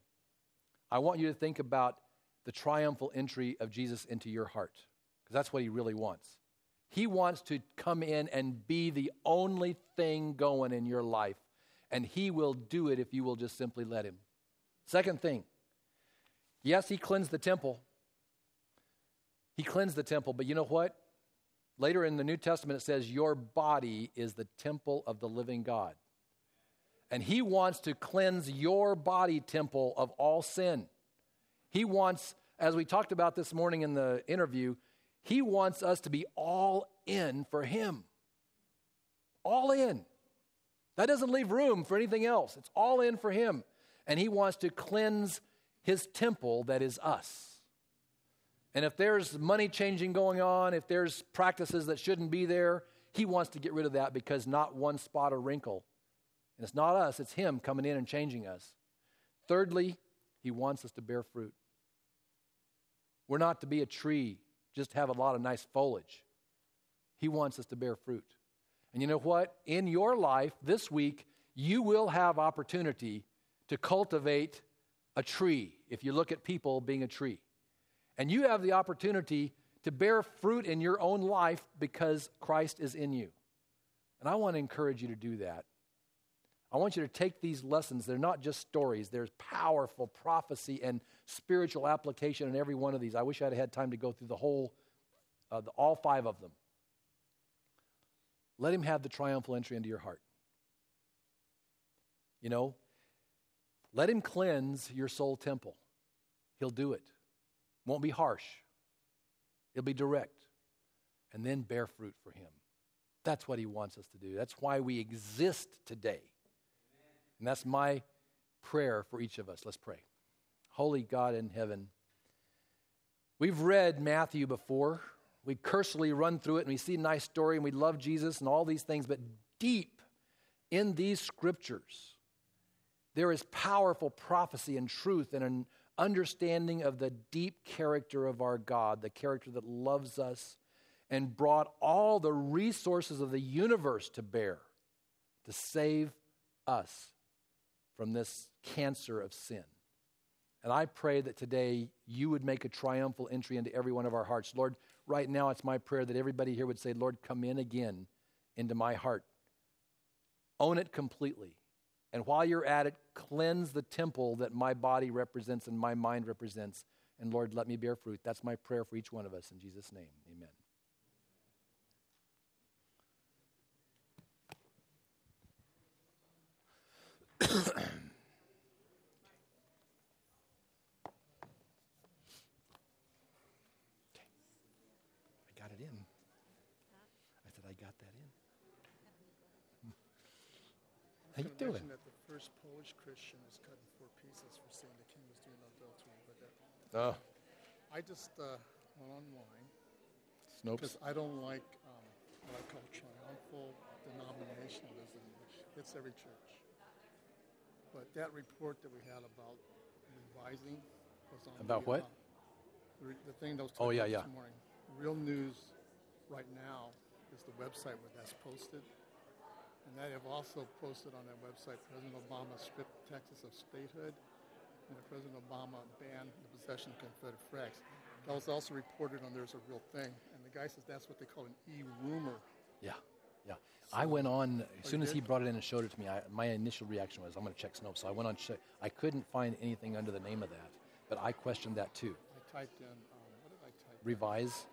I want you to think about the triumphal entry of Jesus into your heart, because that's what he really wants. He wants to come in and be the only thing going in your life, and he will do it if you will just simply let him. Second thing, yes, he cleansed the temple. He cleansed the temple, but you know what? Later in the New Testament, it says, Your body is the temple of the living God. And he wants to cleanse your body temple of all sin. He wants, as we talked about this morning in the interview, he wants us to be all in for him. All in. That doesn't leave room for anything else. It's all in for him. And he wants to cleanse his temple that is us. And if there's money changing going on, if there's practices that shouldn't be there, he wants to get rid of that because not one spot or wrinkle. And it's not us, it's him coming in and changing us. Thirdly, he wants us to bear fruit. We're not to be a tree, just have a lot of nice foliage. He wants us to bear fruit. And you know what? In your life this week, you will have opportunity to cultivate a tree if you look at people being a tree. And you have the opportunity to bear fruit in your own life because Christ is in you. And I want to encourage you to do that. I want you to take these lessons. They're not just stories, there's powerful prophecy and spiritual application in every one of these. I wish I'd had time to go through the whole, uh, the, all five of them. Let Him have the triumphal entry into your heart. You know, let Him cleanse your soul temple. He'll do it. Won't be harsh, it'll be direct. And then bear fruit for Him. That's what He wants us to do. That's why we exist today. And that's my prayer for each of us. Let's pray. Holy God in heaven, we've read Matthew before. We cursorily run through it and we see a nice story and we love Jesus and all these things, but deep in these scriptures, there is powerful prophecy and truth and an understanding of the deep character of our God, the character that loves us and brought all the resources of the universe to bear to save us from this cancer of sin. And I pray that today you would make a triumphal entry into every one of our hearts. Lord, right now it's my prayer that everybody here would say, Lord, come in again into my heart. Own it completely. And while you're at it, cleanse the temple that my body represents and my mind represents. And Lord, let me bear fruit. That's my prayer for each one of us. In Jesus' name, amen. I got it in. I said, I got that in. How you I can imagine doing? that the first Polish Christian was cut in four pieces for saying the king was doing adultery. But that, Oh, I just uh, went online Snopes. because I don't like um, what I call triumphal denominationalism, which hits every church. But that report that we had about revising was on About the, what? uh, the, the thing that was Oh, talking yeah, about yeah. this morning. real news right now is the website where that's posted. And they have also posted on that website President Obama stripped Texas of statehood and President Obama banned the possession of Confederate flags. That was also reported on There's a Real Thing. And the guy says that's what they call an e-rumor. Yeah, yeah. I went on as Oh, soon as he brought it in and showed it to me. I, my initial reaction was, "I'm going to check Snopes." So I went on. Check. I couldn't find anything under the name of that, but I questioned that too. I typed in, um, what did I type? Revise.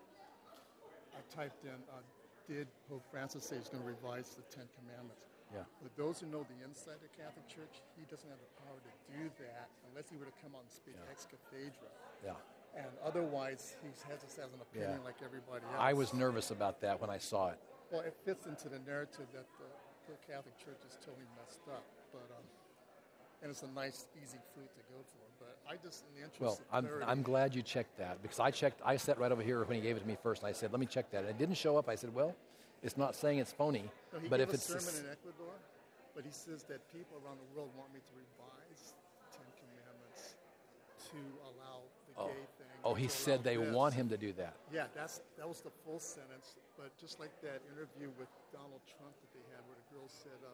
I typed in, uh, did Pope Francis say he's going to revise the Ten Commandments? Yeah. But those who know the inside of the Catholic Church, he doesn't have the power to do that unless he were to come on and speak Yeah. ex cathedra. Yeah. And otherwise, he has this as an opinion Yeah. like everybody else. I was nervous about that when I saw it. Well, it fits into the narrative that the, the Catholic Church is totally messed up. But um, and it's a nice, easy fruit to go for. But I just, in the interest Well, of I'm, clarity, I'm glad you checked that because I checked. I sat right over here when he gave it to me first, and I said, "Let me check that." And it didn't show up. I said, "Well, it's not saying it's phony, No, he but gave if a it's sermon in Ecuador, but he says that people around the world want me to revise the Ten Commandments to allow the oh, gay thing. oh, he said they this. want him to do that." Yeah, that's that was the full sentence. But just like that interview with Donald Trump that they had, where the girl said, uh,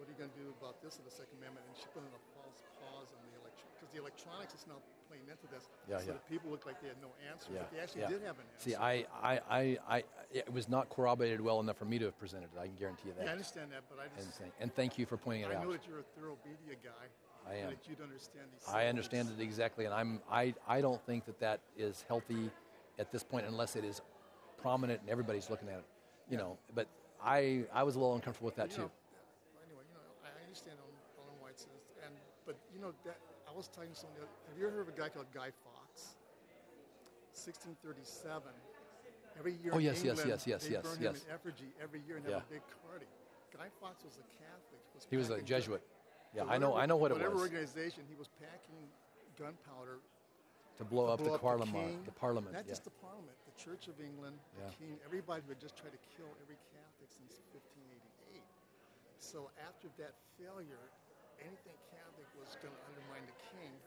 "What are you going to do about this in the Second Amendment?" and she put in a false pause on the election because the electronics is now playing into this. Yeah, so yeah. that people look like they had no answer, Yeah, but they actually yeah. did have an answer. See, I, I, I, I, it was not corroborated well enough for me to have presented it. I can guarantee you that. yeah, I understand that, but I and, just thank, and thank you for pointing it I out. I know that you're a thorough media guy. I am. and That you'd understand these. I understand it exactly, and I'm, I, I don't think that that is healthy at this point unless it is prominent and everybody's looking at it. You know, but I, I was a little uncomfortable with that You too. know, anyway, you know, I understand Ellen, Ellen White says, and but you know that I was telling somebody. Have you ever heard of a guy called Guy Fawkes? 1637. Every year. Oh, yes, yes, England, yes, yes, they yes, burn yes. him in effigy every year and Yeah. have a big party. Guy Fawkes was a Catholic. Was He was a Jesuit. Yeah, I know, I know what it was. whatever organization he was packing gunpowder to blow to up blow the parliament. king, the parliament. Not yeah. just the parliament, the Church of England, Yeah. the king, everybody who had just tried to kill every Catholic since 1588. So after that failure, anything Catholic was going to undermine the king.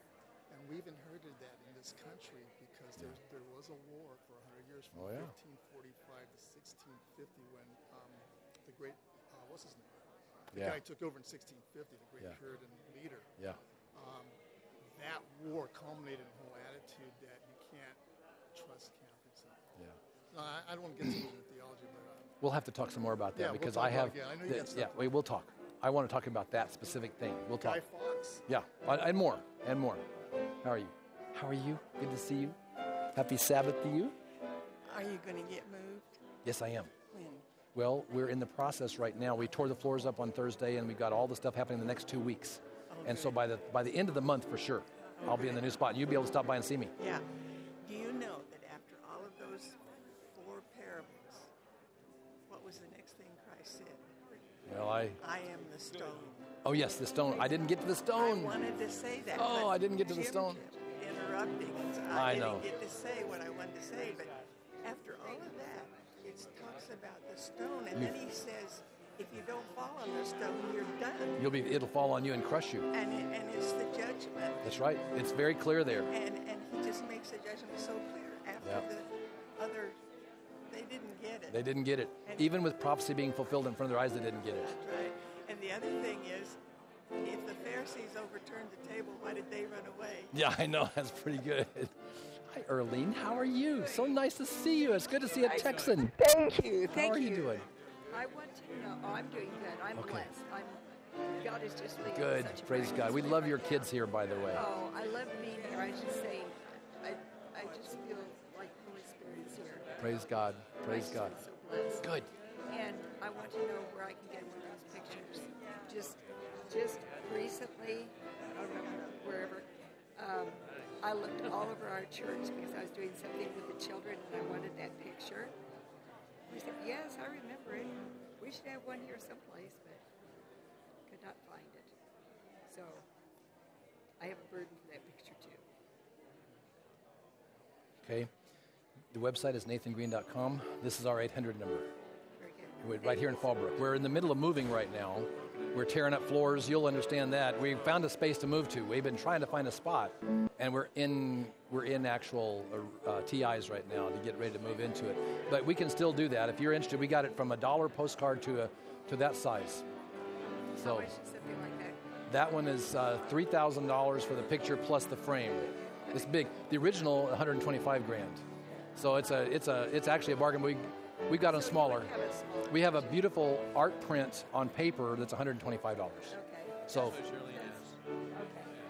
And we've inherited that in this country because there, there was a war for 100 years from Oh, yeah. 1545 to 1650 when um, the great, uh, what's his name? The Yeah. guy took over in 1650, the great Yeah. Puritan leader yeah. that war culminated in the whole attitude that you can't trust Catholics. Yeah. No, I, I don't want to get into the theology, but uh, We'll have to talk some more about that Yeah, we'll because talk I have. it again. I know you the- got stuff yeah, to- we will talk. I want to talk about that specific thing. We'll Guy talk. Fawkes. Yeah, and and more, and more. How are you? How are you? Good to see you. Happy Sabbath to you. Are you going to get moved? Yes, I am. When? Well, we're in the process right now. We tore the floors up on Thursday, and we've got all the stuff happening in the next two weeks. and so by the by the end of the month, for sure, I'll be in the new spot, and you'll be able to stop by and see me. Yeah. Well, I. I am the stone. Oh yes, the stone. I didn't get to the stone. I wanted to say that. Oh, I didn't get to the Jim stone. Interrupting, so I, I didn't know. get to say what I wanted to say. But after all of that, it talks about the stone, and then he says, if you don't fall on the stone, you're done. You'll be. It'll fall on you and crush you. And, it, and it's the judgment. That's right. It's very clear there. And, and he just makes the judgment so clear after Yeah. the other, they didn't get it. They didn't get it. Even with prophecy being fulfilled in front of their eyes, they didn't get it. That's right. And the other thing is, if the Pharisees overturned the table, why did they run away? Yeah, I know. That's pretty good. Hi, Erlene. How are you? So nice to see you. It's good to see a Texan. Thank you. How Thank are you doing? I want to know. Oh, I'm doing good. I'm Okay. blessed. I'm. God is just leading Good. Such a Praise God. We love your kids here, by the way. Oh, I love being here. I just say, I, I just feel like Holy Spirit is here. Praise God. Praise God. just feel so blessed. Good. And I want to know where I can get one of those pictures. Just, just recently, I don't know wherever. Um, I looked all over our church because I was doing something with the children and I wanted that picture. We said, yes, I remember it. We should have one here someplace, but could not find it. So I have a burden for that picture too. Okay. The website is nathangreene.com. This is our 800 number. We're right here in Fallbrook. We're in the middle of moving right now, We're tearing up floors. You'll understand that. We found a space to move to. We've been trying to find a spot, and we're in we're in actual uh, TIs right now to get ready to move into it. But we can still do that if you're interested. We got it from a dollar postcard to a to that size. So much is like that? that one is uh, three thousand dollars for the picture plus the frame. It's big. The original 125 grand. So it's a it's a it's actually a bargain. We we got them smaller. Have it smaller. We have a beautiful art print on paper that's 125 dollars. So,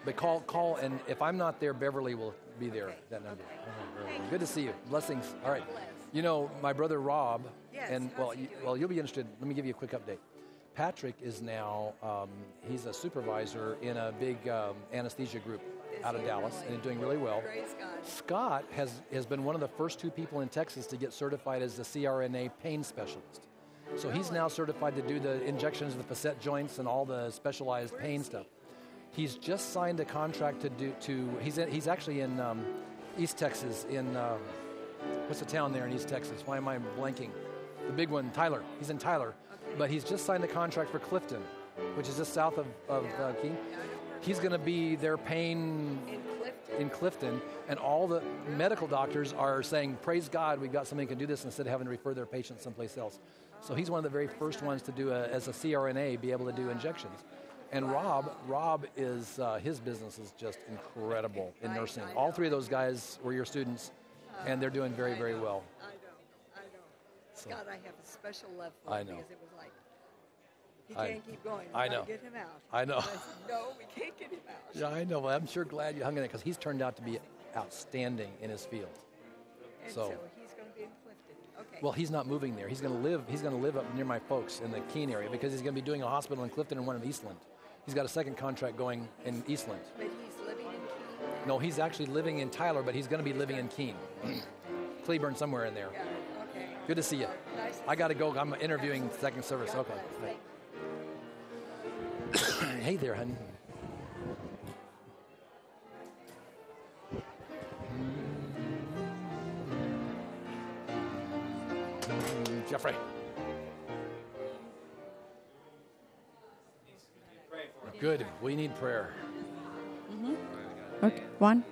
but call call and if I'm not there, Beverly will be there. at That number. Thank Good to see you. Blessings. All right. You know my brother Rob, Yes, and well, you, well, you'll be interested. Let me give you a quick update. Patrick is now um, he's a supervisor in a big um, anesthesia group Is out of Dallas, really? and doing really well. Scott has, has been one of the first two people in Texas to get certified as a CRNA pain specialist. So he's now certified to do the injections of the facet joints and all the specialized pain stuff. He's just signed a contract to do to. He's in, he's actually in um, East Texas in uh, what's the town there in East Texas? Why am I blanking? The big one, Tyler. He's in Tyler, but he's just signed a contract for Clifton, which is just south of, of uh, Keene. He's going to be their pain In Clifton. in Clifton, and all the medical doctors are saying, "Praise God, we've got somebody who can do this instead of having to refer their patients someplace else." So he's one of the very first ones to do a, as a CRNA, be able to do injections. And Rob, Rob is uh, his business is just incredible in nursing. All three of those guys were your students, and they're doing very, very well. I know. I know. Scott, I have a special love for I know. because it was he I- can't keep going. We I know. Get him out. I know. Said, no, we can't get him out. Yeah, I know. Well, I'm sure glad you hung in there because he's turned out to be outstanding in his field. And so- so, he's going to be in Clifton. Okay. Well, he's not moving there. He's going to live. He's going to live up near my folks in the Keene area because he's going to be doing a hospital in Clifton and one in Eastland. He's got a second contract going in Eastland. but he's living in Keene. No, he's actually living in Tyler, but he's going to be living in Keene, Cleburne, somewhere in there. Yeah. Okay. Good to see you. Nice to I got to go. I'm interviewing second service. God Okay. Bless. Thank hey there, honey. Mm, Jeffrey. Good. We need prayer. Mm-hmm. Okay, one.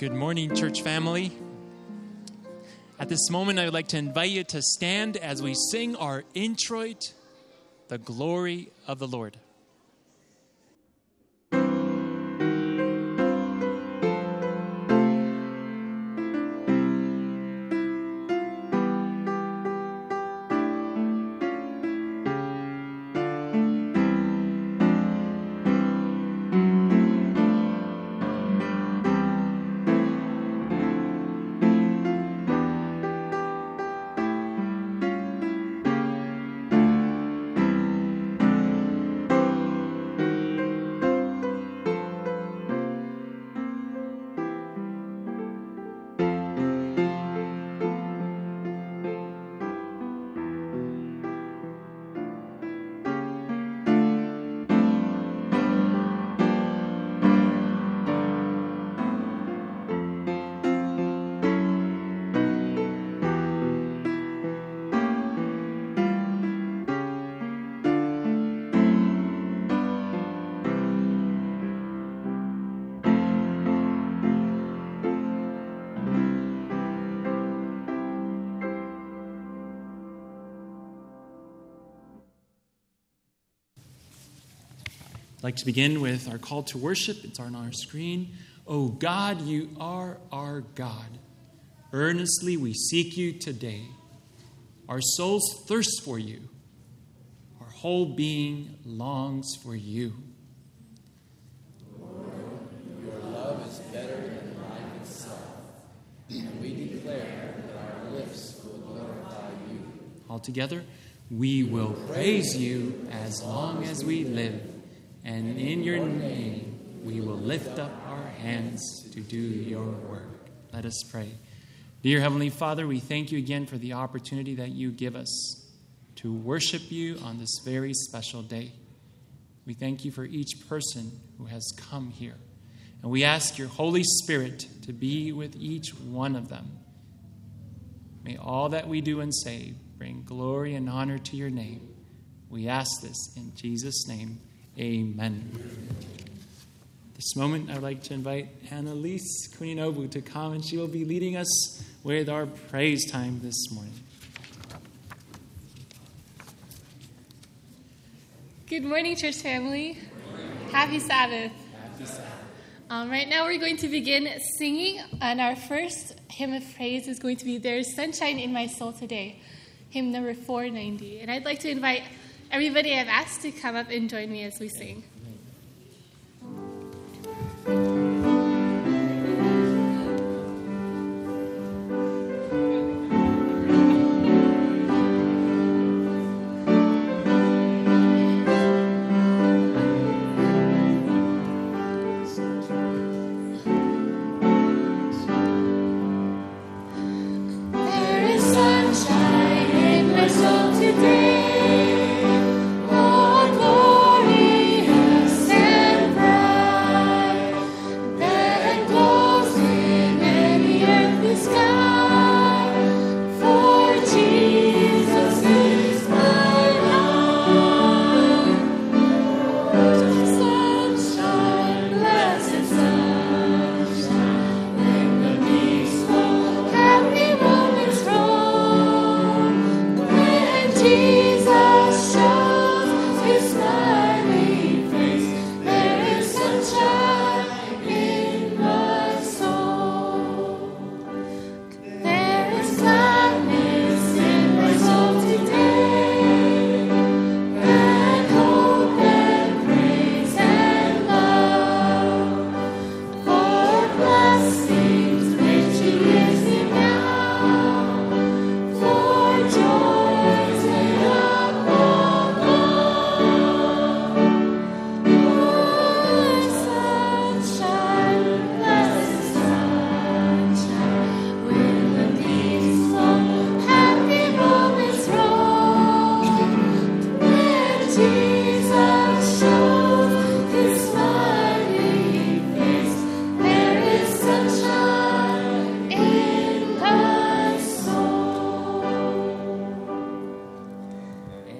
Good morning, church family. At this moment, I would like to invite you to stand as we sing our introit, The Glory of the Lord. Like to begin with our call to worship. It's on our screen. Oh God, you are our God. Earnestly we seek you today. Our souls thirst for you. Our whole being longs for you. Your love is better than life itself, and we declare that our lips will glorify you. Altogether, we will praise you as long as we live, and in your name we will lift up our hands to do your work. Let us pray. Dear Heavenly Father, we thank you again for the opportunity that you give us to worship you on this very special day. We thank you for each person who has come here. And we ask your Holy Spirit to be with each one of them. May all that we do and say bring glory and honor to your name. We ask this in Jesus' name. Amen. This moment, I'd like to invite Annalise Kuninobu to come, and she will be leading us with our praise time this morning. Good morning, church family. Happy Sabbath. Happy Sabbath. Um, right now, we're going to begin singing, and our first hymn of praise is going to be There's Sunshine in My Soul Today, hymn number 490. And I'd like to invite everybody I've asked to come up and join me as we sing.